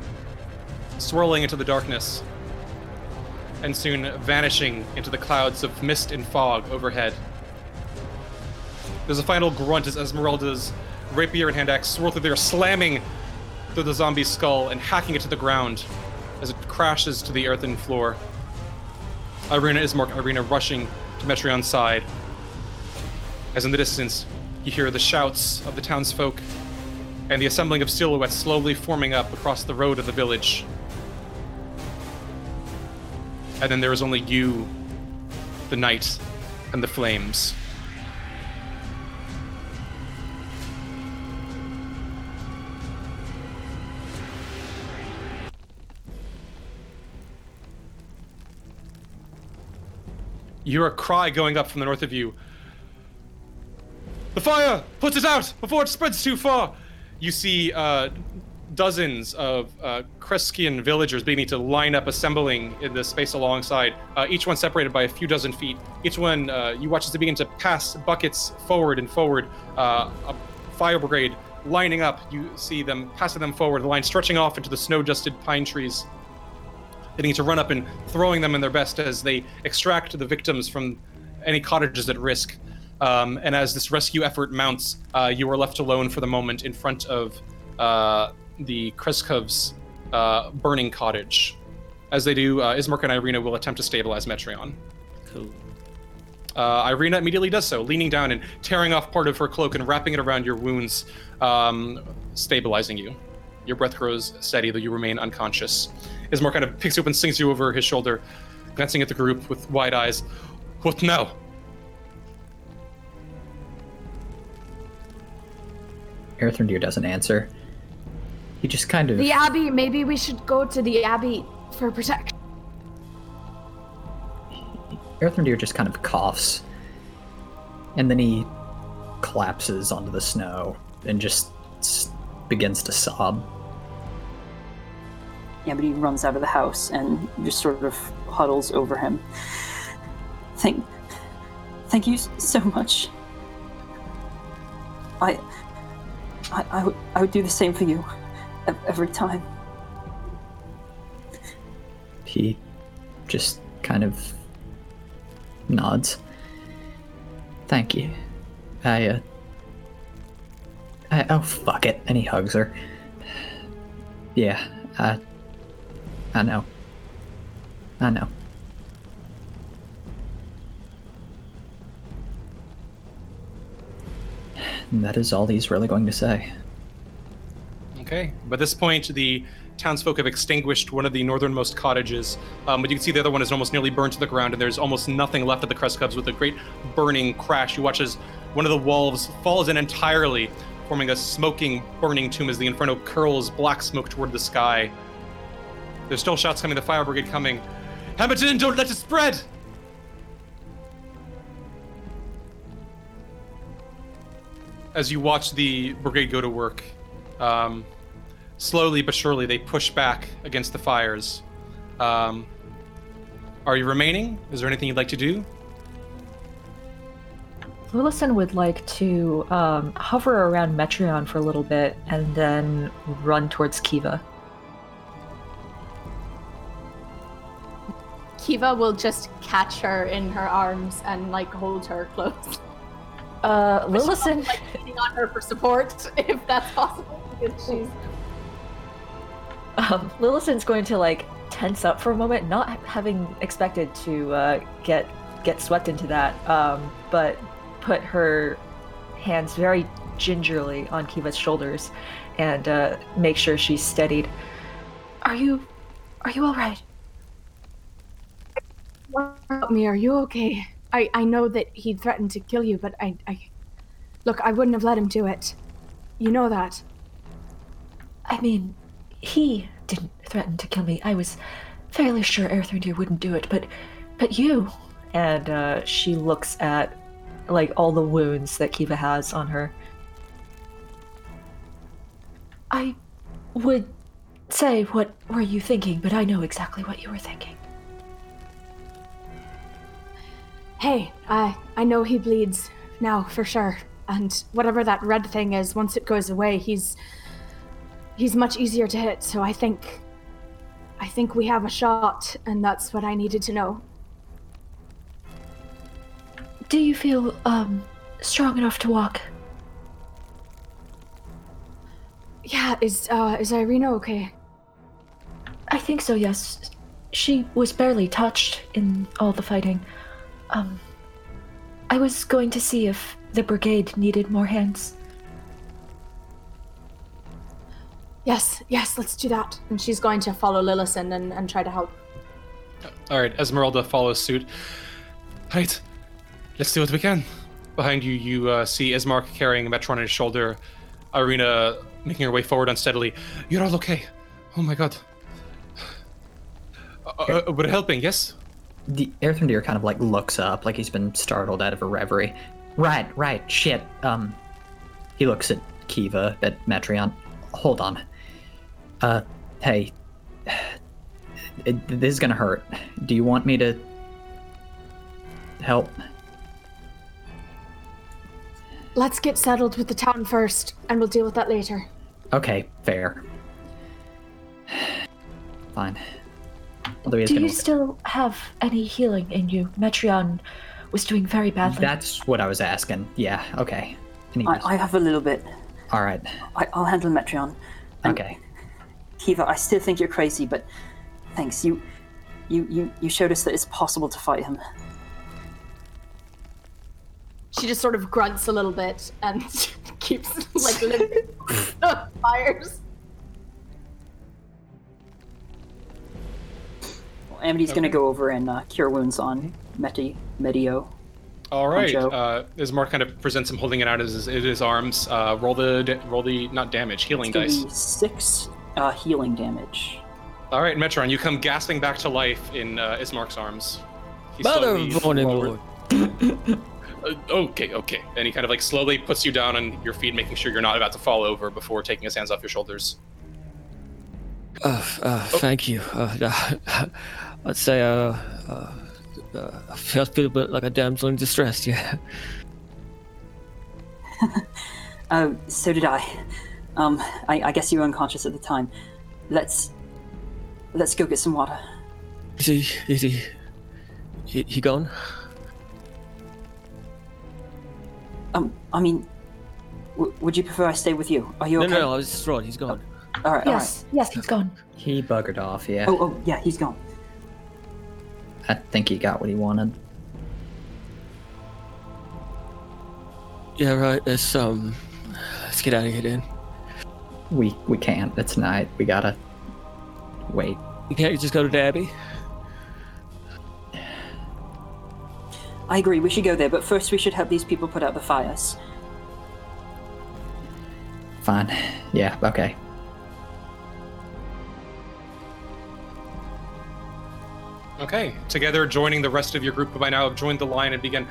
[SPEAKER 2] swirling into the darkness, and soon vanishing into the clouds of mist and fog overhead. There's a final grunt as Ezmerelda's rapier and hand axe swirl through there, slamming through the zombie's skull and hacking it to the ground as it crashes to the earthen floor. Irina Ismark, Irina rushing to Metreon's side. As in the distance, you hear the shouts of the townsfolk and the assembling of silhouettes slowly forming up across the road of the village. And then there is only you, the night, and the flames. You hear a cry going up from the north of you. The fire! Put it out before it spreads too far! You see uh, dozens of uh, Krezkian villagers beginning to line up, assembling in the space alongside, uh, each one separated by a few dozen feet. Each one, uh, you watch as they begin to pass buckets forward and forward. Uh, a fire brigade lining up. You see them passing them forward, the line stretching off into the snow dusted pine trees. They need to run up and throwing them in their best as they extract the victims from any cottages at risk. Um, and as this rescue effort mounts, uh, you are left alone for the moment in front of uh, the Krezkov's uh, burning cottage. As they do, uh, Ismark and Irina will attempt to stabilize Metreon.
[SPEAKER 4] Cool.
[SPEAKER 2] Uh, Irina immediately does so, leaning down and tearing off part of her cloak and wrapping it around your wounds, um, stabilizing you. Your breath grows steady, though you remain unconscious. Ismark kind of picks you up and slings you over his shoulder, glancing at the group with wide eyes. What now?
[SPEAKER 5] Erthrendir doesn't answer. He just kind of
[SPEAKER 11] The Abbey, maybe we should go to the Abbey for protection.
[SPEAKER 5] Erthrendir just kind of coughs. And then he collapses onto the snow and just begins to sob.
[SPEAKER 3] Amity runs out of the house and just sort of huddles over him. Thank, thank you so much. I, I, would, I would do the same for you, every time.
[SPEAKER 5] He just kind of nods. Thank you. I, uh. I, oh, fuck it. And he hugs her. Yeah, I. I know. I know. And that is all he's really going to say.
[SPEAKER 2] Okay. By this point, the townsfolk have extinguished one of the northernmost cottages, um, but you can see the other one is almost nearly burned to the ground, and there's almost nothing left of the Crest Cubs with a great burning crash. You watch as one of the walls falls in entirely, forming a smoking, burning tomb as the inferno curls black smoke toward the sky. There's still shots coming, the fire brigade coming. Hamilton, don't let it spread! As you watch the brigade go to work, um, slowly but surely they push back against the fires. Um, are you remaining? Is there anything you'd like to do?
[SPEAKER 10] Lillison would like to um, hover around Metreon for a little bit and then run towards Kiva.
[SPEAKER 11] Kiva will just catch her in her arms and like hold her close.
[SPEAKER 10] Uh,
[SPEAKER 11] But she's also,
[SPEAKER 10] Lillison,
[SPEAKER 11] like leaning on her for support, if that's possible, because she's
[SPEAKER 10] um, Lillison's going to like tense up for a moment, not having expected to uh, get get swept into that, um, but put her hands very gingerly on Kiva's shoulders and uh, make sure she's steadied. Are you, are you all right?
[SPEAKER 6] What about me? Are you okay? I, I know that he threatened to kill you, but I, I. Look, I wouldn't have let him do it. You know that.
[SPEAKER 10] I mean, he didn't threaten to kill me. I was fairly sure Erthrendir wouldn't do it, but but you. And uh, she looks at like all the wounds that Kiva has on her. I would say what were you thinking, but I know exactly what you were thinking.
[SPEAKER 6] Hey, I I know he bleeds now for sure, and whatever that red thing is, once it goes away, he's he's much easier to hit. So I think I think we have a shot, and that's what I needed to know.
[SPEAKER 10] Do you feel um strong enough to walk.
[SPEAKER 6] Yeah, is uh is Irina okay?
[SPEAKER 10] I think so, yes. She was barely touched in all the fighting. Um, I was going to see if the brigade needed more hands.
[SPEAKER 6] Yes, yes, let's do that.
[SPEAKER 11] And she's going to follow Lillison and, and try to help.
[SPEAKER 2] All right, Ezmerelda follows suit. Right, let's do what we can. Behind you, you uh, see Ismark carrying Metreon on his shoulder. Irina making her way forward unsteadily. You're all okay. Oh my god. Uh, uh, we're helping, yes?
[SPEAKER 5] The Erthrendir kind of like looks up, like he's been startled out of a reverie. Right, right, shit. Um, he looks at Kiva, at Metreon. Hold on. Uh, hey, it, this is gonna hurt. Do you want me to help?
[SPEAKER 6] Let's get settled with the town first, and we'll deal with that later.
[SPEAKER 5] Okay, fair. Fine. Although he's
[SPEAKER 10] Do you still have any healing in you? Metreon was doing very badly.
[SPEAKER 5] That's what I was asking. Yeah, okay.
[SPEAKER 3] I, I have a little bit.
[SPEAKER 5] All right.
[SPEAKER 3] I, I'll handle Metreon. And
[SPEAKER 5] Okay.
[SPEAKER 3] Kiva, I still think you're crazy, but thanks. You, you, you, you showed us that it's possible to fight him.
[SPEAKER 11] She just sort of grunts a little bit and keeps like lit fires.
[SPEAKER 3] Well, Amity's gonna go over and uh, cure wounds on Meti, Medio.
[SPEAKER 2] All right.
[SPEAKER 3] Joe.
[SPEAKER 2] Uh, Ismark kind of presents him holding it out in his, in his arms. Uh, roll the roll the not damage healing
[SPEAKER 3] It's
[SPEAKER 2] dice.
[SPEAKER 3] be six uh, healing damage.
[SPEAKER 2] All right, Metreon, you come gasping back to life in uh, Ismark's arms. He
[SPEAKER 7] Mother
[SPEAKER 2] slowly
[SPEAKER 7] morning, Lord.
[SPEAKER 2] Uh, okay, okay. And he kind of like slowly puts you down on your feet, making sure you're not about to fall over before taking his hands off your shoulders.
[SPEAKER 7] Uh, uh, thank you. Uh, I'd say uh, uh, uh, I feel, feel a bit like a damsel in distress. Yeah.
[SPEAKER 3] Oh, so did I. Um, I, I guess you were unconscious at the time. Let's let's go get some water.
[SPEAKER 7] Is he? Is he? He, he gone?
[SPEAKER 3] Um, I mean, w- would you prefer I stay with you? Are you
[SPEAKER 7] No,
[SPEAKER 3] okay?
[SPEAKER 7] no, no. I was just wrong. He's gone.
[SPEAKER 3] All right,
[SPEAKER 10] yes, yes, he's gone.
[SPEAKER 5] He buggered off, yeah.
[SPEAKER 3] Oh, oh, yeah, he's gone.
[SPEAKER 5] I think he got what he wanted.
[SPEAKER 7] Yeah, right. Let's um, let's get out of here then.
[SPEAKER 5] We we can't. It's night. We gotta wait.
[SPEAKER 7] You can't just go to Dabby.
[SPEAKER 3] I agree. We should go there, but first we should help these people put out the fires.
[SPEAKER 5] Fine. Yeah, okay.
[SPEAKER 2] Okay. Together, joining the rest of your group who by now have joined the line and begin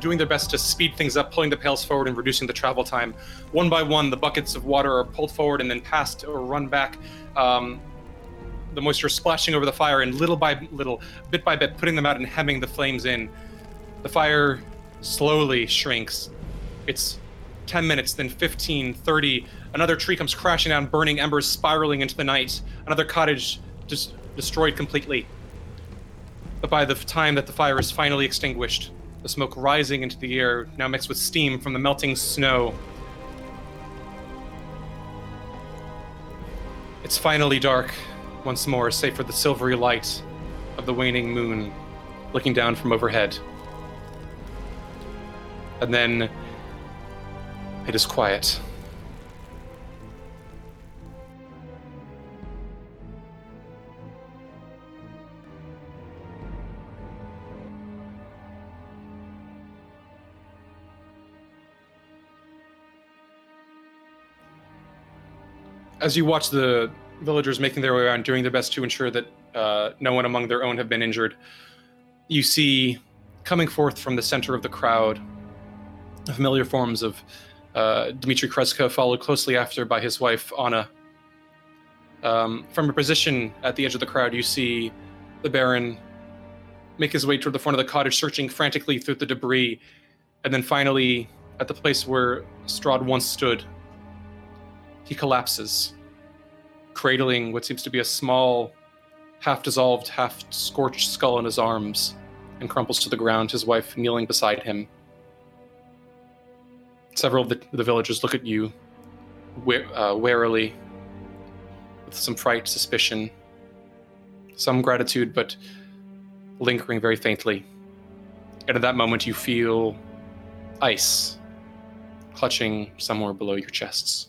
[SPEAKER 2] doing their best to speed things up, pulling the pails forward and reducing the travel time. One by one, the buckets of water are pulled forward and then passed or run back. Um, the moisture splashing over the fire, and little by little, bit by bit, putting them out and hemming the flames in. The fire slowly shrinks. It's 10 minutes, then 15, 30. Another tree comes crashing down, burning embers spiraling into the night. Another cottage just destroyed completely. But by the time that the fire is finally extinguished, the smoke rising into the air, now mixed with steam from the melting snow. It's finally dark once more, save for the silvery light of the waning moon looking down from overhead. And then it is quiet. As you watch the villagers making their way around, doing their best to ensure that uh, no one among their own have been injured, you see coming forth from the center of the crowd familiar forms of uh, Dmitri Krezkov, followed closely after by his wife Anna. Um, from a position at the edge of the crowd, you see the Baron make his way toward the front of the cottage, searching frantically through the debris, and then finally, at the place where Strahd once stood, he collapses, cradling what seems to be a small, half dissolved, half scorched skull in his arms, and crumples to the ground, his wife kneeling beside him. Several of the, the villagers look at you uh, warily, with some fright, suspicion, some gratitude, but lingering very faintly. And at that moment, you feel ice clutching somewhere below your chests.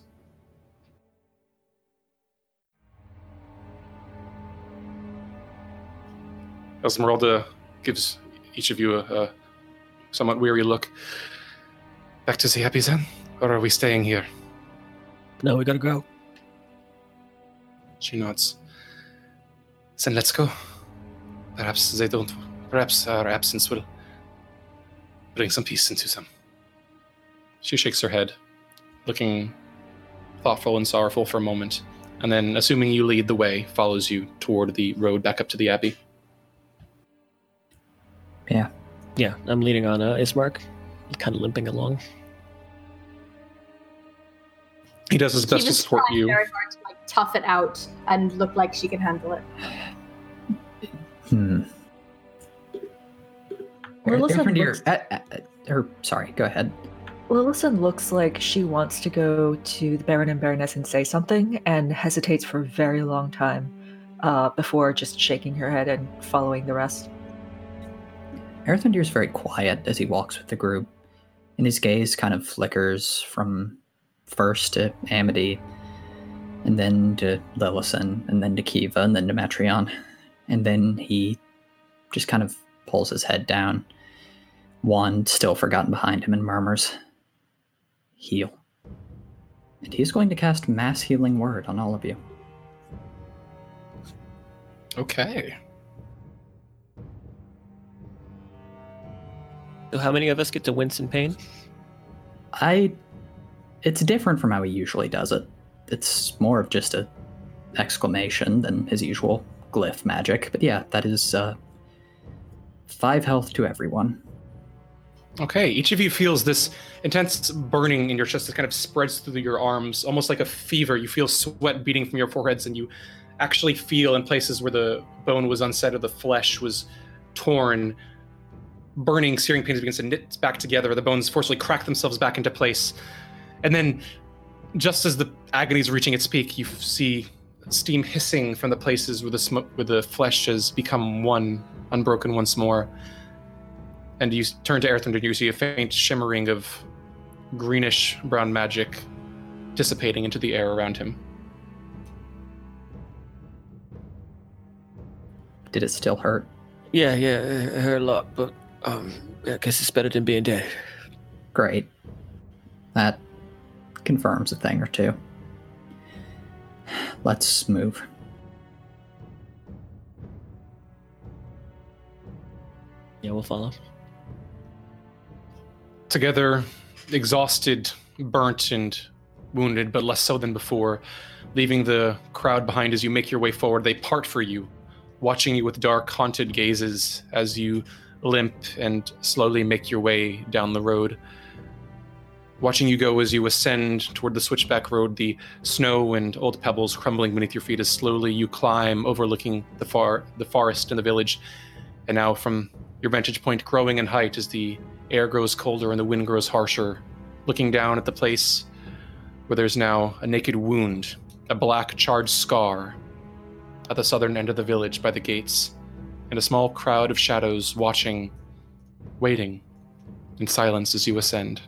[SPEAKER 2] Ezmerelda gives each of you a, a somewhat weary look. Back to the Happy Zen? Or are we staying here?
[SPEAKER 4] No, we gotta go.
[SPEAKER 2] She nods. Then let's go. Perhaps they don't. Perhaps our absence will bring some peace into them. She shakes her head, looking thoughtful and sorrowful for a moment, and then, assuming you lead the way, follows you toward the road back up to the abbey.
[SPEAKER 5] Yeah.
[SPEAKER 4] Yeah, I'm leaning on uh, Ismark, kind of limping along.
[SPEAKER 2] He does his
[SPEAKER 11] She
[SPEAKER 2] best to support
[SPEAKER 11] trying
[SPEAKER 2] you.
[SPEAKER 11] very hard to like tough it out and look like she can handle it.
[SPEAKER 5] Hmm.
[SPEAKER 10] Well, listen,
[SPEAKER 5] Erthrendir-
[SPEAKER 10] looks-
[SPEAKER 5] uh, uh, uh, or sorry, go ahead.
[SPEAKER 10] Lillison looks like she wants to go to the Baron and Baroness and say something and hesitates for a very long time uh, before just shaking her head and following the rest.
[SPEAKER 5] Erthrendir is very quiet as he walks with the group, and his gaze kind of flickers from first to Amity, and then to Lillison, and then to Kiva, and then to Metreon. And then he just kind of pulls his head down, wand still forgotten behind him, and murmurs, Heal. And he's going to cast Mass Healing Word on all of you.
[SPEAKER 2] Okay.
[SPEAKER 4] How many of us get to wince in pain?
[SPEAKER 5] I. It's different from how he usually does it. It's more of just a exclamation than his usual glyph magic. But yeah, that is uh, five health to everyone.
[SPEAKER 2] Okay, each of you feels this intense burning in your chest that kind of spreads through your arms, almost like a fever. You feel sweat beating from your foreheads, and you actually feel in places where the bone was unset or the flesh was torn, burning, searing pains begins to knit back together. The bones forcibly crack themselves back into place. And then, just as the agony is reaching its peak, you f- see steam hissing from the places where the smoke, where the flesh has become one, unbroken once more and you turn to Erthrendir and you see a faint shimmering of greenish brown magic dissipating into the air around him.
[SPEAKER 5] Did it still hurt?
[SPEAKER 4] Yeah, yeah, it hurt a lot, but um, I guess it's better than being dead.
[SPEAKER 5] Great. That confirms a thing or two. Let's move.
[SPEAKER 4] Yeah, we'll follow.
[SPEAKER 2] Together, exhausted, burnt, and wounded, but less so than before, leaving the crowd behind as you make your way forward, they part for you, watching you with dark, haunted gazes as you limp and slowly make your way down the road. Watching you go as you ascend toward the switchback road, the snow and old pebbles crumbling beneath your feet as slowly you climb, overlooking the far the forest and the village. And now, from your vantage point, growing in height as the air grows colder and the wind grows harsher, looking down at the place where there's now a naked wound, a black charred scar at the southern end of the village by the gates, and a small crowd of shadows watching, waiting in silence as you ascend.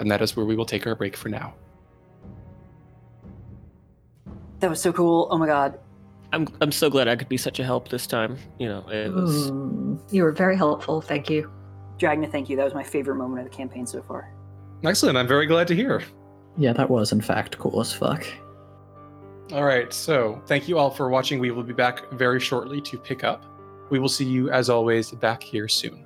[SPEAKER 2] And that is where we will take our break for now.
[SPEAKER 3] That was so cool. Oh my god.
[SPEAKER 4] I'm I'm so glad I could be such a help this time. You know, it was
[SPEAKER 10] Mm, you were very helpful. Thank you.
[SPEAKER 3] Dragna, thank you. That was my favorite moment of the campaign so far.
[SPEAKER 2] Excellent. I'm very glad to hear.
[SPEAKER 5] Yeah, that was in fact cool as fuck.
[SPEAKER 2] All right. So, thank you all for watching. We will be back very shortly to pick up. We will see you, as always, back here soon.